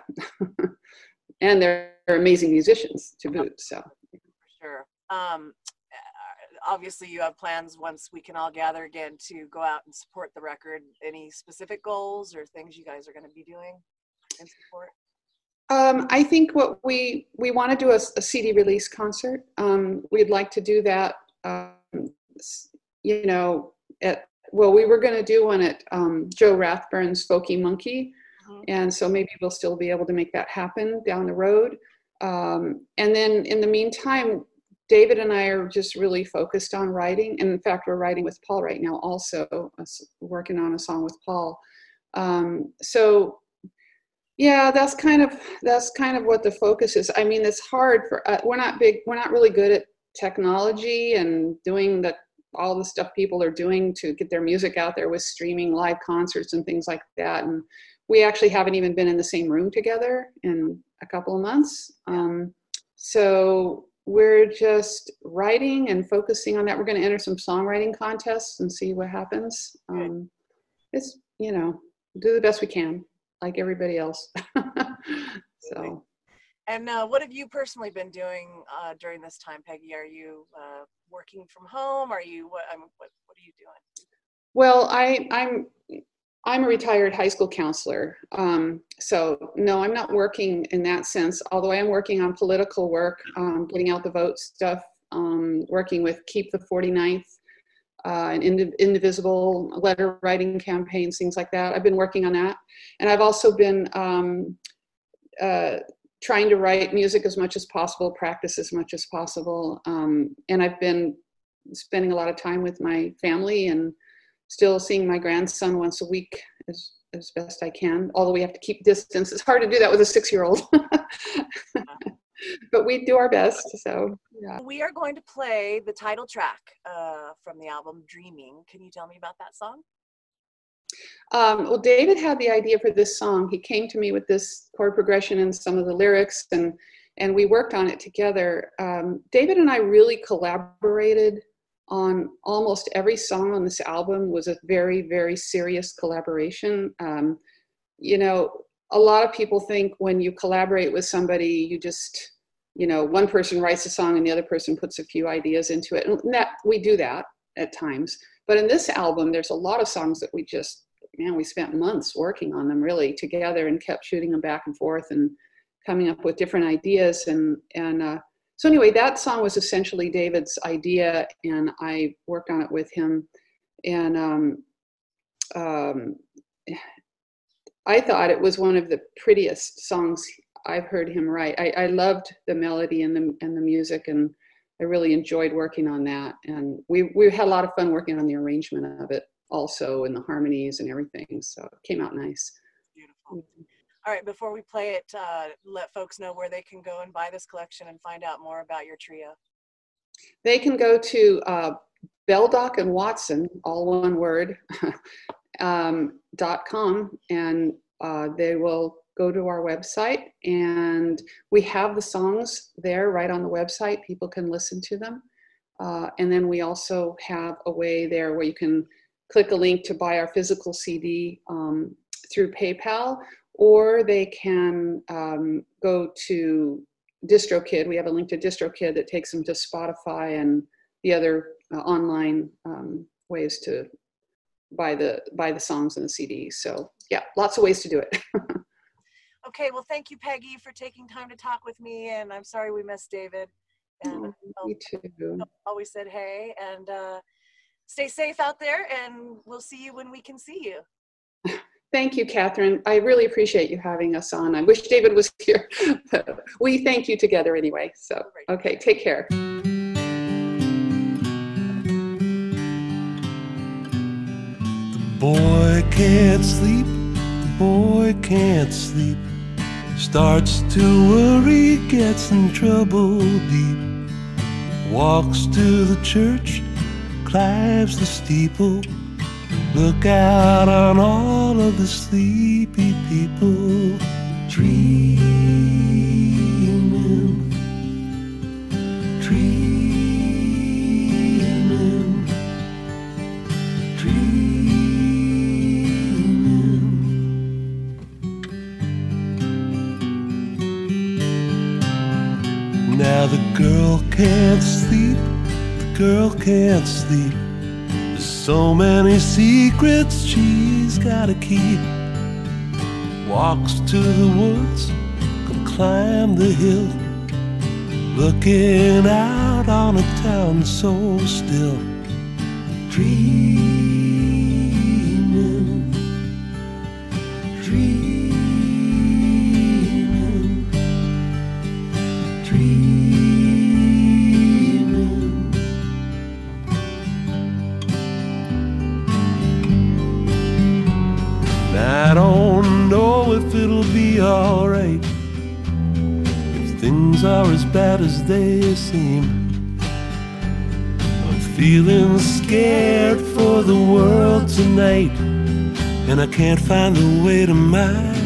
and they're, they're amazing musicians to boot. So for Sure. Um, obviously, you have plans once we can all gather again to go out and support the record. Any specific goals or things you guys are going to be doing in support? Um, I think what we we want to do a, a CD release concert. Um, we'd like to do that. Um, you know, at well, we were going to do one at um, Joe Rathburn's Folky Monkey, and so maybe we'll still be able to make that happen down the road. Um, and then in the meantime, David and I are just really focused on writing. And in fact, we're writing with Paul right now, also working on a song with Paul. Um, so yeah, that's kind of that's kind of what the focus is. I mean, it's hard for uh, we're not big, we're not really good at technology and doing the all the stuff people are doing to get their music out there with streaming live concerts and things like that. And we actually haven't even been in the same room together in a couple of months. Um, so we're just writing and focusing on that. We're going to enter some songwriting contests and see what happens. Um, it's you know do the best we can, like everybody else. so. And uh, what have you personally been doing uh, during this time, Peggy? Are you uh, working from home? Are you what? I'm, what What are you doing? Well, I, I'm I'm a retired high school counselor, um, so no, I'm not working in that sense. Although I am working on political work, um, getting out the vote stuff, um, working with Keep the 49th, uh, Indiv- Indivisible letter writing campaigns, things like that. I've been working on that, and I've also been um, uh, trying to write music as much as possible, practice as much as possible, um, and I've been spending a lot of time with my family and still seeing my grandson once a week as, as best I can, although we have to keep distance. It's hard to do that with a six year old. but we do our best. So, yeah. We are going to play the title track uh, from the album Dreaming. Can you tell me about that song? Um, well, David had the idea for this song. He came to me with this chord progression and some of the lyrics, and and we worked on it together. Um, David and I really collaborated on almost every song on this album. Was a very very serious collaboration. Um, you know, a lot of people think when you collaborate with somebody, you just you know one person writes a song and the other person puts a few ideas into it, and that we do that at times but in this album, there's a lot of songs that we just man, we spent months working on them really together and kept shooting them back and forth and coming up with different ideas and and uh, so anyway, that song was essentially David's idea, and I worked on it with him. And um, um, I thought it was one of the prettiest songs I've heard him write. I, I loved the melody and the and the music, and I really enjoyed working on that. And we we had a lot of fun working on the arrangement of it, also, and the harmonies and everything. So it came out nice. Beautiful. All right, before we play it, uh, let folks know where they can go and buy this collection and find out more about your trio. They can go to uh, Beldock and Watson, all one word, um, dot com, and uh, they will go to our website. And we have the songs there right on the website. People can listen to them. Uh, and then we also have a way there where you can click a link to buy our physical CD um, through PayPal, or they can um, go to DistroKid. We have a link to DistroKid that takes them to Spotify and the other uh, online um, ways to buy the buy the songs and the CDs. So yeah, lots of ways to do it. Okay, well, thank you, Peggy, for taking time to talk with me. And I'm sorry we missed David. And Oh, me too. always said hey. And uh, stay safe out there, and we'll see you when we can see you. Thank you, Catherine. I really appreciate you having us on. I wish David was here. we thank you together anyway. So okay, take care. The boy can't sleep, the boy can't sleep. Starts to worry, gets in trouble deep. Walks to the church, climbs the steeple. Look out on all of the sleepy people dreaming, dreaming, dreaming. Now the girl can't sleep, the girl can't sleep. So many secrets she's gotta keep. Walks to the woods, come climb the hill. Looking out on a town so still. Dreaming, they seem. I'm feeling scared for the world tonight, and I can't find a way to my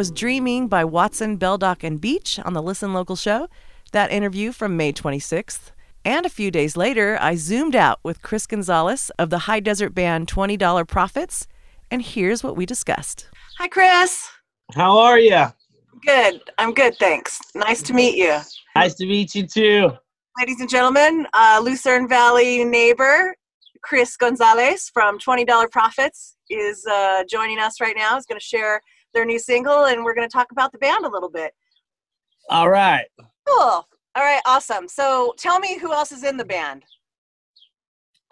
was Dreaming by Watson, Beldock, and Beach on the Listen Local show. That interview from May 26th And a few days later, I zoomed out with Chris Gonzalez of the High Desert Band $20 Prophets, and here's what we discussed. Hi, Chris. How are you? Good. I'm good, thanks. Nice to meet you. Nice to meet you too. Ladies and gentlemen, uh, Lucerne Valley neighbor Chris Gonzalez from $20 Prophets is uh, joining us right now. He's going to share their new single, and we're going to talk about the band a little bit. All right. Cool. All right, awesome. So tell me who else is in the band.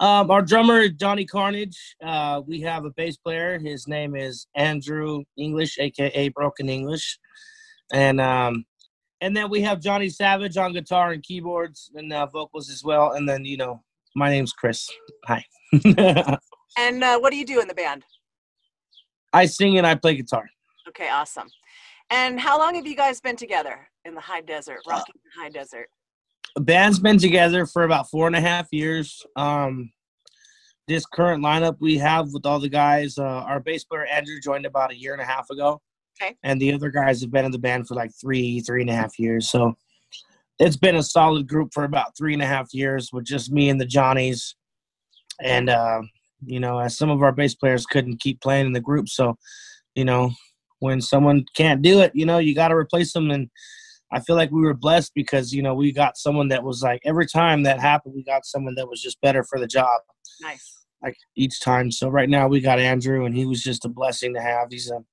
Um, our drummer is Johnny Carnage. Uh, we have a bass player. His name is Andrew English, aka Broken English, and um, and then we have Johnny Savage on guitar and keyboards and uh, vocals as well. And then you know, my name's Chris. Hi. And uh, what do you do in the band? I sing and I play guitar. Okay, awesome. And how long have you guys been together in the high desert, rocking the high desert? The band's been together for about four and a half years. Um, this current lineup we have with all the guys, uh, our bass player Andrew joined about a year and a half ago. Okay. And the other guys have been in the band for like three, three and a half years. So it's been a solid group for about three and a half years with just me and the Johnnies. And, uh, you know, as some of our bass players couldn't keep playing in the group. So, you know, when someone can't do it, you know, you got to replace them. And I feel like we were blessed because, you know, we got someone that was like, every time that happened, we got someone that was just better for the job. Nice. Like each time. So right now we got Andrew, and he was just a blessing to have. He's a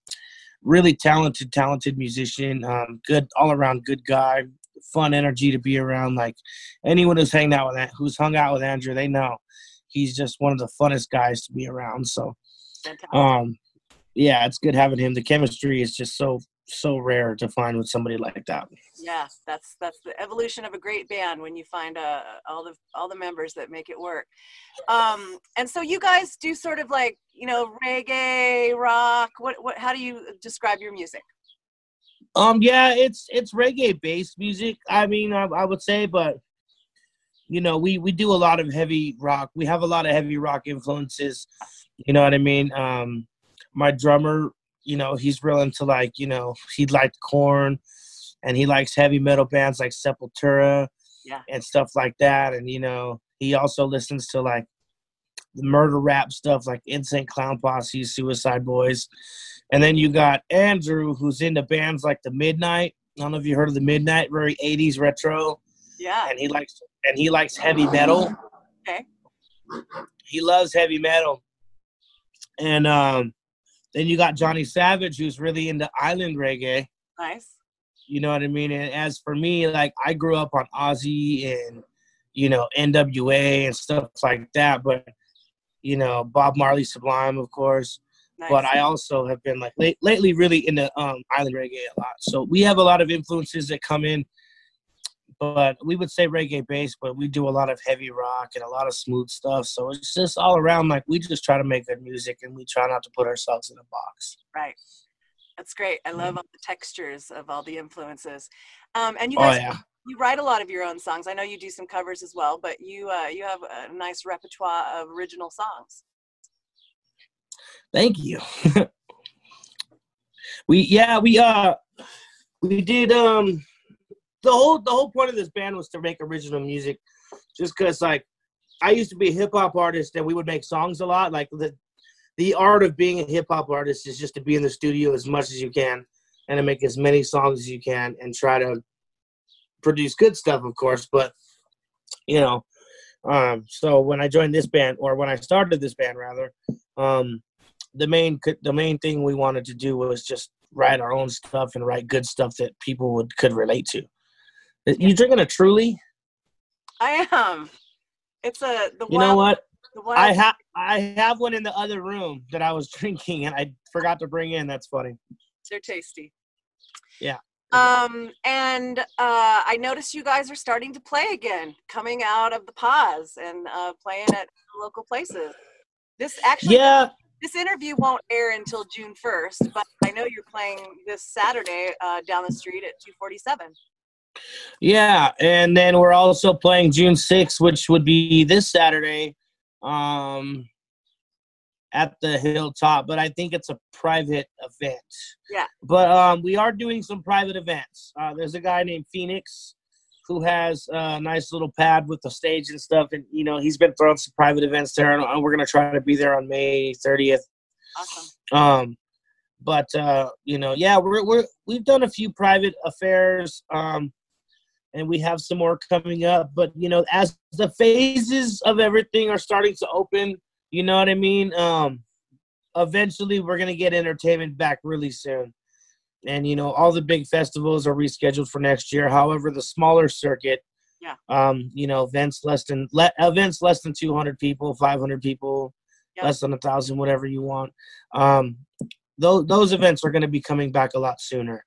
really talented, talented musician, um, good, all around good guy, fun energy to be around. Like anyone who's hanging out with that, who's hung out with Andrew, they know he's just one of the funnest guys to be around. So, um, yeah, it's good having him. The chemistry is just so so rare to find with somebody like that. Yeah, that's that's the evolution of a great band when you find uh, all the all the members that make it work. Um, and so you guys do sort of like you know reggae, rock. What what? How do you describe your music? Um, yeah, it's it's reggae based music. I mean, I, I would say, but you know, we we do a lot of heavy rock. We have a lot of heavy rock influences. You know what I mean? Um, my drummer, you know, he's real into like, you know, he liked Korn, and he likes heavy metal bands like Sepultura, Yeah. and stuff like that. And you know, he also listens to like the murder rap stuff like Insane Clown Posse, Suicide Boys. And then you got Andrew, who's into bands like the Midnight. I don't know if you heard of the Midnight, very 80s retro. Yeah. And he likes and he likes heavy metal. Okay. He loves heavy metal. And um then you got Johnny Savage, who's really into island reggae. Nice. You know what I mean? And as for me, like I grew up on Ozzy and you know NWA and stuff like that, but you know Bob Marley, Sublime, of course. Nice. But I also have been like late, lately really into um, island reggae a lot. So we have a lot of influences that come in, but we would say reggae based. But we do a lot of heavy rock and a lot of smooth stuff. So it's just all around like we just try to make good music and we try not to put ourselves in a box. Right. That's great. I love all the textures of all the influences. Um, and you Oh, guys, yeah. you write a lot of your own songs. I know you do some covers as well, but you uh, you have a nice repertoire of original songs. Thank you. we yeah we uh we did um the whole the whole point of this band was to make original music, just because like I used to be a hip hop artist and we would make songs a lot. Like the the art of being a hip hop artist is just to be in the studio as much as you can and to make as many songs as you can and try to produce good stuff, of course. But you know, um, so when I joined this band, or when I started this band rather, um, the main the main thing we wanted to do was just write our own stuff and write good stuff that people would could relate to. You drinking a Truly? I am. It's a the You know what? I have I have one in the other room that I was drinking and I forgot to bring in. That's funny. They're tasty. Yeah. Um, and uh, I noticed you guys are starting to play again, coming out of the pause and uh, playing at local places. This actually, Yeah. this interview won't air until June 1st, but I know you're playing this Saturday uh, down the street at 247. Yeah, and then we're also playing June 6th, which would be this Saturday, um, at the Hilltop. But I think it's a private event. Yeah. But um, we are doing some private events. Uh, there's a guy named Phoenix who has a nice little pad with the stage and stuff, and you know he's been throwing some private events there, and we're gonna try to be there on May 30th. Awesome. Um, but uh, you know, yeah, we're we're we've done a few private affairs, um, and we have some more coming up. But you know, as the phases of everything are starting to open, you know what I mean. Um, eventually, we're gonna get entertainment back really soon, and you know, all the big festivals are rescheduled for next year. However, the smaller circuit, Yeah. um, you know, events less than le- events less than 200 people, 500 people, less than a thousand, whatever you want. Um, those those events are going to be coming back a lot sooner.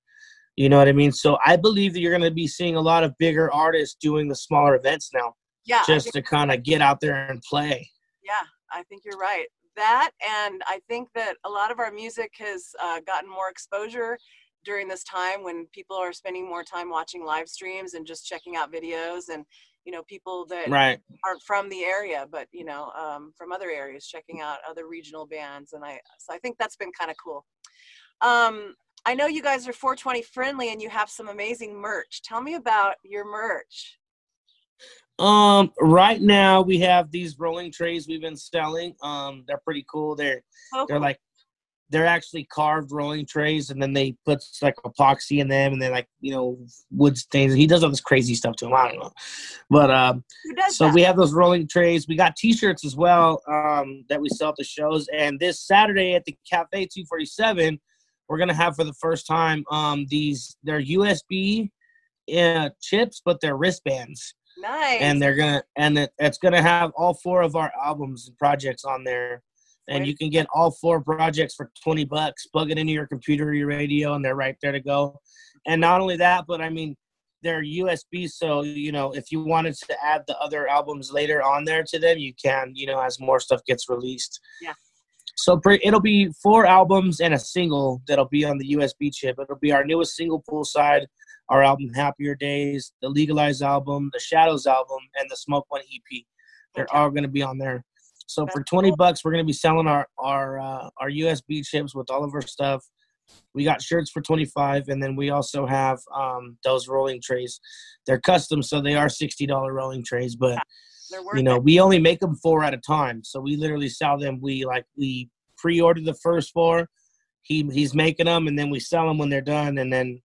You know what I mean? So I believe that you're going to be seeing a lot of bigger artists doing the smaller events now, Yeah. Just to kind of get out there and play. Yeah, I think you're right. That, and I think that a lot of our music has uh, gotten more exposure during this time when people are spending more time watching live streams and just checking out videos and you know people that Right. aren't from the area but you know um, from other areas checking out other regional bands and i so i think that's been kind of cool um, i know you guys are 420 friendly and you have some amazing merch tell me about your merch Um, right now we have these rolling trays we've been selling. Um, they're pretty cool. They're Oh, they're cool. like they're actually carved rolling trays, and then they put like epoxy in them, and then like you know wood stains. He does all this crazy stuff to them. I don't know, but um, so that? we have those rolling trays. We got T-shirts as well um, that we sell at the shows, and this Saturday at the Cafe 247, we're gonna have for the first time um, these they're USB uh, chips, but they're wristbands. Nice. And they're gonna and it, it's gonna have all four of our albums and projects on there. And you can get all four projects for 20 bucks plug it into your computer or your radio and they're right there to go. And not only that but i mean they're usb so you know if you wanted to add the other albums later on there to them you can you know as more stuff gets released. Yeah so it'll be four albums and a single that'll be on the USB chip. It'll be our newest single, Poolside, our album Happier Days, the Legalized album, the Shadows album, and the Smoke One EP. They're all going to be on there. So for twenty bucks, we're going to be selling our our uh, our USB chips with all of our stuff. We got shirts for twenty five, and then we also have um, those rolling trays. They're custom, so they are sixty dollar rolling trays, but you know it. we only make them four at a time. So we literally sell them. We like we pre-order the first four. He he's making them and then we sell them when they're done and then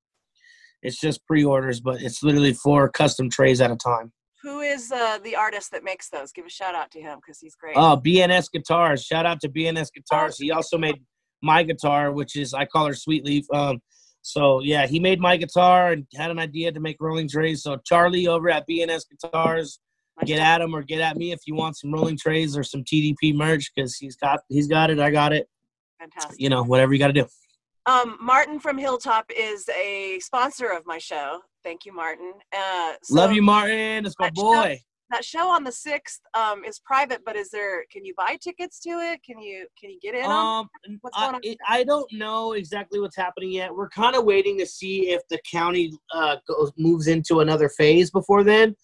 it's just pre-orders but it's literally four custom trays at a time. Who is uh, the artist that makes those? Give a shout out to him because he's great. Oh bns guitars. Shout out to bns guitars. He also made my guitar which is i call her sweet leaf. Um so yeah he made my guitar and had an idea to make rolling trays. So charlie over at bns guitars get at him or get at me if you want some rolling trays or some TDP merch because he's got he's got it. I got it. Fantastic. You know, whatever you got to do. Um, Martin from Hilltop is a sponsor of my show. Thank you, Martin. Uh, so Love you, Martin. It's my that show- boy. that show on the sixth um, is private, but is there? Can you buy tickets to it? Can you can you get in? Um, What's I, on? it- I don't know exactly what's happening yet. We're kind of waiting to see if the county uh, goes moves into another phase before then.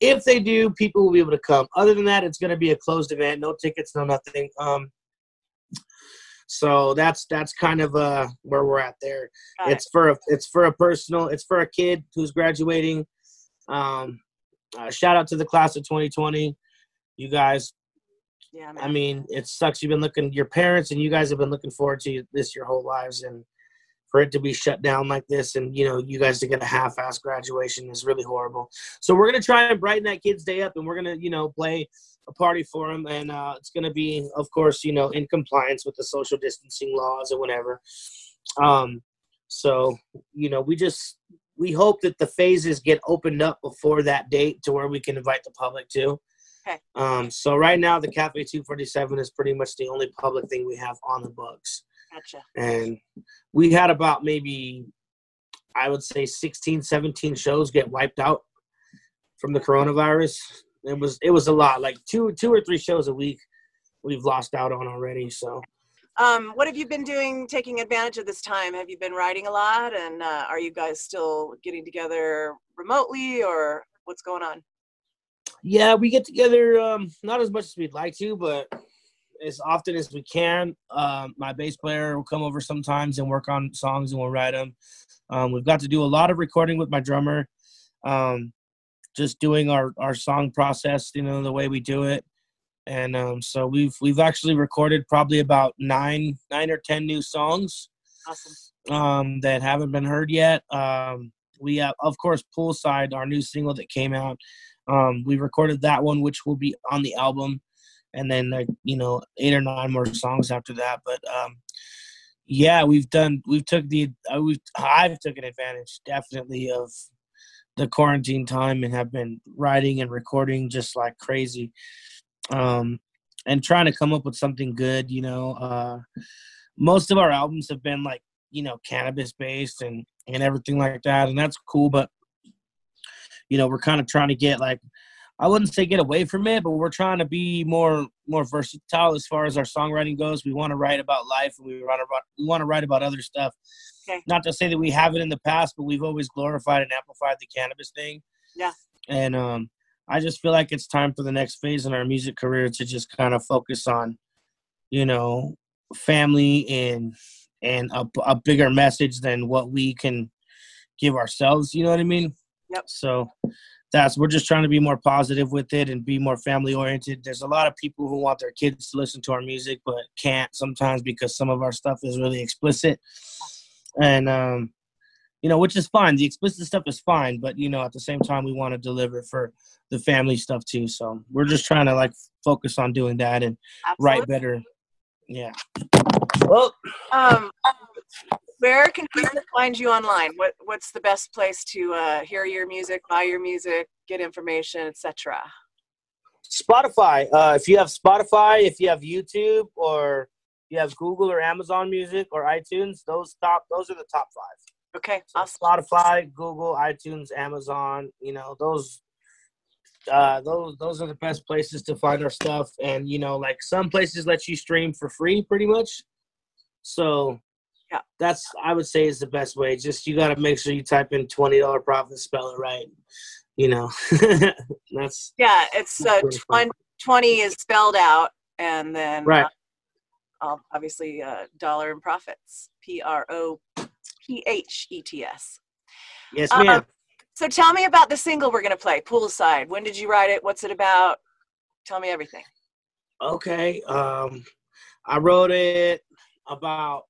If they do, people will be able to come. Other than that, it's going to be a closed event. No tickets, no nothing. Um, so that's that's kind of uh where we're at there. Got it. it's for a it's for a personal. It's for a kid who's graduating. Um, uh, shout out to the class of 2020. You guys Yeah, I mean, it sucks. You've been looking, your parents and you guys have been looking forward to this your whole lives, and for it to be shut down like this, and you know, you guys to get a half-ass graduation is really horrible. So we're gonna try and brighten that kid's day up, and we're gonna, you know, play a party for him, and uh, it's gonna be, of course, you know, in compliance with the social distancing laws or whatever. Um, so you know, we just we hope that the phases get opened up before that date to where we can invite the public to. Okay. Um, so right now, the Cafe 247 is pretty much the only public thing we have on the books, Gotcha. and we had about maybe, I would say, 16, 17 shows get wiped out from the coronavirus. It was it was a lot, like two two or three shows a week. We've lost out on already. So Um, what have you been doing, taking advantage of this time? Have you been writing a lot, and uh, are you guys still getting together remotely, or what's going on? yeah, we get together um, not as much as we'd like to, but as often as we can. Um, my bass player will come over sometimes and work on songs, and we'll write them. Um, we've got to do a lot of recording with my drummer. Um, just doing our our song process, you know, the way we do it. And um, so we've we've actually recorded probably about nine nine or ten new songs Awesome. um, that haven't been heard yet. Um, we have, of course, Poolside, our new single that came out. Um, we recorded that one, which will be on the album, and then like you know eight or nine more songs after that. But um, yeah, we've done we've took the uh, we've I've taken advantage definitely of the quarantine time and have been writing and recording just like crazy, um, and trying to come up with something good. You know, uh, most of our albums have been like you know cannabis based and and everything like that, and that's cool. But you know, we're kind of trying to get like I wouldn't say get away from it, but we're trying to be more more versatile as far as our songwriting goes. We want to write about life, and we want to we want to write about other stuff. Okay. Not to say that we haven't in the past, but we've always glorified and amplified the cannabis thing. Yeah. And um, I just feel like it's time for the next phase in our music career to just kind of focus on, you know, family and and a, a bigger message than what we can give ourselves. You know what I mean? Yep. So that's we're just trying to be more positive with it and be more family oriented. There's a lot of people who want their kids to listen to our music but can't sometimes because some of our stuff is really explicit. And um you know, which is fine. The explicit stuff is fine, but you know, at the same time we want to deliver for the family stuff too. So we're just trying to like focus on doing that and write better. Yeah. Well, Um, where can people find you online? What What's the best place to uh, hear your music, buy your music, get information, etc.? Spotify. Uh, if you have Spotify, if you have YouTube, or you have Google or Amazon Music or iTunes, those top those are the top five. Okay, awesome. Spotify, Google, iTunes, Amazon. You know those. Uh, those those are the best places to find our stuff, and you know, like some places let you stream for free, pretty much. So, yeah, that's I would say is the best way. Just you got to make sure you type in twenty dollar prophet, spell it right. You know, that's Yeah, it's uh, That's pretty fun. 20, 20 is spelled out, and then Right. uh, obviously uh, dollar and prophets. P R O P H E T S. yes, Um, ma'am. So tell me about the single we're gonna play, Poolside. When did you write it? What's it about? Tell me everything. Okay. Um, I wrote it about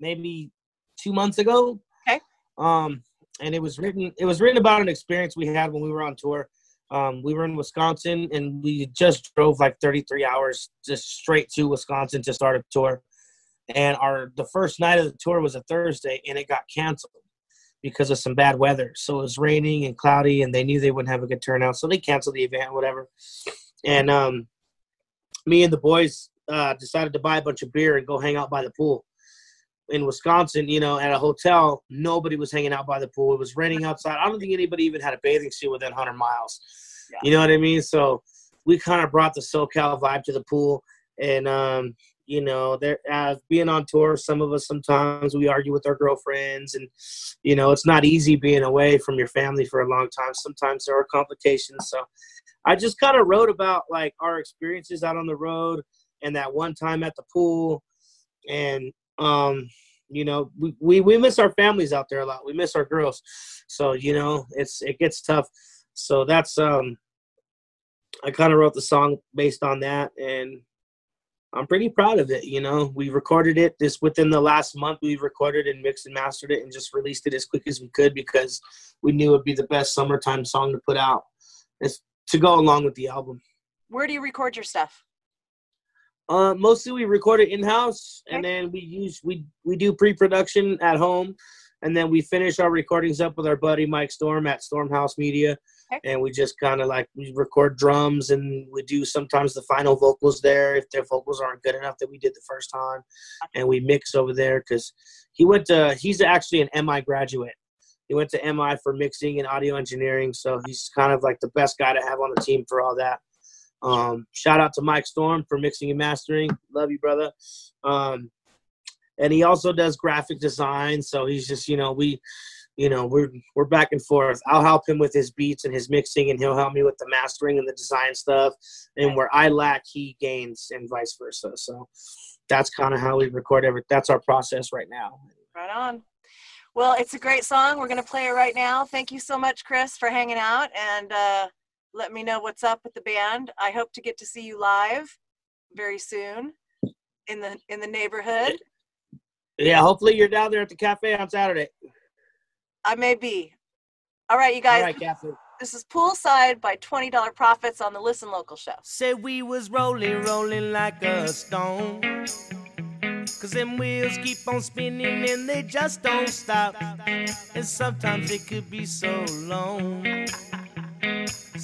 maybe two months ago. Okay. Um, and it was written. It was written about an experience we had when we were on tour. Um, we were in Wisconsin, and we just drove like 33 hours just straight to Wisconsin to start a tour. And our the first night of the tour was a Thursday, and it got canceled because of some bad weather. So it was raining and cloudy, and they knew they wouldn't have a good turnout, so they canceled the event, whatever. And um, me and the boys uh, decided to buy a bunch of beer and go hang out by the pool in Wisconsin. You know, at a hotel, nobody was hanging out by the pool. It was raining outside. I don't think anybody even had a bathing suit within 100 miles. You know what I mean? So we kind of brought the SoCal vibe to the pool, and um, you know, there uh, being on tour, some of us sometimes we argue with our girlfriends, and you know, it's not easy being away from your family for a long time. Sometimes there are complications. So I just kind of wrote about like our experiences out on the road and that one time at the pool, and um, you know, we, we we miss our families out there a lot. We miss our girls, so you know, it's it gets tough. So that's um, I kind of wrote the song based on that, and I'm pretty proud of it. You know, we recorded it this within the last month. We recorded and mixed and mastered it, and just released it as quick as we could because we knew it'd be the best summertime song to put out, is to go along with the album. Where do you record your stuff? Uh, mostly we record it in house, and then we use we we do pre production at home, and then we finish our recordings up with our buddy Mike Storm at Stormhouse Media, and we just kind of like we record drums, and we do sometimes the final vocals there if their vocals aren't good enough that we did the first time, and we mix over there because he went to he's actually an MI graduate. He went to MI for mixing and audio engineering, so he's kind of like the best guy to have on the team for all that. Um, shout out to Mike Storm for mixing and mastering. Love you, brother. Um, and he also does graphic design, so he's just you know we, you know we're we're back and forth. I'll help him with his beats and his mixing, and he'll help me with the mastering and the design stuff. And where I lack, he gains, and vice versa. So that's kind of how we record every. That's our process right now. Right on. Well, it's a great song. We're going to play it right now. Thank you so much, Chris, for hanging out and uh, let me know what's up with the band. I hope to get to see you live very soon in the in the neighborhood. Yeah, hopefully you're down there at the cafe on Saturday. I may be. All right, you guys. All right, Catherine. This is Poolside by $20 Prophets on the Listen Local show. Said we was rolling, rolling like a stone. Cause them wheels keep on spinning and they just don't stop. And sometimes it could be so long.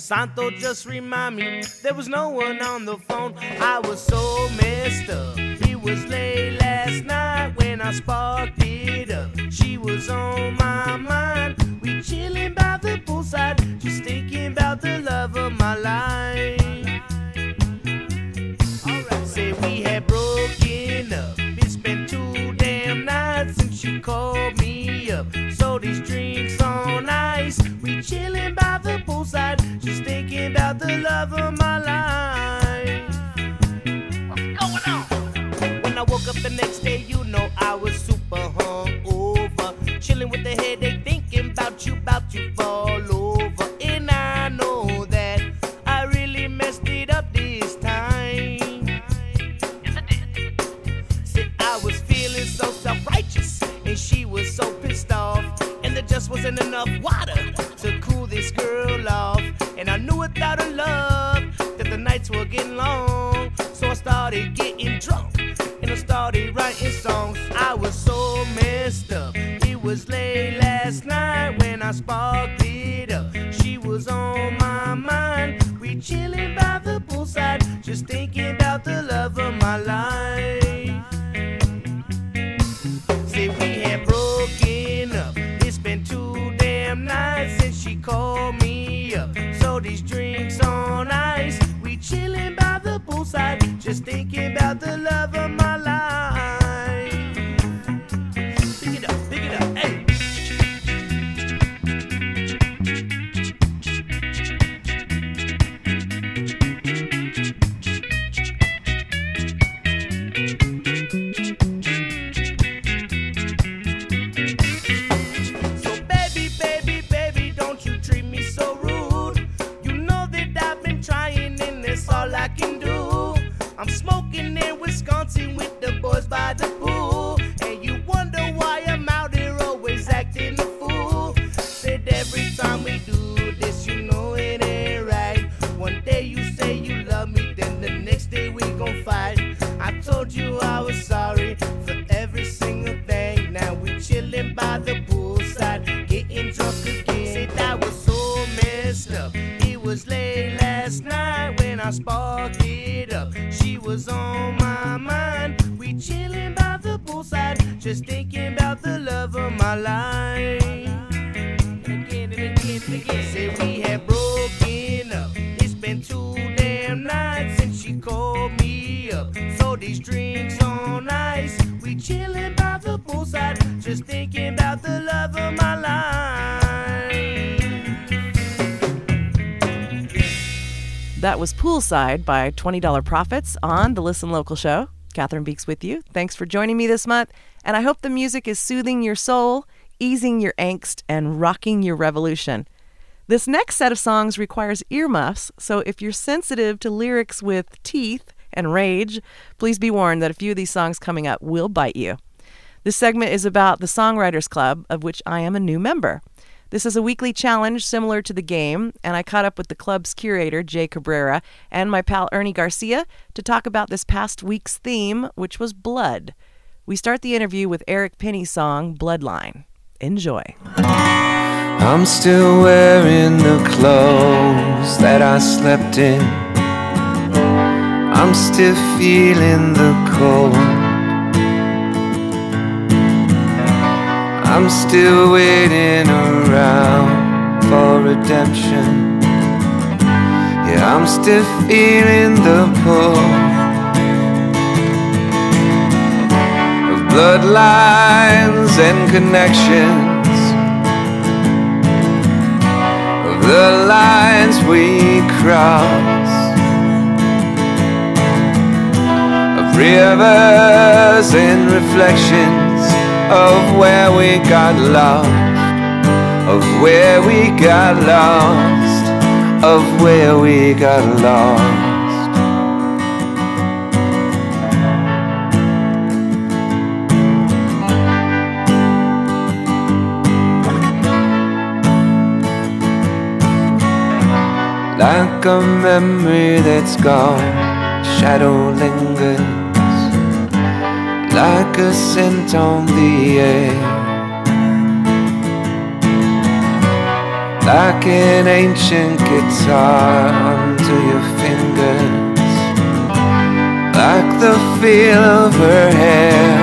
Santo just remind me there was no one on the phone. I was so messed up. He was late last night when I sparked it up. She was on my mind. We chilling by the poolside, just thinking about the love of my life. Say we had broken up. It's been two damn nights since she called me up. So these drinks on ice. Chilling by the poolside, just thinking about the love of my life. What's going on? When I woke up the next day, you know I was super hungover. Chilling with the headache, thinking about you, about to fall Without her love that the nights were getting long, so I started getting drunk, and I started writing songs. I was so messed up. It was late last night when I sparked it up. She was on my mind. We chilling by the poolside, just thinking about the love of my life. Just thinking about the love Poolside by $20 Prophets on the Listen Local show. Catherine Beeks with you. Thanks for joining me this month, and I hope the music is soothing your soul, easing your angst, and rocking your revolution. This next set of songs requires earmuffs, so if you're sensitive to lyrics with teeth and rage, please be warned that a few of these songs coming up will bite you. This segment is about the Songwriters Club, of which I am a new member. This is a weekly challenge similar to the game, and I caught up with the club's curator, Jay Cabrera, and my pal Ernie Garcia to talk about this past week's theme, which was blood. We start the interview with Eric Penny's song, Bloodline. Enjoy. I'm still wearing the clothes that I slept in. I'm still feeling the cold. I'm still waiting around for redemption. Yeah, I'm still feeling the pull. Of bloodlines and connections. Of the lines we cross. Of rivers and reflections of where we got lost, of where we got lost, of where we got lost. Like a memory that's gone, shadow lingers like a scent on the air. Like an ancient guitar under your fingers, like the feel of her hair,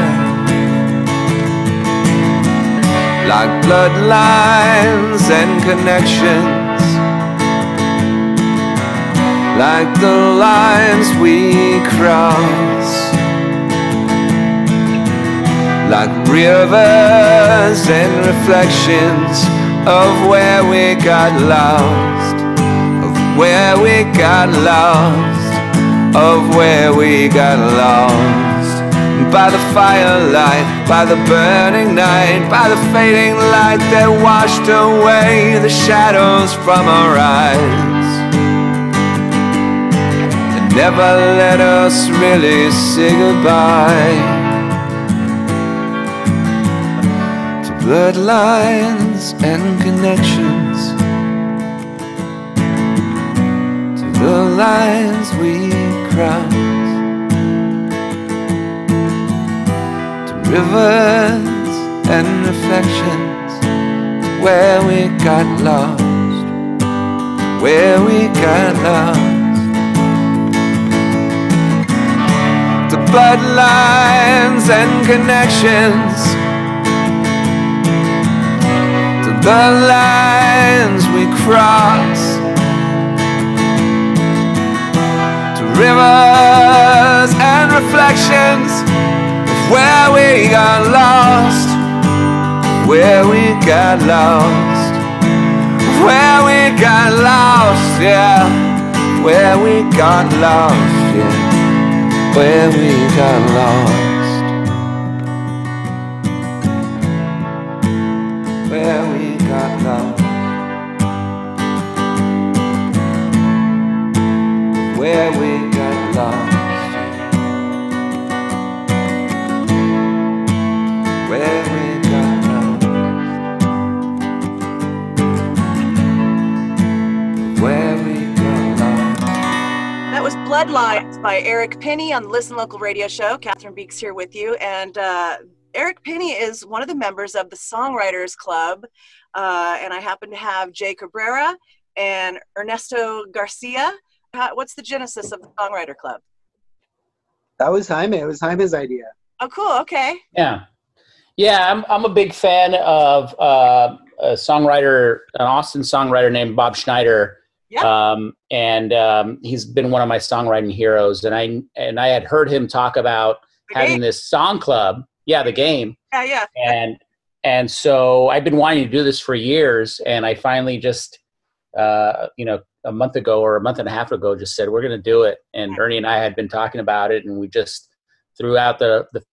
like bloodlines and connections. Like the lines we cross, like rivers and reflections of where we got lost, of where we got lost, of where we got lost. By the firelight, by the burning night, by the fading light that washed away the shadows from our eyes And never let us really say goodbye bloodlines and connections, to the lines we cross, to rivers and reflections, to where we got lost, where we got lost. To bloodlines and connections the lines we cross, to rivers and reflections of where we got lost, where we got lost, where we got lost, yeah, where we got lost, yeah. Where we got lost. Bloodlines by Eric Penny on the Listen Local radio show. Cathryn Beeks here with you. And uh, Eric Penny is one of the members of the Songwriters Club. Uh, and I happen to have Jay Cabrera and Ernesto Garcia. Uh, what's the genesis of the Songwriter Club? That was Jaime. It was Jaime's idea. Oh, cool. Okay. Yeah. Yeah, I'm, I'm a big fan of uh, a songwriter, an Austin songwriter named Bob Schneider. Yeah. Um, and um, he's been one of my songwriting heroes. And I and I had heard him talk about having this song club. Yeah, the game. Yeah, yeah. And and so I've been wanting to do this for years, and I finally just, uh, you know, a month ago or a month and a half ago, just said we're going to do it. And Ernie and I had been talking about it, and we just threw out the the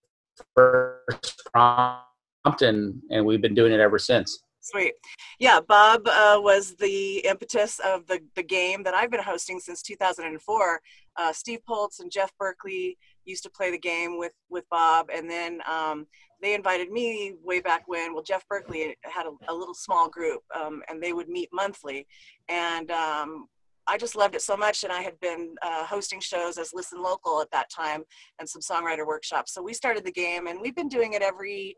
first prompt, and and we've been doing it ever since. Sweet. Yeah, Bob uh, was the impetus of the, the game that I've been hosting since 2004. Uh, Steve Poltz and Jeff Berkley used to play the game with, with Bob, and then um, they invited me way back when. Well, Jeff Berkley had a, a little small group, um, and they would meet monthly. And um, I just loved it so much, and I had been uh, hosting shows as Listen Local at that time and some songwriter workshops. So we started the game, and we've been doing it every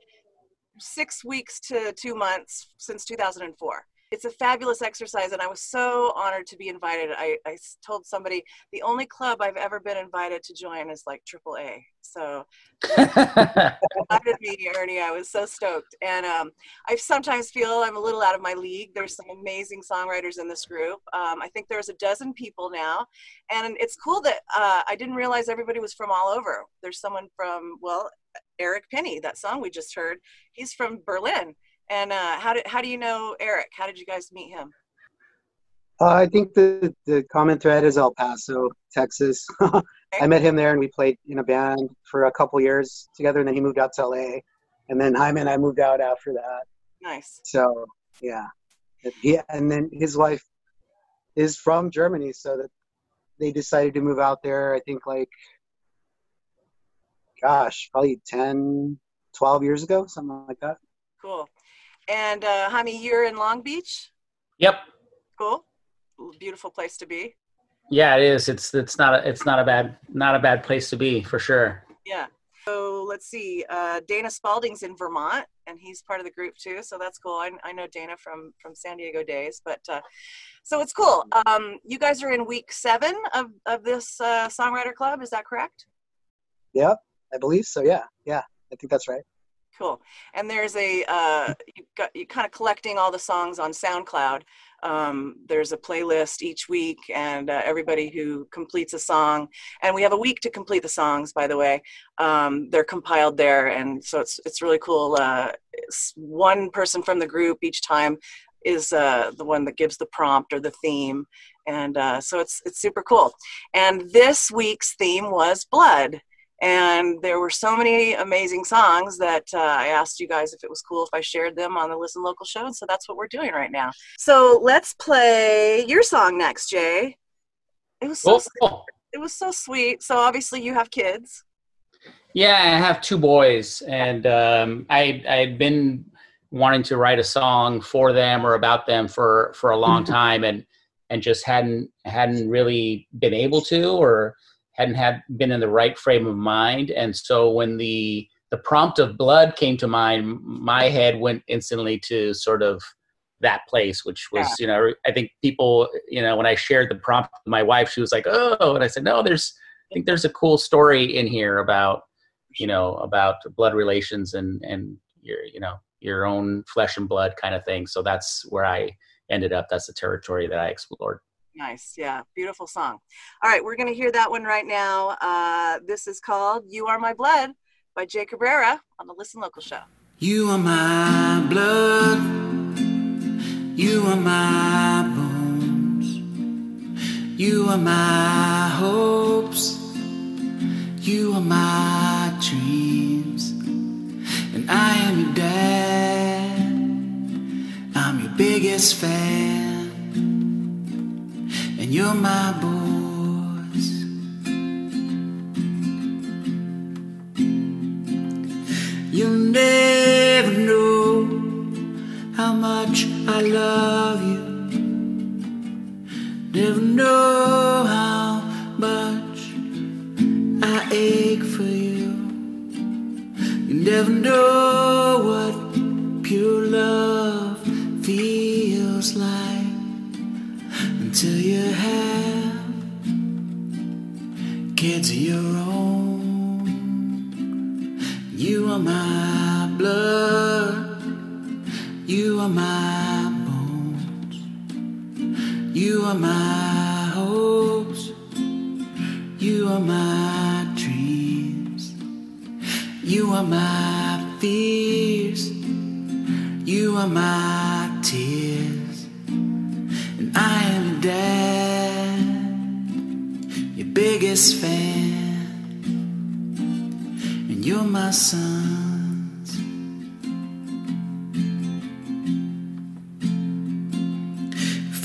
six weeks to two months since 2004. It's a fabulous exercise, and I was so honored to be invited. I, I told somebody the only club I've ever been invited to join is like AAA. So, invited me, Ernie. I was so stoked, and um, I sometimes feel I'm a little out of my league. There's some amazing songwriters in this group. Um, I think there's a dozen people now, and it's cool that uh, I didn't realize everybody was from all over. There's someone from well, Eric Penny, that song we just heard. He's from Berlin. And uh, how did how do you know Eric? How did you guys meet him? Uh, I think the, the common thread is El Paso, Texas. I met him there and we played in a band for a couple years together and then he moved out to LA. and then Jaime and I moved out after that. Nice. So yeah, he and then his wife is from Germany, so that they decided to move out there. I think like, gosh, probably 10, 12 years ago, something like that. Cool. And uh, Jaime, you're in Long Beach. Yep. Cool. Beautiful place to be. Yeah, it is. It's it's not a it's not a bad not a bad place to be for sure. Yeah. So let's see. Uh, Dana Spalding's in Vermont, and he's part of the group too. So that's cool. I, I know Dana from from San Diego days, but uh, so it's cool. Um, you guys are in week seven of of this uh, songwriter club. Is that correct? Yeah, I believe so. Yeah, yeah, I think that's right. Cool. And there's a uh, you got you kind of collecting all the songs on SoundCloud. Um, there's a playlist each week, and uh, everybody who completes a song, and we have a week to complete the songs. By the way, um, they're compiled there, and so it's it's really cool. Uh, it's one person from the group each time is uh, the one that gives the prompt or the theme, and uh, so it's it's super cool. And this week's theme was blood and there were so many amazing songs that uh, I asked you guys if it was cool if I shared them on the Listen Local show. And so that's what we're doing right now. So let's play your song next, Jay. It was so Cool. it was so sweet. So obviously you have kids. Yeah, I have two boys, and um, I I'd been wanting to write a song for them or about them for for a long time, and and just hadn't hadn't really been able to or hadn't had been in the right frame of mind. And so when the the prompt of blood came to mind, my head went instantly to sort of that place, which was, you know, I think people, you know, when I shared the prompt with my wife, she was like, "Oh," and I said, "No, there's, I think there's a cool story in here about, you know, about blood relations and and your, you know, your own flesh and blood kind of thing." So that's where I ended up. That's the territory that I explored. Nice. Yeah. Beautiful song. All right. We're going to hear that one right now. Uh, this is called You Are My Blood by Jay Cabrera on the Listen Local show. You are my blood. You are my bones. You are my hopes. You are my dreams. And I am your dad. I'm your biggest fan. And you're my boys. You'll never know how much I love you. Never know how much I ache for you. You never know what my blood. You are my bones. You are my hopes. You are my dreams. You are my fears. You are my tears. And I am dad, your biggest fan. And you're my sons.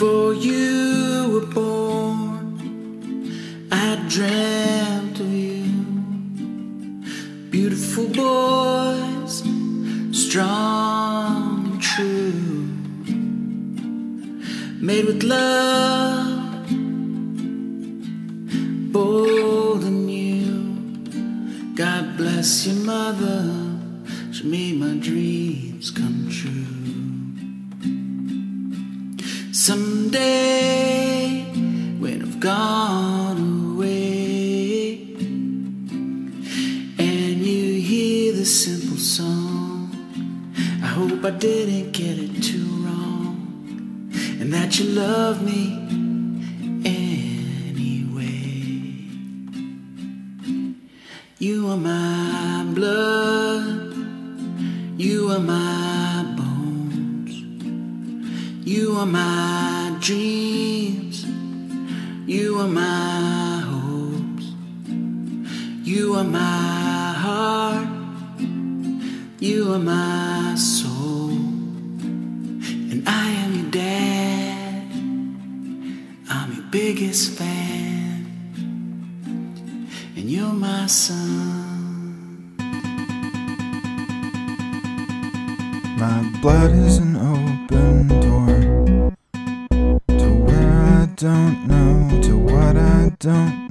Before you were born, I dreamt of you. Beautiful boys, strong and true. Made with love, bold and new. God bless your mother, she made my dreams come Someday, when I've gone away, and you hear the simple song, I hope I didn't get it too wrong, and that you love me anyway. You are my blood, you are my. You are my dreams. You are my hopes. You are my heart. You are my soul, and I am your dad. I'm your biggest fan, and you're my son. My blood is an open door to where I don't know, to what I don't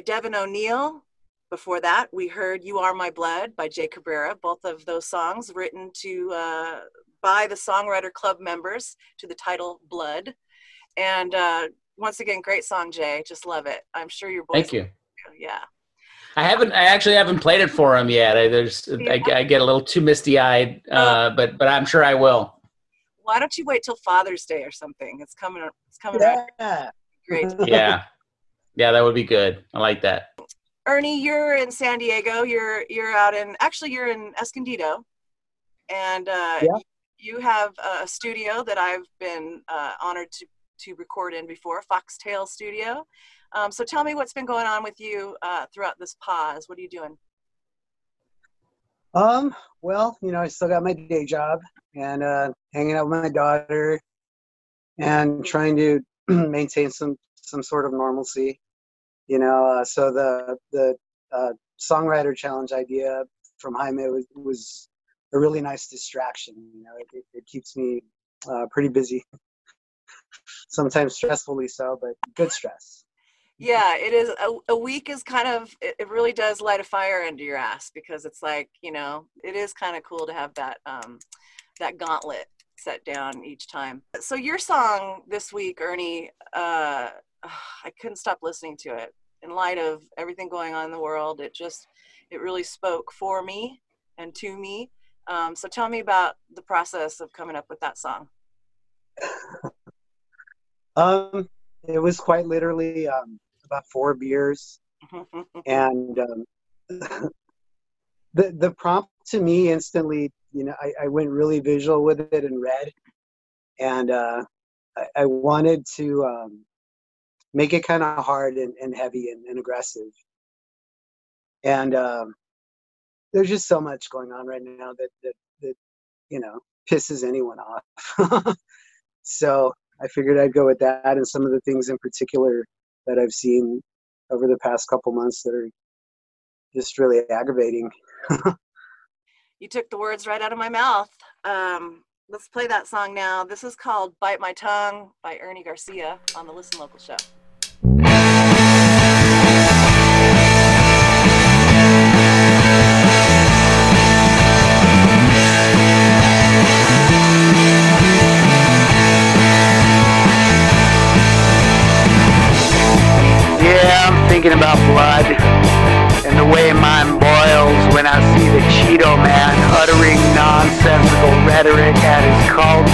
by Devin O'Neill. Before that, we heard You Are My Blood by Jay Cabrera. Both of those songs written to uh, by the Songwriter Club members to the title Blood. And uh, once again, great song, Jay. Just love it. I'm sure your boys. Thank you. Yeah. I haven't. I actually haven't played it for him yet. I, there's. I, I get a little too misty eyed, uh, but but I'm sure I will. Why don't you wait till Father's Day or something? It's coming. It's coming. Yeah. Great. Yeah, yeah, that would be good. I like that. Ernie, you're in San Diego. You're you're out in actually you're in Escondido, and uh, Yeah. you have a studio that I've been uh, honored to to record in before, Foxtail Studio. Um, so tell me what's been going on with you uh, throughout this pause. What are you doing? Um, well, you know, I still got my day job and uh, hanging out with my daughter and trying to maintain some some sort of normalcy. You know, uh, so the the uh, songwriter challenge idea from Jaime was, was a really nice distraction. You know, it, it, keeps me uh, pretty busy. Sometimes stressfully so, but good stress. Yeah, it is. A, a week is kind of, it, it really does light a fire under your ass because it's like, you know, it is kind of cool to have that, um, that gauntlet set down each time. So your song this week, Ernie, uh, I couldn't stop listening to it. In light of everything going on in the world, it just, it really spoke for me and to me. Um, so tell me about the process of coming up with that song. Um, it was quite literally um, about four beers, and um, the the prompt to me instantly, you know, I, I went really visual with it and read, and uh, I, I wanted to um, make it kind of hard and, and heavy and, and aggressive, and um, there's just so much going on right now that that, that you know pisses anyone off. so I figured I'd go with that and some of the things in particular that I've seen over the past couple months that are just really aggravating. you took the words right out of my mouth. Um, let's play that song now. This is called Bite My Tongue by Ernie Garcia on the Listen Local show. Thinking about blood and the way mine boils when I see the Cheeto man uttering nonsensical rhetoric at his cult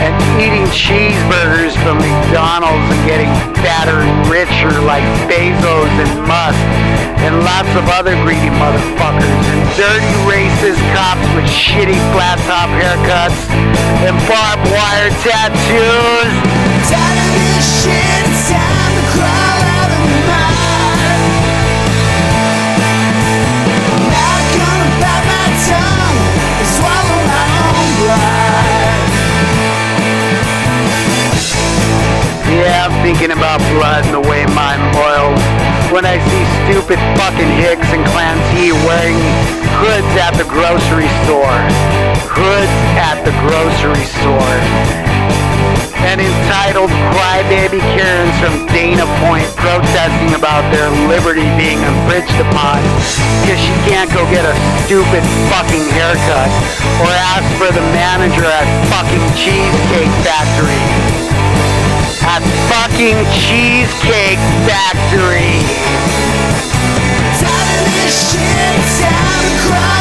and eating cheeseburgers from McDonald's and getting fatter and richer like Bezos and Musk and lots of other greedy motherfuckers and dirty racist cops with shitty flat top haircuts and barbed wire tattoos. Tired of this shit, time to thinking about blood and the way mine boils when I see stupid fucking Hicks and Clancy wearing hoods at the grocery store. Hoods at the grocery store. And entitled crybaby Karens from Dana Point protesting about their liberty being infringed upon because she can't go get a stupid fucking haircut or ask for the manager at fucking Cheesecake Factory at fucking Cheesecake Factory. This shit, time to crawl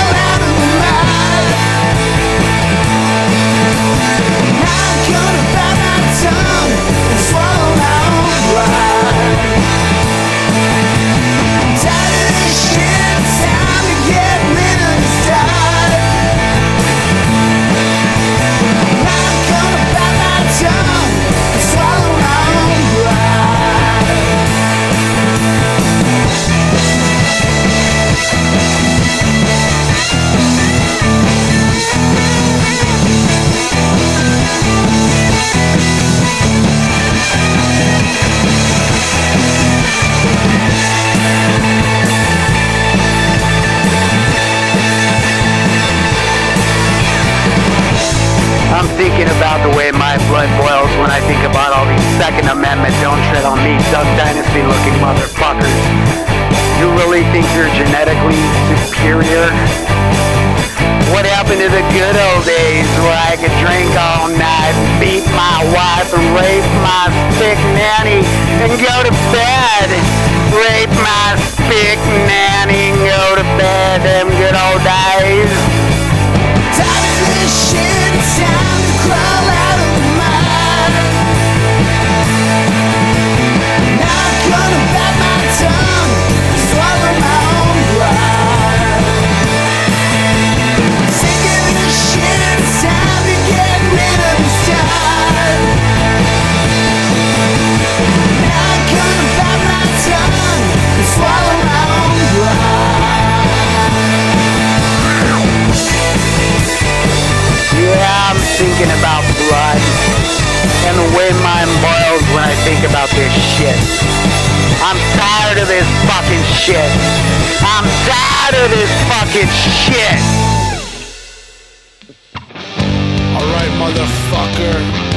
thinking about the way my blood boils when I think about all these Second Amendment don't tread on me, Duck Dynasty looking motherfuckers. You really think you're genetically superior? What happened to the good old days where I could drink all night, beat my wife, and rape my sick nanny and go to bed? Rape my sick nanny and go to bed, them good old days. Of this shit, time to crawl out and the way mine boils when I think about this shit. I'm tired of this fucking shit. I'm tired of this fucking shit. Alright, motherfucker.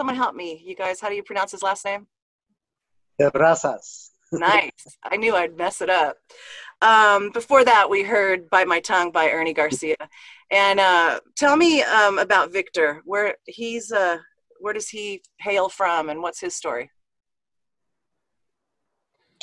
Someone help me. You guys, how do you pronounce his last name? Terrazas. Nice. I knew I'd mess it up. Um, before that, we heard "Bite My Tongue" by Ernie Garcia. And uh, tell me um, about Victor. Where he's, uh, where does he hail from, and what's his story?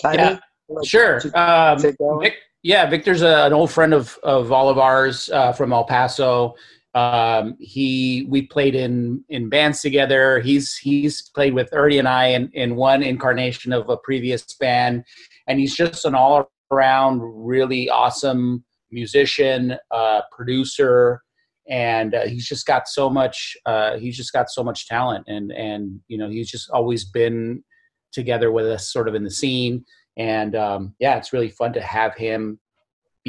Yeah, sure. Um, Vic, yeah, Victor's a, an old friend of of all of ours uh, from El Paso. Um, he we played in in bands together. He's he's played with Ernie and I in, in one incarnation of a previous band, and he's just an all around really awesome musician, uh, producer, and uh, he's just got so much. Uh, he's just got so much talent, and and you know he's just always been together with us, sort of in the scene. And um, yeah, it's really fun to have him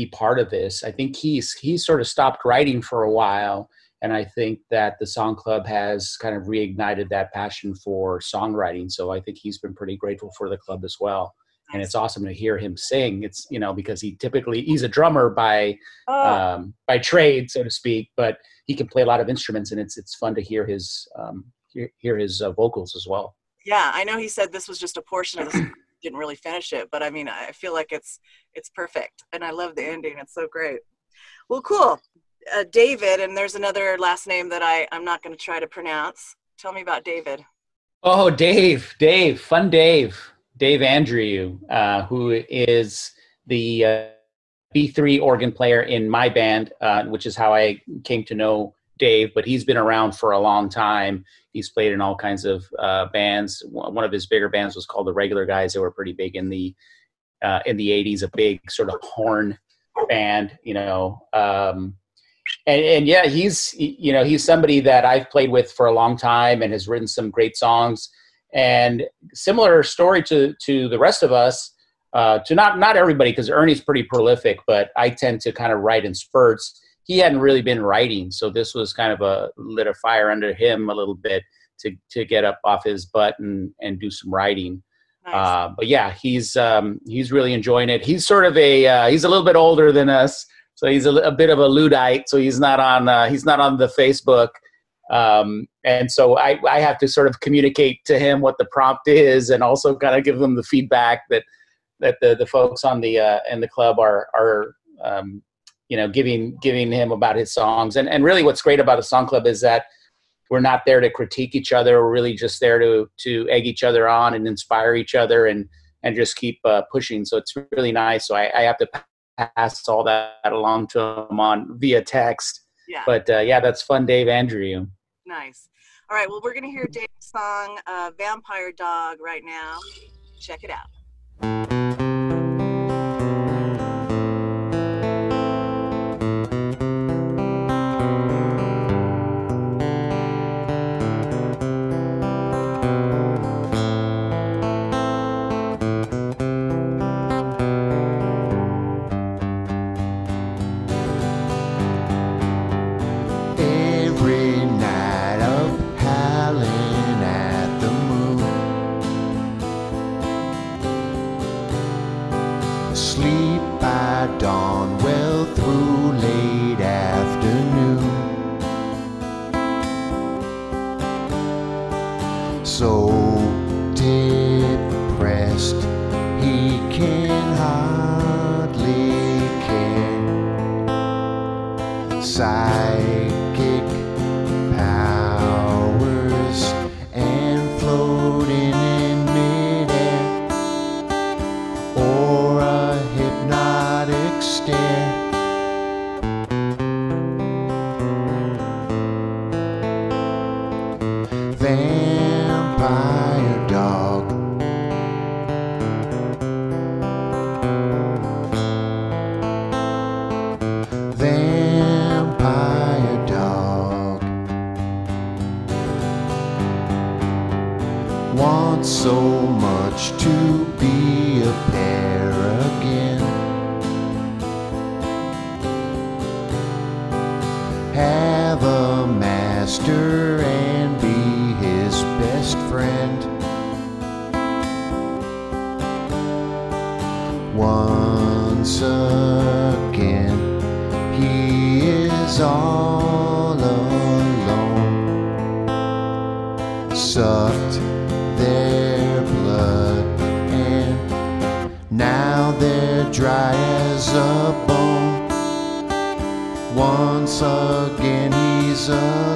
be part of this. I think he's he sort of stopped writing for a while, and I think that the Song Club has kind of reignited that passion for songwriting. So I think he's been pretty grateful for the club as well. And it's awesome to hear him sing. It's you know because he typically he's a drummer by Oh. um, by trade, so to speak, but he can play a lot of instruments, and it's it's fun to hear his um, hear, hear his uh, vocals as well. Yeah, I know he said this was just a portion of the didn't really finish it, but I mean, I feel like it's it's perfect, and I love the ending. It's so great. Well, cool, uh, David, and there's another last name that I I'm not going to try to pronounce. Tell me about David. Oh, Dave, Dave, fun Dave, Dave Andrew, uh, who is the uh, B3 organ player in my band, uh, which is how I came to know Dave. But he's been around for a long time. He's played in all kinds of uh, bands. One of his bigger bands was called the Regular Guys. They were pretty big in the uh, in the '80s. A big sort of horn band, you know. Um, and, and yeah, he's you know he's somebody that I've played with for a long time and has written some great songs. And similar story to to the rest of us, uh, to not not everybody because Ernie's pretty prolific, but I tend to kind of write in spurts. He hadn't really been writing, so this was kind of a lit a fire under him a little bit to to get up off his butt and and do some writing. Uh, but yeah, he's um, he's really enjoying it. He's sort of a uh, he's a little bit older than us, so he's a, a bit of a luddite. So he's not on uh, he's not on the Facebook, um, and so I I have to sort of communicate to him what the prompt is, and also kind of give him the feedback that that the the folks on the uh, in the club are are um, you know giving giving him about his songs. And and really, what's great about a song club is that we're not there to critique each other. We're really just there to to egg each other on and inspire each other and and just keep uh, pushing. So it's really nice. So I, I have to pass all that along to him on via text. Yeah. But uh, yeah, that's fun, Dave Andrew. Nice. All right. Well, we're gonna hear Dave's song uh, "Vampire Dog" right now. Check it out. Again, he's alone.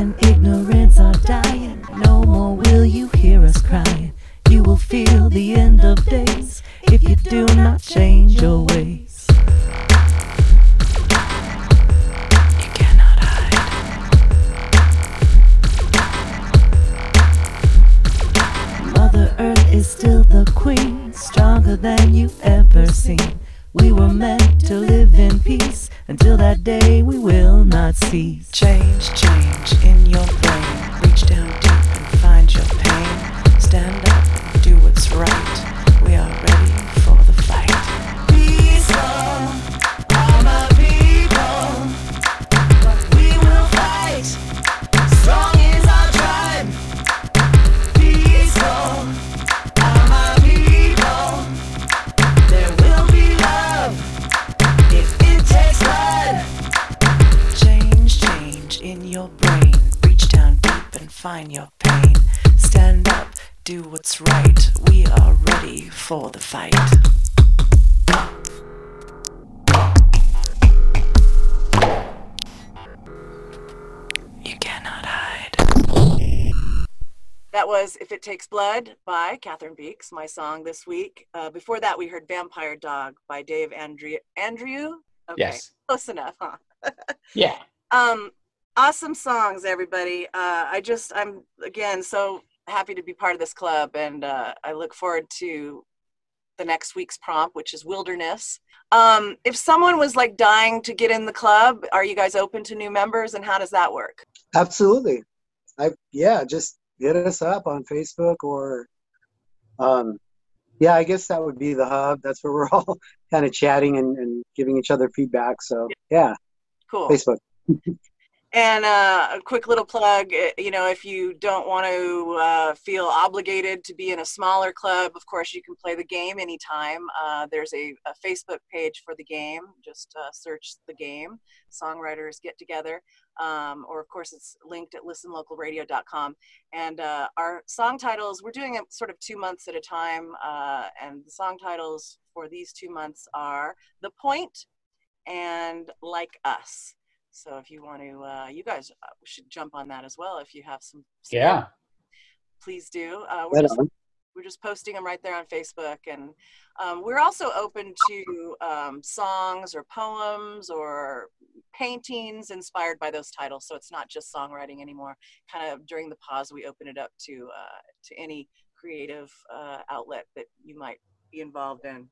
and ignorance are dying. No more will you hear us crying. You will feel the end of days if you do not change. Cathryn Beeks, my song this week. Uh, before that, we heard Vampire Dog by Dave Andrew. Andrew? Okay. Yes. Close enough, huh? Yeah. Um, awesome songs, everybody. Uh, I just, I'm again so happy to be part of this club, and uh, I look forward to the next week's prompt, which is Wilderness. Um, if someone was like dying to get in the club, are you guys open to new members, and how does that work? Absolutely. I yeah, just hit us up on Facebook or um yeah, I guess that would be the hub. That's where we're all kind of chatting and, and giving each other feedback. So yeah. Cool. Facebook. And uh, a quick little plug, uh, you know, if you don't want to uh, feel obligated to be in a smaller club, of course, you can play the game anytime. Uh, there's a, a Facebook page for the game. Just uh, search the game, Songwriters Get Together. Um, or, of course, it's linked at listenlocalradio.com. And uh, our song titles, we're doing it sort of two months at a time. Uh, and the song titles for these two months are The Point and Like Us. So if you want to, uh, you guys uh, should jump on that as well if you have some. some Yeah. Please do. Uh, we're Right just on. we're just posting them right there on Facebook, and um, we're also open to um, songs or poems or paintings inspired by those titles. So it's not just songwriting anymore. Kind of during the pause, we open it up to uh, to any creative uh, outlet that you might be involved in.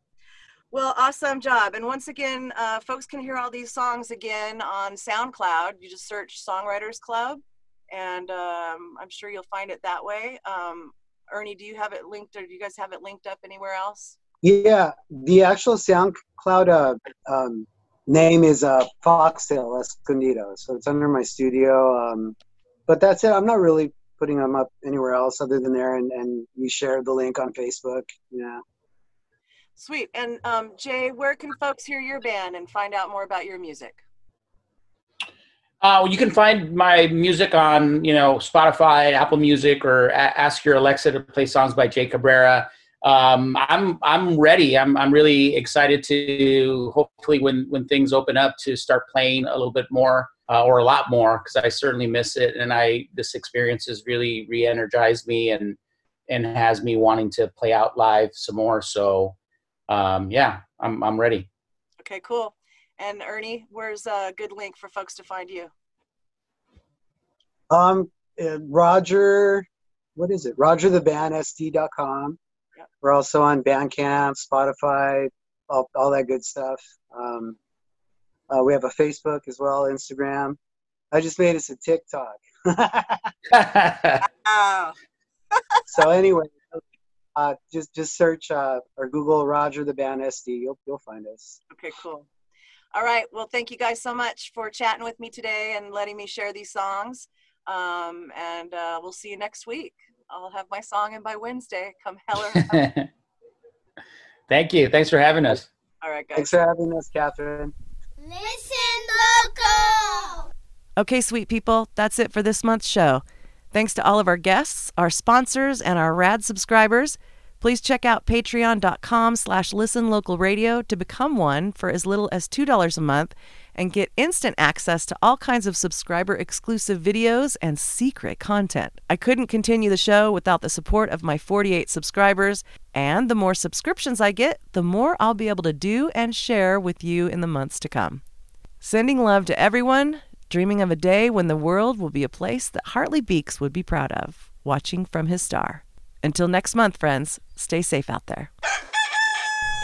Well, awesome job. And once again, uh, folks can hear all these songs again on SoundCloud. You just search Songwriters Club, and um, I'm sure you'll find it that way. Um, Ernie, do you have it linked, or do you guys have it linked up anywhere else? Yeah, the actual SoundCloud uh, um, name is uh, Foxtail Escondido, so it's under my studio. Um, but that's it. I'm not really putting them up anywhere else other than there, and, and we share the link on Facebook. Yeah. Sweet. And um, Jay, where can folks hear your band and find out more about your music? Uh, you can find my music on, you know, Spotify, Apple Music, or a- ask your Alexa to play songs by Jay Cabrera. Um, I'm I'm ready. I'm I'm really excited to hopefully when when things open up to start playing a little bit more uh, or a lot more because I certainly miss it and I this experience has really re-energized me and and has me wanting to play out live some more. So um, yeah, I'm I'm ready. Okay, cool. And Ernie, where's a good link for folks to find you? Um, uh, Roger, what is it? RogerTheBandSD.com. We're also on Bandcamp, Spotify, all, all that good stuff. Um, uh, we have a Facebook as well, Instagram. I just made us a TikTok. Wow. so anyway, uh, just just search uh, or Google Roger the Band SD. You'll you'll find us. Okay, cool. All right. Well, thank you guys so much for chatting with me today and letting me share these songs. Um, and uh, we'll see you next week. I'll have my song in by Wednesday. Come hell or high. Thank you. Thanks for having us. All right, guys. Thanks for having us, Cathryn. Listen local. Okay, sweet people, that's it for this month's show. Thanks to all of our guests, our sponsors, and our rad subscribers. Please check out patreon.com slash listen local radio to become one for as little as $2 a month and get instant access to all kinds of subscriber exclusive videos and secret content. I couldn't continue the show without the support of my 48 subscribers, and the more subscriptions I get, the more I'll be able to do and share with you in the months to come. Sending love to everyone, dreaming of a day when the world will be a place that Hartley Beeks would be proud of, watching from his star. Until next month, friends, stay safe out there.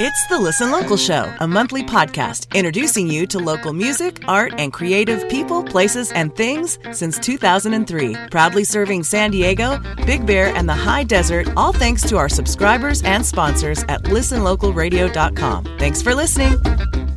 It's the Listen Local Show, a monthly podcast introducing you to local music, art, and creative people, places, and things since 2003. Proudly serving San Diego, Big Bear, and the high desert, all thanks to our subscribers and sponsors at listenlocalradio.com. Thanks for listening.